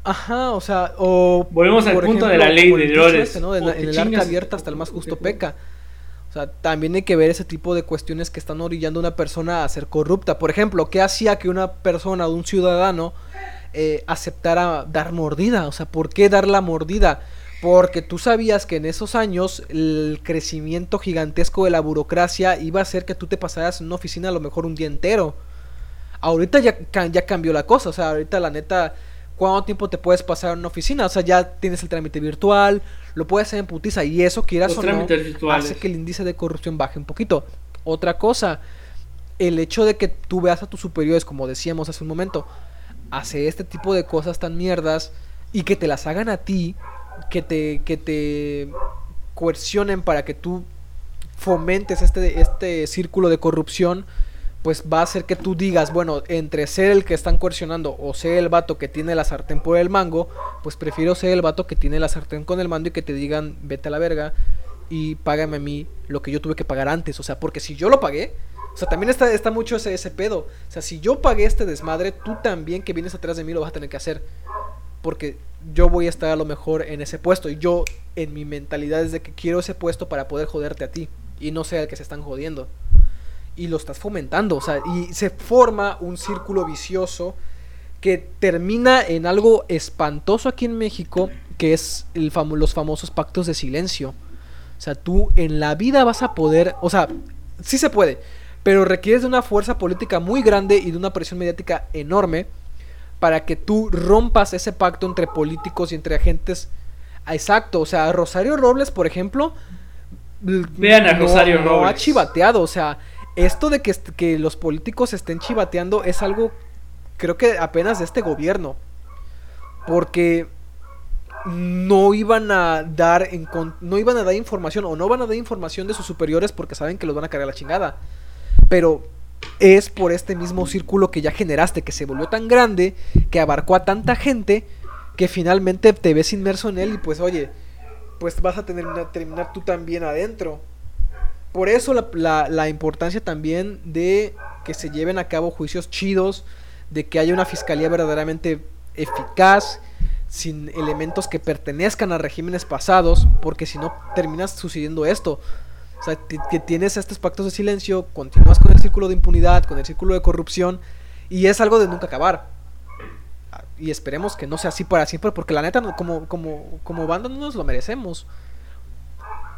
Speaker 2: Ajá, o sea, o.
Speaker 3: Volvemos al punto de la ley de
Speaker 2: este, ¿no? En, en el arca abierta hasta el más justo peca. O sea, también hay que ver ese tipo de cuestiones que están orillando a una persona a ser corrupta. Por ejemplo, ¿qué hacía que una persona o un ciudadano eh, aceptara dar mordida? O sea, ¿por qué dar la mordida? Porque tú sabías que en esos años el crecimiento gigantesco de la burocracia iba a hacer que tú te pasaras una oficina a lo mejor un día entero. Ahorita ya, ya cambió la cosa, o sea, ahorita la neta, ¿cuánto tiempo te puedes pasar en una oficina? O sea, ya tienes el trámite virtual, lo puedes hacer en putiza y eso, quieras
Speaker 3: Los
Speaker 2: o no,
Speaker 3: trámites virtuales.
Speaker 2: hace que el índice de corrupción baje un poquito. Otra cosa, el hecho de que tú veas a tus superiores, como decíamos hace un momento, hace este tipo de cosas tan mierdas y que te las hagan a ti, que te, que te coercionen para que tú fomentes este, este círculo de corrupción, pues va a hacer que tú digas, bueno, entre ser el que están coercionando o ser el vato que tiene la sartén por el mango, pues prefiero ser el vato que tiene la sartén con el mando y que te digan, vete a la verga y págame a mí lo que yo tuve que pagar antes. O sea, porque si yo lo pagué, o sea, también está, está mucho ese, ese pedo. O sea, si yo pagué este desmadre, tú también que vienes atrás de mí lo vas a tener que hacer. Porque yo voy a estar a lo mejor en ese puesto. Y yo, en mi mentalidad, es de que quiero ese puesto para poder joderte a ti. Y no sea el que se están jodiendo. Y lo estás fomentando. O sea, y se forma un círculo vicioso que termina en algo espantoso aquí en México, que es el famo- los famosos pactos de silencio. O sea, tú en la vida vas a poder, o sea, sí se puede, pero requieres de una fuerza política muy grande y de una presión mediática enorme para que tú rompas ese pacto entre políticos y entre agentes. Ah, Exacto, o sea, Rosario Robles, por ejemplo,
Speaker 3: Vean a Rosario
Speaker 2: no ha
Speaker 3: Robles.
Speaker 2: chivateado, o sea, esto de que, los políticos estén chivateando es algo, creo que apenas de este gobierno, porque no iban a dar en no iban a dar información o no van a dar información de sus superiores porque saben que los van a cargar la chingada. Pero es por este mismo círculo que ya generaste, que se volvió tan grande, que abarcó a tanta gente, que finalmente te ves inmerso en él y pues oye, pues vas a tener terminar tú también adentro. Por eso la, la- importancia también de que se lleven a cabo juicios chidos, de que haya una fiscalía verdaderamente eficaz, sin elementos que pertenezcan a regímenes pasados, porque si no terminas sucediendo esto. O sea, que tienes estos pactos de silencio, continúas con el círculo de impunidad, con el círculo de corrupción, y es algo de nunca acabar. Y esperemos que no sea así para siempre, porque la neta, como, como, como banda no nos lo merecemos.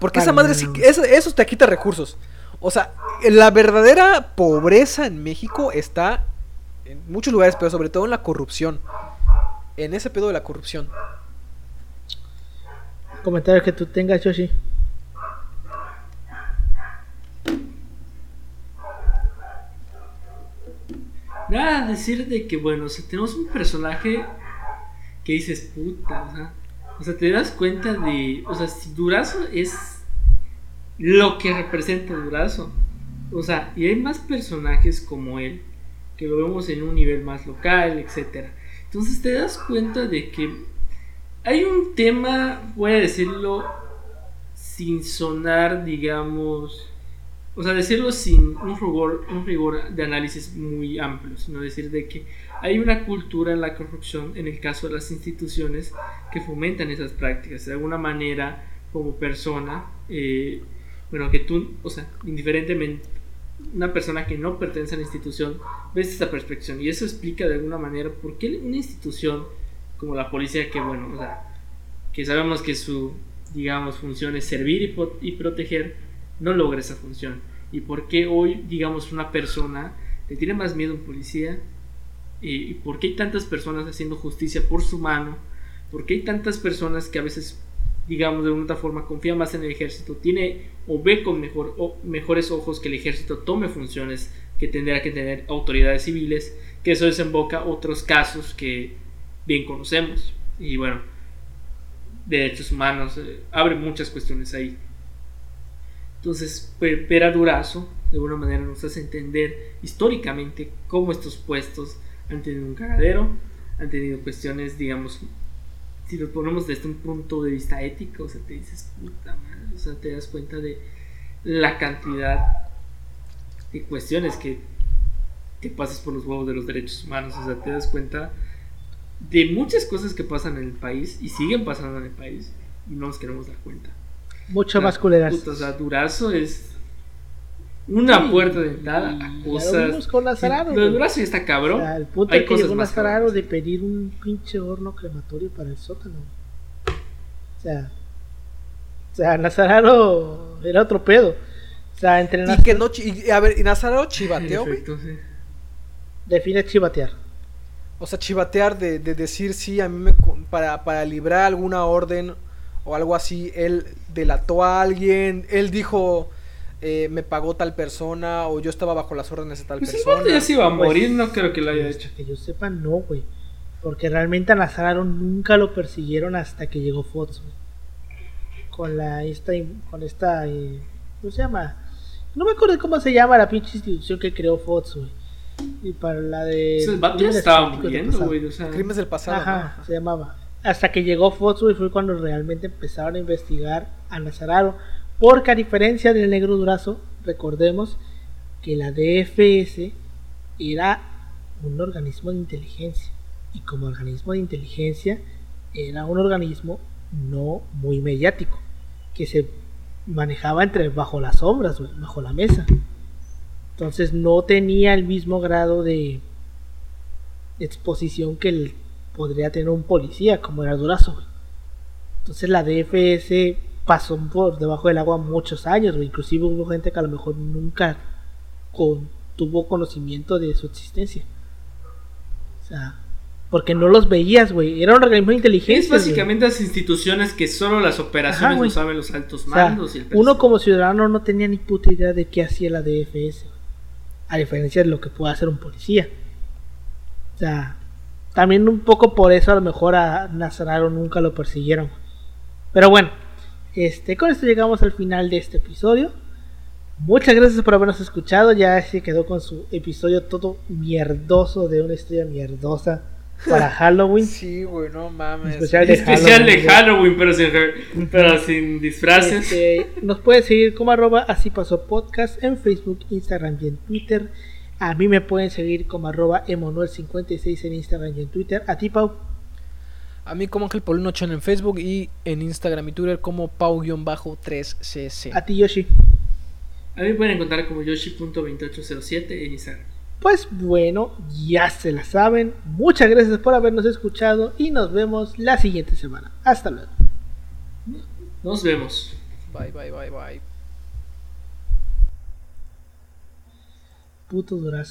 Speaker 2: Porque esa madre sí, eso, eso te quita recursos. O sea, la verdadera pobreza en México está en muchos lugares, pero sobre todo en la corrupción. En ese pedo de la corrupción.
Speaker 1: Comentario que tú tengas, Yoshi.
Speaker 3: Nada, decir de que, bueno, o sea, tenemos un personaje que dices, puta, o sea, o sea, te das cuenta de, o sea, si Durazo es lo que representa Durazo, o sea, y hay más personajes como él, que lo vemos en un nivel más local, etcétera. Entonces te das cuenta de que hay un tema, voy a decirlo sin sonar, digamos, o sea, decirlo sin un rigor, un rigor de análisis muy amplio, sino decir de que hay una cultura en la corrupción, en el caso de las instituciones, que fomentan esas prácticas. De alguna manera, como persona, eh, bueno, que tú, o sea, indiferentemente, una persona que no pertenece a la institución, ves esta perspectiva. Y eso explica de alguna manera por qué una institución como la policía, que bueno, o sea, que sabemos que su, digamos, función es servir y, y proteger, no logra esa función. Y por qué hoy, digamos, una persona le tiene más miedo a un policía. Y, por qué hay tantas personas haciendo justicia por su mano. por qué hay tantas personas que a veces, digamos, de alguna forma confían más en el ejército, tiene o ve con mejor, o mejores ojos que el ejército tome funciones que tendrá que tener autoridades civiles, que eso desemboca otros casos que bien conocemos. Y bueno, derechos humanos, eh, abre muchas cuestiones ahí. Entonces, ver a Durazo de alguna manera nos hace entender históricamente cómo estos puestos han tenido un cagadero, han tenido cuestiones, digamos, si lo ponemos desde un punto de vista ético, o sea, te dices, puta madre, o sea, te das cuenta de la cantidad de cuestiones que, que pasas por los huevos de los derechos humanos, o sea, te das cuenta de muchas cosas que pasan en el país y siguen pasando en el país y no nos queremos dar cuenta.
Speaker 1: Mucho más culeras.
Speaker 3: o sea, Durazo es una puerta de entrada a cosas. Lo
Speaker 1: vimos con Nazararo.
Speaker 3: Lo de ya está cabrón. O
Speaker 1: sea, el punto Hay que llegó Nazararo de pedir un pinche horno crematorio para el sótano. O sea, o sea, Nazararo era otro pedo. O sea, entre
Speaker 2: y que no, y, a ver, y Nazararo chivateó,
Speaker 1: Define chivatear.
Speaker 2: O sea, chivatear de, de decir sí, a mí me, para, para librar alguna orden o algo así, él delató a alguien, él dijo, eh, me pagó tal persona, o yo estaba bajo las órdenes de tal pues persona.
Speaker 3: ya se iba a morir, pues, no creo que lo haya hecho.
Speaker 1: Que yo sepa, no, güey. Porque realmente a Nazaro nunca lo persiguieron hasta que llegó Fox, Con la, esta, con esta, eh, ¿cómo se llama? No me acuerdo cómo se llama la pinche institución que creó Fox, güey. Y para la de...
Speaker 3: estaba muriendo, güey. O sea...
Speaker 2: Crímenes del pasado.
Speaker 1: Ajá, se llamaba hasta que llegó Fox y fue cuando realmente empezaron a investigar a Nazararo. Porque a diferencia del negro durazo, recordemos que la DFS era un organismo de inteligencia. Y como organismo de inteligencia era un organismo no muy mediático. Que se manejaba entre bajo las sombras, bajo la mesa. Entonces no tenía el mismo grado de exposición que el podría tener un policía como era Durazo. Entonces la DFS pasó por debajo del agua muchos años, inclusive hubo gente que a lo mejor nunca tuvo conocimiento de su existencia. O sea, porque no los veías, güey. Era un organismo de inteligencia. Es
Speaker 3: básicamente las instituciones que solo las operaciones lo saben los altos mandos.
Speaker 1: uno como ciudadano no tenía ni puta idea de qué hacía la DFS. A diferencia de lo que puede hacer un policía. O sea, también un poco por eso a lo mejor a Nazararo nunca lo persiguieron. Pero bueno, este, con esto llegamos al final de este episodio. Muchas gracias por habernos escuchado. Ya se quedó con su episodio todo mierdoso de una historia mierdosa para Halloween.
Speaker 2: Sí, güey, no mames.
Speaker 3: Especial de Halloween, pero, sin, pero sin disfraces.
Speaker 1: Este, nos puede seguir como arroba así pasó podcast en Facebook, Instagram y en Twitter. A mí me pueden seguir como arroba emanuel56 en Instagram y en Twitter. A ti, Pau.
Speaker 2: A mí como Ángel Paulino en Facebook y en Instagram y Twitter como Pau-3cc.
Speaker 1: A ti, Yoshi.
Speaker 3: A mí me pueden encontrar como Yoshi.2807 en Instagram.
Speaker 1: Pues bueno, ya se la saben. Muchas gracias por habernos escuchado y nos vemos la siguiente semana. Hasta luego.
Speaker 3: Nos vemos.
Speaker 2: Bye, bye, bye, bye.
Speaker 1: puto durazo.